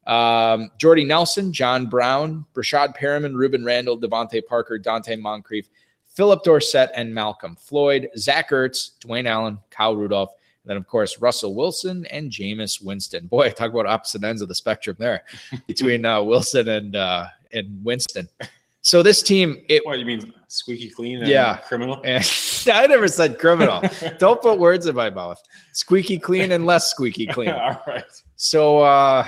Um, Jordy Nelson, John Brown, Breshad Perriman, Rueben Randle, DeVante Parker, Donte Moncrief, Phillip Dorsett, and Malcom Floyd, Zach Ertz, Dwayne Allen, Kyle Rudolph, then of course Russell Wilson and Jameis Winston. Boy, talk about opposite ends of the spectrum there between uh, Wilson and uh, and Winston. So this team, it What do you mean, squeaky clean? And Yeah. criminal. and I never said criminal. Don't put words in my mouth. Squeaky clean and less squeaky clean. All right. So uh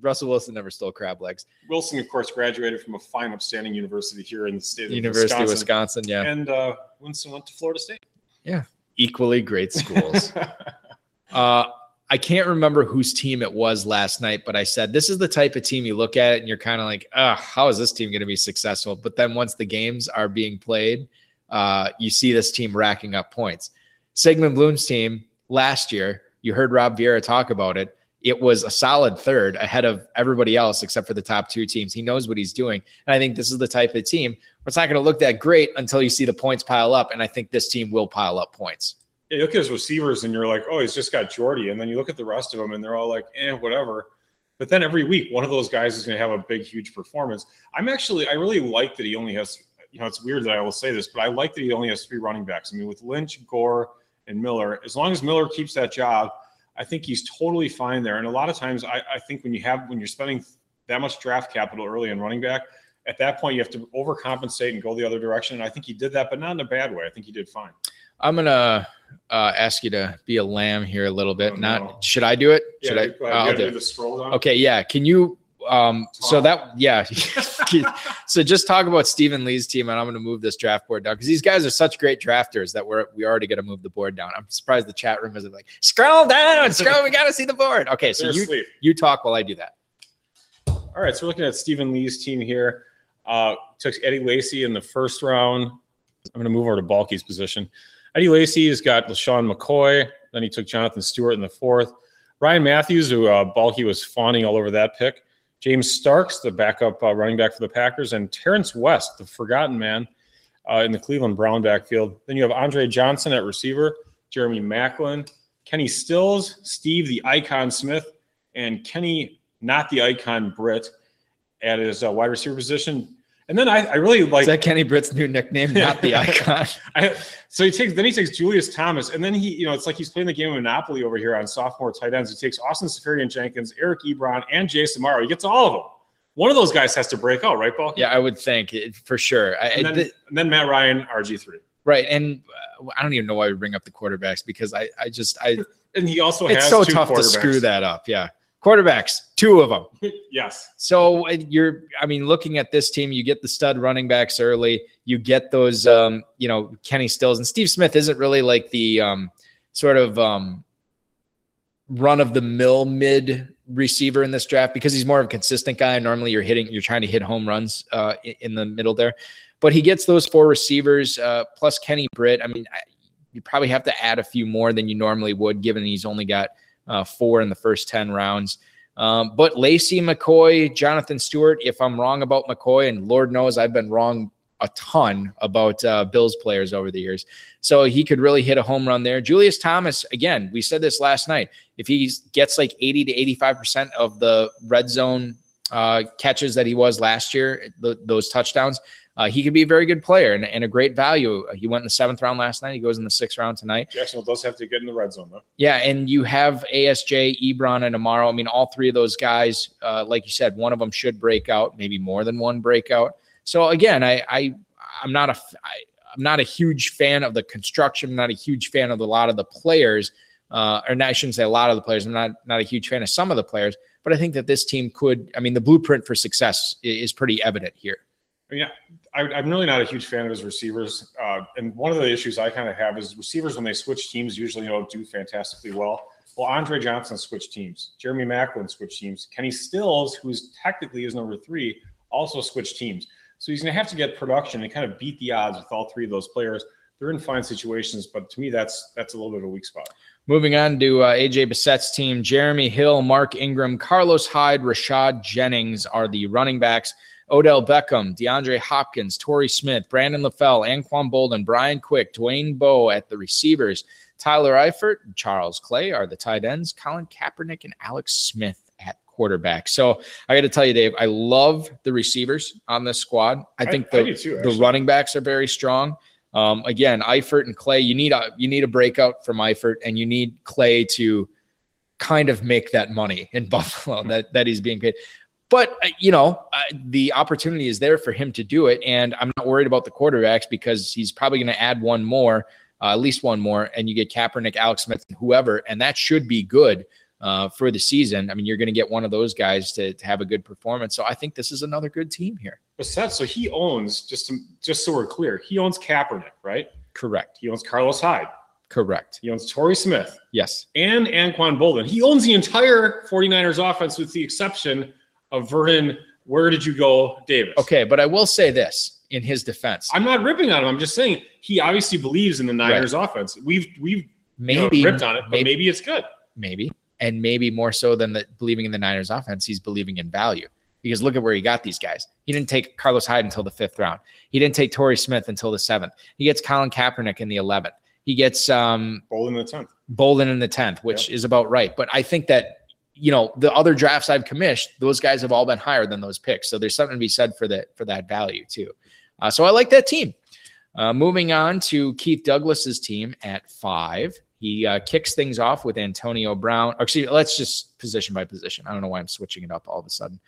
Russell Wilson never stole crab legs. Wilson, of course, graduated from a fine, upstanding university here in the state of University Wisconsin. of Wisconsin, yeah. And uh, Winston went to Florida State. Equally great schools. uh I can't remember whose team it was last night, but I said this is the type of team you look at it and you're kind of like, ah, how is this team going to be successful? But then once the games are being played, uh, you see this team racking up points. Sigmund Bloom's team last year, you heard Rob Vieira talk about it. It was a solid third ahead of everybody else except for the top two teams. He knows what he's doing. And I think this is the type of team it's not going to look that great until you see the points pile up. And I think this team will pile up points. Yeah, you look at his receivers and you're like, oh, he's just got Jordy, and then you look at the rest of them and they're all like, eh, whatever. But then every week, one of those guys is going to have a big, huge performance. I'm actually, I really like that he only has. You know, it's weird that I will say this, but I like that he only has three running backs. I mean, with Lynch, Gore, and Miller, as long as Miller keeps that job, I think he's totally fine there. And a lot of times, I, I think when you have when you're spending that much draft capital early in running back, at that point you have to overcompensate and go the other direction. And I think he did that, but not in a bad way. I think he did fine. I'm gonna uh, ask you to be a lamb here a little bit. Oh, Not no. should I do it? Yeah, Should I? you I'll do do it. the scroll down. Okay, yeah. Can you? Um, so that yeah. so just talk about Stephen Lee's team, and I'm going to move this draft board down because these guys are such great drafters that we're we already got to move the board down. I'm surprised the chat room isn't like scroll down, scroll. We got to see the board. Okay, so They're you asleep. you talk while I do that. All right, so we're looking at Stephen Lee's team here. Uh, took Eddie Lacy in the first round. I'm going to move over to Balky's position. Eddie Lacy has got LeSean McCoy. Then he took Jonathan Stewart in the fourth. Ryan Mathews, who uh, Balky was fawning all over that pick. James Starks, the backup uh, running back for the Packers, and Terrance West, the forgotten man, uh, in the Cleveland Brown backfield. Then you have Andre Johnson at receiver, Jeremy Maclin, Kenny Stills, Steve the Icon Smith, and Kenny, not the Icon Britt, at his uh, wide receiver position. And then I, I really like Is that Kenny Britt's new nickname? Not the icon. I, so he takes then he takes Julius Thomas, and then he, you know, it's like he's playing the game of Monopoly over here on sophomore tight ends. He takes Austin Seferian-Jenkins, Eric Ebron, and Jace Amaro. He gets all of them. One of those guys has to break out, right, Paul? Yeah, I would think it, for sure. I, And then, th- and then Matt Ryan, RG three, right, and uh, I don't even know why we bring up the quarterbacks because I I just I and he also it's so tough to screw that up. Yeah, quarterbacks, two of them. yes, So you're, I mean, looking at this team, you get the stud running backs early. You get those, um, you know, Kenny Stills and Steve Smith isn't really like the um, sort of um, run of the mill mid receiver in this draft because he's more of a consistent guy. Normally, you're hitting, you're trying to hit home runs uh, in the middle there, but he gets those four receivers uh, plus Kenny Britt. I mean, I, you probably have to add a few more than you normally would, given he's only got uh, four in the first ten rounds. Um, but Lacy McCoy, Jonathan Stewart, if I'm wrong about McCoy, and Lord knows I've been wrong a ton about uh, Bills players over the years. So he could really hit a home run there. Julius Thomas, again, we said this last night. If he gets like 80 to 85% of the red zone uh, catches that he was last year, th- those touchdowns, uh, he could be a very good player and, and a great value. He went in the seventh round last night. He goes in the sixth round tonight. Jacksonville does have to get in the red zone though. Yeah, and you have ASJ, Ebron, and Amaro. I mean, all three of those guys, uh, like you said, one of them should break out, maybe more than one breakout. So again, I, I I'm not a I, I'm not a huge fan of the construction. I'm not a huge fan of a lot of the players, uh, or not, I shouldn't say a lot of the players. I'm not not a huge fan of some of the players, but I think that this team could. I mean, the blueprint for success is pretty evident here. Mean, I, I'm really not a huge fan of his receivers. Uh, and one of the issues I kind of have is receivers when they switch teams usually don't do fantastically well. Well, Andre Johnson switched teams. Jeremy Maclin switched teams. Kenny Stills, who's technically is number three, also switched teams. So he's going to have to get production and kind of beat the odds with all three of those players. They're in fine situations, but to me, that's that's a little bit of a weak spot. Moving on to uh, AJ Bessette's team, Jeremy Hill, Mark Ingram, Carlos Hyde, Rashad Jennings are the running backs. Odell Beckham, DeAndre Hopkins, Torrey Smith, Brandon LaFell, Anquan Boldin, Brian Quick, Dwayne Bowe at the receivers. Tyler Eifert, Charles Clay are the tight ends. Colin Kaepernick and Alex Smith at quarterback. So I got to tell you, Dave, I love the receivers on this squad. I think I the, do too, the running backs are very strong. Um, again, Eifert and Clay, you need a you need a breakout from Eifert, and you need Clay to kind of make that money in Buffalo that that he's being paid. But uh, you know, uh, the opportunity is there for him to do it, and I'm not worried about the quarterbacks because he's probably going to add one more, uh, at least one more, and you get Kaepernick, Alex Smith, and whoever, and that should be good uh, for the season. I mean, you're going to get one of those guys to, to have a good performance. So I think this is another good team here. Bessette, so he owns just to, just so we're clear, he owns Kaepernick, right? Correct. He owns Carlos Hyde. Correct. He owns Torrey Smith. Yes. and Anquan Boldin. He owns the entire 49ers offense with the exception of Vernon. Where did you go, Davis? Okay, but I will say this in his defense. I'm not ripping on him. I'm just saying he obviously believes in the Niners offense. We've we've you know, maybe ripped on it, but maybe, maybe it's good. maybe, and maybe more so than the believing in the Niners offense, he's believing in value. Because look at where he got these guys. He didn't take Carlos Hyde until the fifth round. He didn't take Torrey Smith until the seventh. He gets Colin Kaepernick in the eleventh. He gets um, Boldin in the tenth. Boldin in the tenth, which is about right. But I think that you know the other drafts I've commissioned, those guys have all been higher than those picks. So there's something to be said for that for that value too. Uh, so I like that team. Uh, moving on to Keith Douglas's team at five. He uh, kicks things off with Antonio Brown. Actually, let's just position by position. I don't know why I'm switching it up all of a sudden.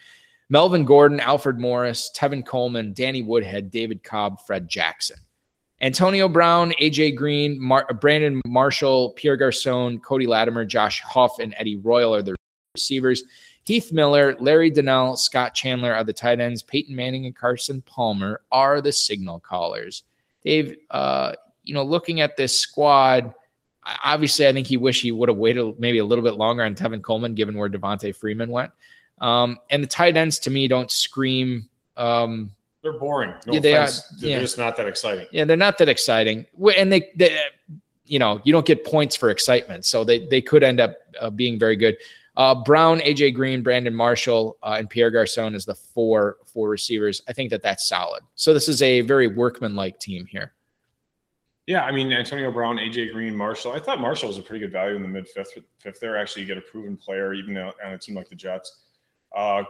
Melvin Gordon, Alfred Morris, Tevin Coleman, Danny Woodhead, David Cobb, Fred Jackson. Antonio Brown, AJ Green, Mar- Brandon Marshall, Pierre Garcon, Cody Latimer, Josh Huff, and Eddie Royal are the receivers. Heath Miller, Larry Donnell, Scott Chandler are the tight ends. Peyton Manning and Carson Palmer are the signal callers. Dave, uh, you know, looking at this squad, obviously, I think he wish he would have waited maybe a little bit longer on Tevin Coleman, given where Devonta Freeman went. Um, and the tight ends to me don't scream. Um, They're boring. No Yeah, they are- offense. They're yeah. just not that exciting. yeah, they're not that exciting, and they, they you know, you don't get points for excitement, so they they could end up uh, being very good. Uh, Brown, AJ Green, Brandon Marshall, uh, and Pierre Garcon is the four four receivers. I think that that's solid. So this is a very workman-like team here. Yeah, I mean Antonio Brown, AJ Green, Marshall. I thought Marshall was a pretty good value in the mid fifth. Fifth there, actually, you get a proven player, even on a team like the Jets. Uh,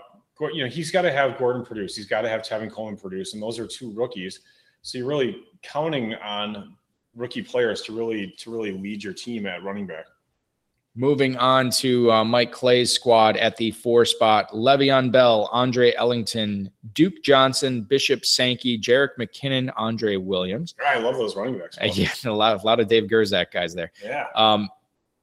you know, he's got to have Gordon produce. He's got to have Tevin Coleman produce, and those are two rookies. So you're really counting on rookie players to really to really lead your team at running back. Moving on to uh, Mike Clay's squad at the four spot: Le'Veon Bell, Andre Ellington, Duke Johnson, Bishop Sankey, Jerick McKinnon, Andre Williams. I love those running backs. Uh, yeah, a lot, a lot of Dave Gerczak guys there. yeah. Um,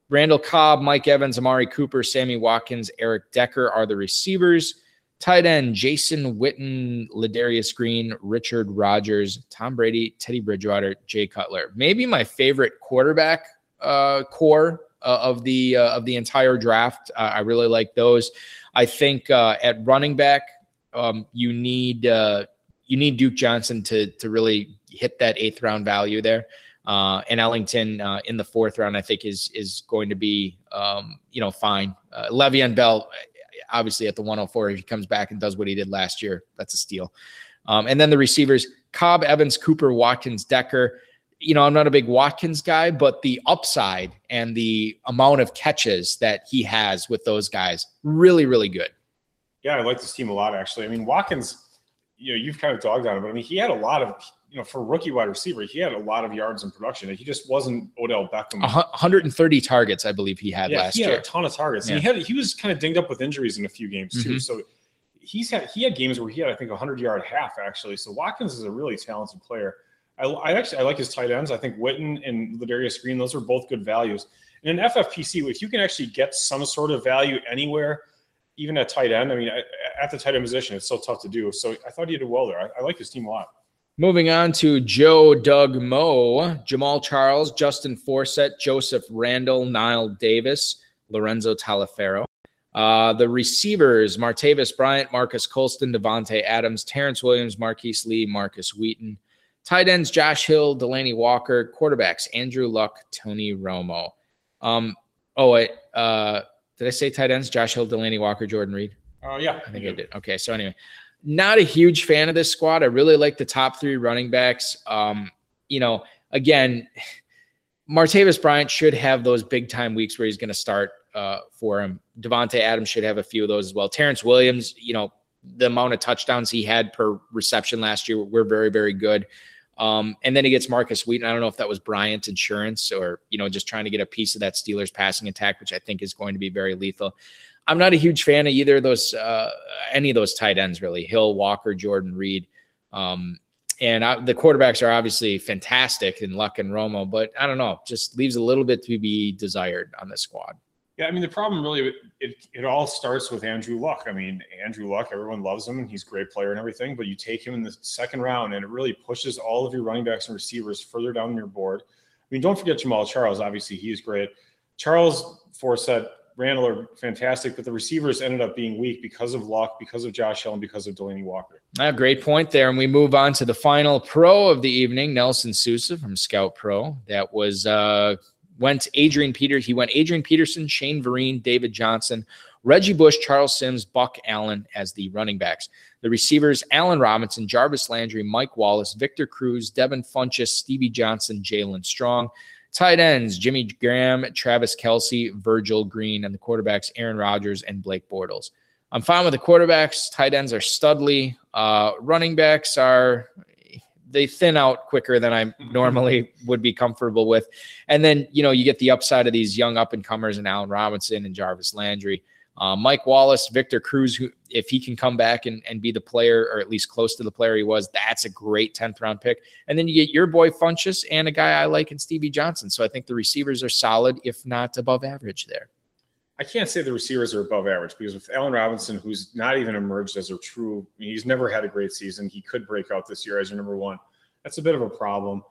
Randall Cobb, Mike Evans, Amari Cooper, Sammy Watkins, Eric Decker are the receivers. Tight end Jason Witten, Ladarius Green, Richard Rodgers, Tom Brady, Teddy Bridgewater, Jay Cutler. Maybe my favorite quarterback uh, core of the uh, of the entire draft. Uh, I really like those. I think uh, at running back, um, you need uh, you need Duke Johnson to to really hit that eighth round value there. Uh, and Ellington uh, in the fourth round, I think is is going to be um, you know fine. Uh, Le'Veon Bell, obviously at the 104, if he comes back and does what he did last year, that's a steal. Um, and then the receivers: Cobb, Evans, Cooper, Watkins, Decker. You know, I'm not a big Watkins guy, but the upside and the amount of catches that he has with those guys, really, really good. Yeah, I like this team a lot, actually. I mean, Watkins, you know, you've kind of dogged on him, but I mean, he had a lot of, you know, for rookie wide receiver, he had a lot of yards in production. He just wasn't Odell Beckham. 130 targets, I believe he had yeah, last he had year. a ton of targets. And Yeah. he had he was kind of dinged up with injuries in a few games too. Mhm. So he's had he had games where he had I think a hundred yard half actually. So Watkins is a really talented player. I, I actually I like his tight ends. I think Witten and Ladarius Green those are both good values. And in FFPC, if you can actually get some sort of value anywhere, even at tight end, I mean at- the tight end position, it's so tough to do. So I thought he did well there. I, I like his team a lot. Moving on to Joe Doug More, Jamaal Charles, Justin Forsett, Joseph Randle, Knile Davis, Lorenzo Taliaferro. Uh, the receivers, Martavis Bryant, Marques Colston, Davante Adams, Terrance Williams, Marquise Lee, Markus Wheaton. Tight ends, Josh Hill, Delanie Walker. Quarterbacks, Andrew Luck, Tony Romo. Um, oh, wait. Uh, did I say tight ends? Josh Hill, Delanie Walker, Jordan Reed? Uh, yeah, I think I did. Okay, so anyway, not a huge fan of this squad. I really like the top three running backs. Um, you know, again, Martavis Bryant should have those big time weeks where he's going to start uh, for him. Davante Adams should have a few of those as well. Terrance Williams, you know, the amount of touchdowns he had per reception last year were very, very good. Um, and then he gets Markus Wheaton. I don't know if that was Bryant insurance or, you know, just trying to get a piece of that Steelers passing attack, which I think is going to be very lethal. I'm not a huge fan of either of those, uh, any of those tight ends, really. Hill, Walker, Jordan Reed. Um, and I, the quarterbacks are obviously fantastic in Luck and Romo, but I don't know, just leaves a little bit to be desired on the squad. Yeah, I mean the problem really it it all starts with Andrew Luck. I mean Andrew Luck, everyone loves him and he's a great player and everything, but you take him in the second round and it really pushes all of your running backs and receivers further down your board. I mean, don't forget Jamaal Charles. Obviously, he's great. Charles Forsett, Randle are fantastic, but the receivers ended up being weak because of Luck, because of Josh and because of Delanie Walker. A great point there. And we move on to the final pro of the evening, Nelson Sousa from ScoutPRO. That was uh went Adrian Peter. He went Adrian Peterson, Shane Vereen, David Johnson, Reggie Bush, Charles Sims, Buck Allen as the running backs. The receivers, Allen Robinson, Jarvis Landry, Mike Wallace, Victor Cruz, Devin Funchess, Stevie Johnson, Jaelen Strong. Tight ends, Jimmy Graham, Travis Kelce, Virgil Green, and the quarterbacks, Aaron Rodgers and Blake Bortles. I'm fine with the quarterbacks. Tight ends are Studley. Uh, running backs are they thin out quicker than I mm-hmm. normally would be comfortable with. And then, you know, you get the upside of these young up and comers and Allen Robinson and Jarvis Landry. Uh, Mike Wallace, Victor Cruz, who, if he can come back and, and be the player or at least close to the player he was, that's a great 10th round pick. And then you get your boy Funchess and a guy I like in Stevie Johnson. So I think the receivers are solid, if not above average there. I can't say the receivers are above average because with Allen Robinson, who's not even emerged as a true, I mean, he's never had a great season. He could break out this year as your number one. That's a bit of a problem.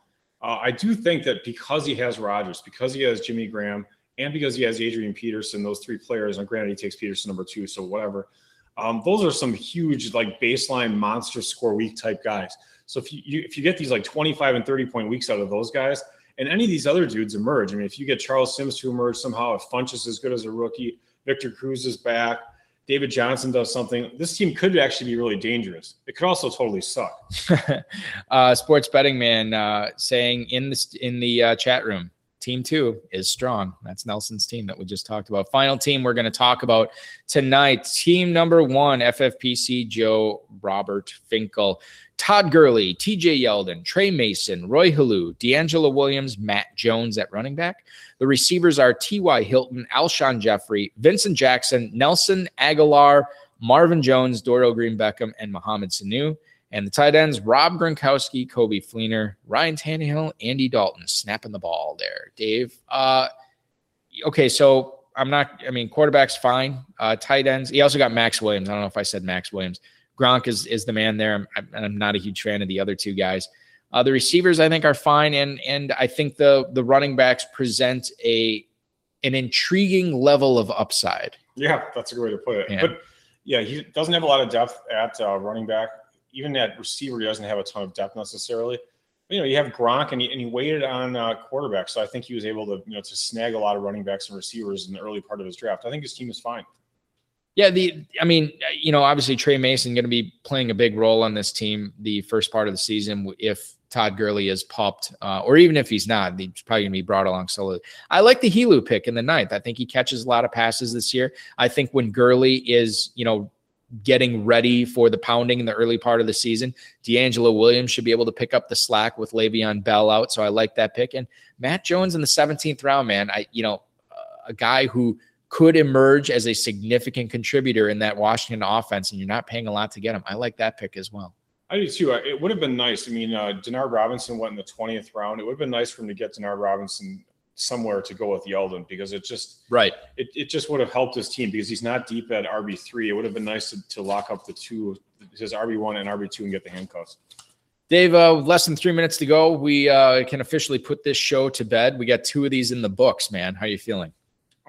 Uh, I do think that because he has Rodgers, because he has Jimmy Graham, and because he has Adrian Peterson, those three players, and granted he takes Peterson number two, so whatever. Um, those are some huge like baseline monster score week type guys. So if you, you, if you get these like 25 and 30 point weeks out of those guys, and any of these other dudes emerge, I mean, if you get Charles Sims to emerge somehow, if Funch is as good as a rookie, Victor Cruz is back, David Johnson does something, this team could actually be really dangerous. It could also totally suck. uh, sports betting man uh, saying in the in the uh, chat room, Team two is strong. That's Nelson's team that we just talked about. Final team we're going to talk about tonight. Team number one, FFPC Joe Robert Finkel, Todd Gurley, TJ Yeldon, Tre Mason, Roy Helu, DeAngelo Williams, Matt Jones at running back. The receivers are T.Y. Hilton, Alshon Jeffery, Vincent Jackson, Nelson Agholor, Marvin Jones, Dorial Green Beckham, and Mohamed Sanu. And the tight ends, Rob Gronkowski, Coby Fleener, Ryan Tannehill, Andy Dalton, snapping the ball there. Dave, uh, okay, so I'm not, I mean, quarterback's fine. Uh, tight ends, he also got Maxx Williams. I don't know if I said Maxx Williams. Gronk is, is the man there. I'm, I'm not a huge fan of the other two guys. Uh, the receivers, I think, are fine, and and I think the the running backs present a an intriguing level of upside. Yeah, that's a good way to put it. Yeah. But yeah, he doesn't have a lot of depth at uh, running back even at receiver, he doesn't have a ton of depth necessarily. But, you know, you have Gronk, and he, and he waited on uh, quarterback, so I think he was able to you know to snag a lot of running backs and receivers in the early part of his draft. I think his team is fine. Yeah, the I mean, you know, obviously Tre Mason going to be playing a big role on this team the first part of the season if Todd Gurley is popped, uh, or even if he's not, he's probably going to be brought along solo. I like the Helu pick in the ninth. I think he catches a lot of passes this year. I think when Gurley is, you know, getting ready for the pounding in the early part of the season. DeAngelo Williams should be able to pick up the slack with Le'Veon Bell out. So I like that pick. And Matt Jones in the 17th round, man, I, you know, a guy who could emerge as a significant contributor in that Washington offense, and you're not paying a lot to get him. I like that pick as well. I do too. It would have been nice. I mean, uh, Denard Robinson went in the 20th round. It would have been nice for him to get Denard Robinson somewhere to go with Yeldon because it just right. It, it just would have helped his team because he's not deep at RB three. It would have been nice to, to lock up the two, his RB one and RB two, and get the handcuffs. Dave, uh, less than three minutes to go. We uh, can officially put this show to bed. We got two of these in the books, man. How are you feeling?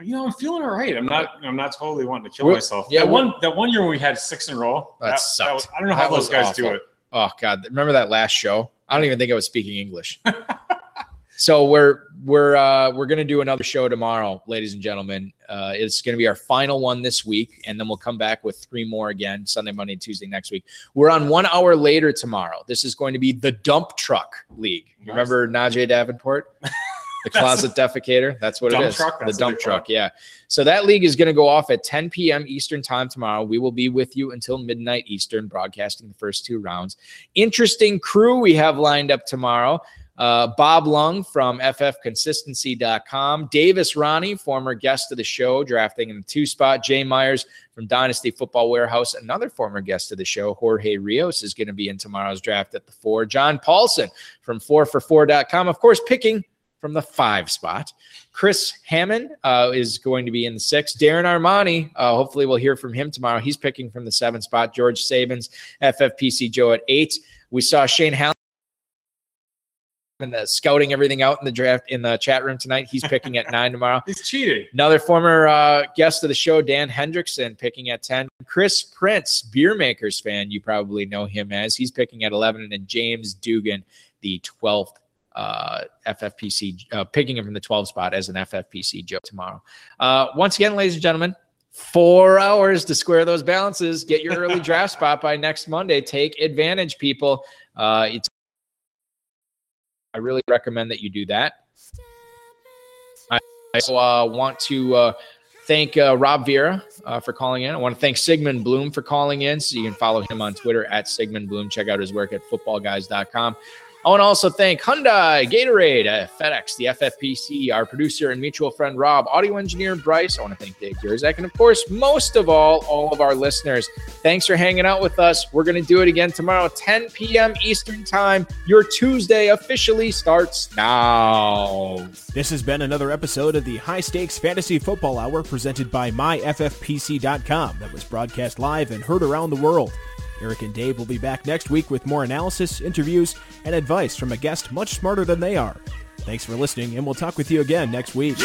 You know, I'm feeling all right. I'm not. I'm not totally wanting to kill we're, myself. Yeah, that one. That one year when we had six in a row. That, that sucked. That was, I don't know how those guys awful. do it. Oh God, remember that last show? I don't even think I was speaking English. So we're we're uh, we're gonna do another show tomorrow, ladies and gentlemen. Uh, it's gonna be our final one this week, and then we'll come back with three more again Sunday, Monday, and Tuesday next week. We're on one hour later tomorrow. This is going to be the Dump Truck League. You remember Najee Davenport? the closet defecator. That's what it is. Truck, the dump truck. Yeah. So that league is going to go off at 10 p.m. Eastern time tomorrow. We will be with you until midnight Eastern, broadcasting the first two rounds. Interesting crew we have lined up tomorrow. Uh, Bob Lung from FFConsistency.com. Davis Ronnie, former guest of the show, drafting in the two spot. Jay Myers from Dynasty Football Warehouse, another former guest of the show. Jorge Rios is going to be in tomorrow's draft at the four. John Paulsen from 4for4.com, of course, picking from the five spot. Chris Hammond uh, is going to be in the six. Darren Armani, uh, hopefully we'll hear from him tomorrow. He's picking from the seven spot. George Sabins, FFPC Joe at eight. We saw Shane Hallen and the scouting everything out in the draft in the chat room tonight. He's picking at nine tomorrow. He's cheating. Another former uh, guest of the show, Dan Hendrickson, picking at 10. Chris Prince, beer makers fan, you probably know him as. He's picking at 11. And then James Dugan, the 12th uh, FFPC, uh, picking him from the 12 spot as an FFPC Joe tomorrow. Uh, once again, ladies and gentlemen, four hours to square those balances. Get your early draft spot by next Monday. Take advantage, people. Uh, it's I really recommend that you do that. I uh, want to uh, thank uh, Rob Vera uh, for calling in. I want to thank Sigmund Bloom for calling in. So you can follow him on Twitter at Sigmund Bloom. Check out his work at footballguys.com. I want to also thank Hyundai, Gatorade, uh, FedEx, the FFPC, our producer and mutual friend Rob, audio engineer Bryce. I want to thank Dave Gerczak, and of course, most of all, all of our listeners. Thanks for hanging out with us. We're going to do it again tomorrow, 10 p.m. Eastern Time. Your Tuesday officially starts now. This has been another episode of the High Stakes Fantasy Football Hour presented by MyFFPC.com that was broadcast live and heard around the world. Eric and Dave will be back next week with more analysis, interviews, and advice from a guest much smarter than they are. Thanks for listening, and we'll talk with you again next week.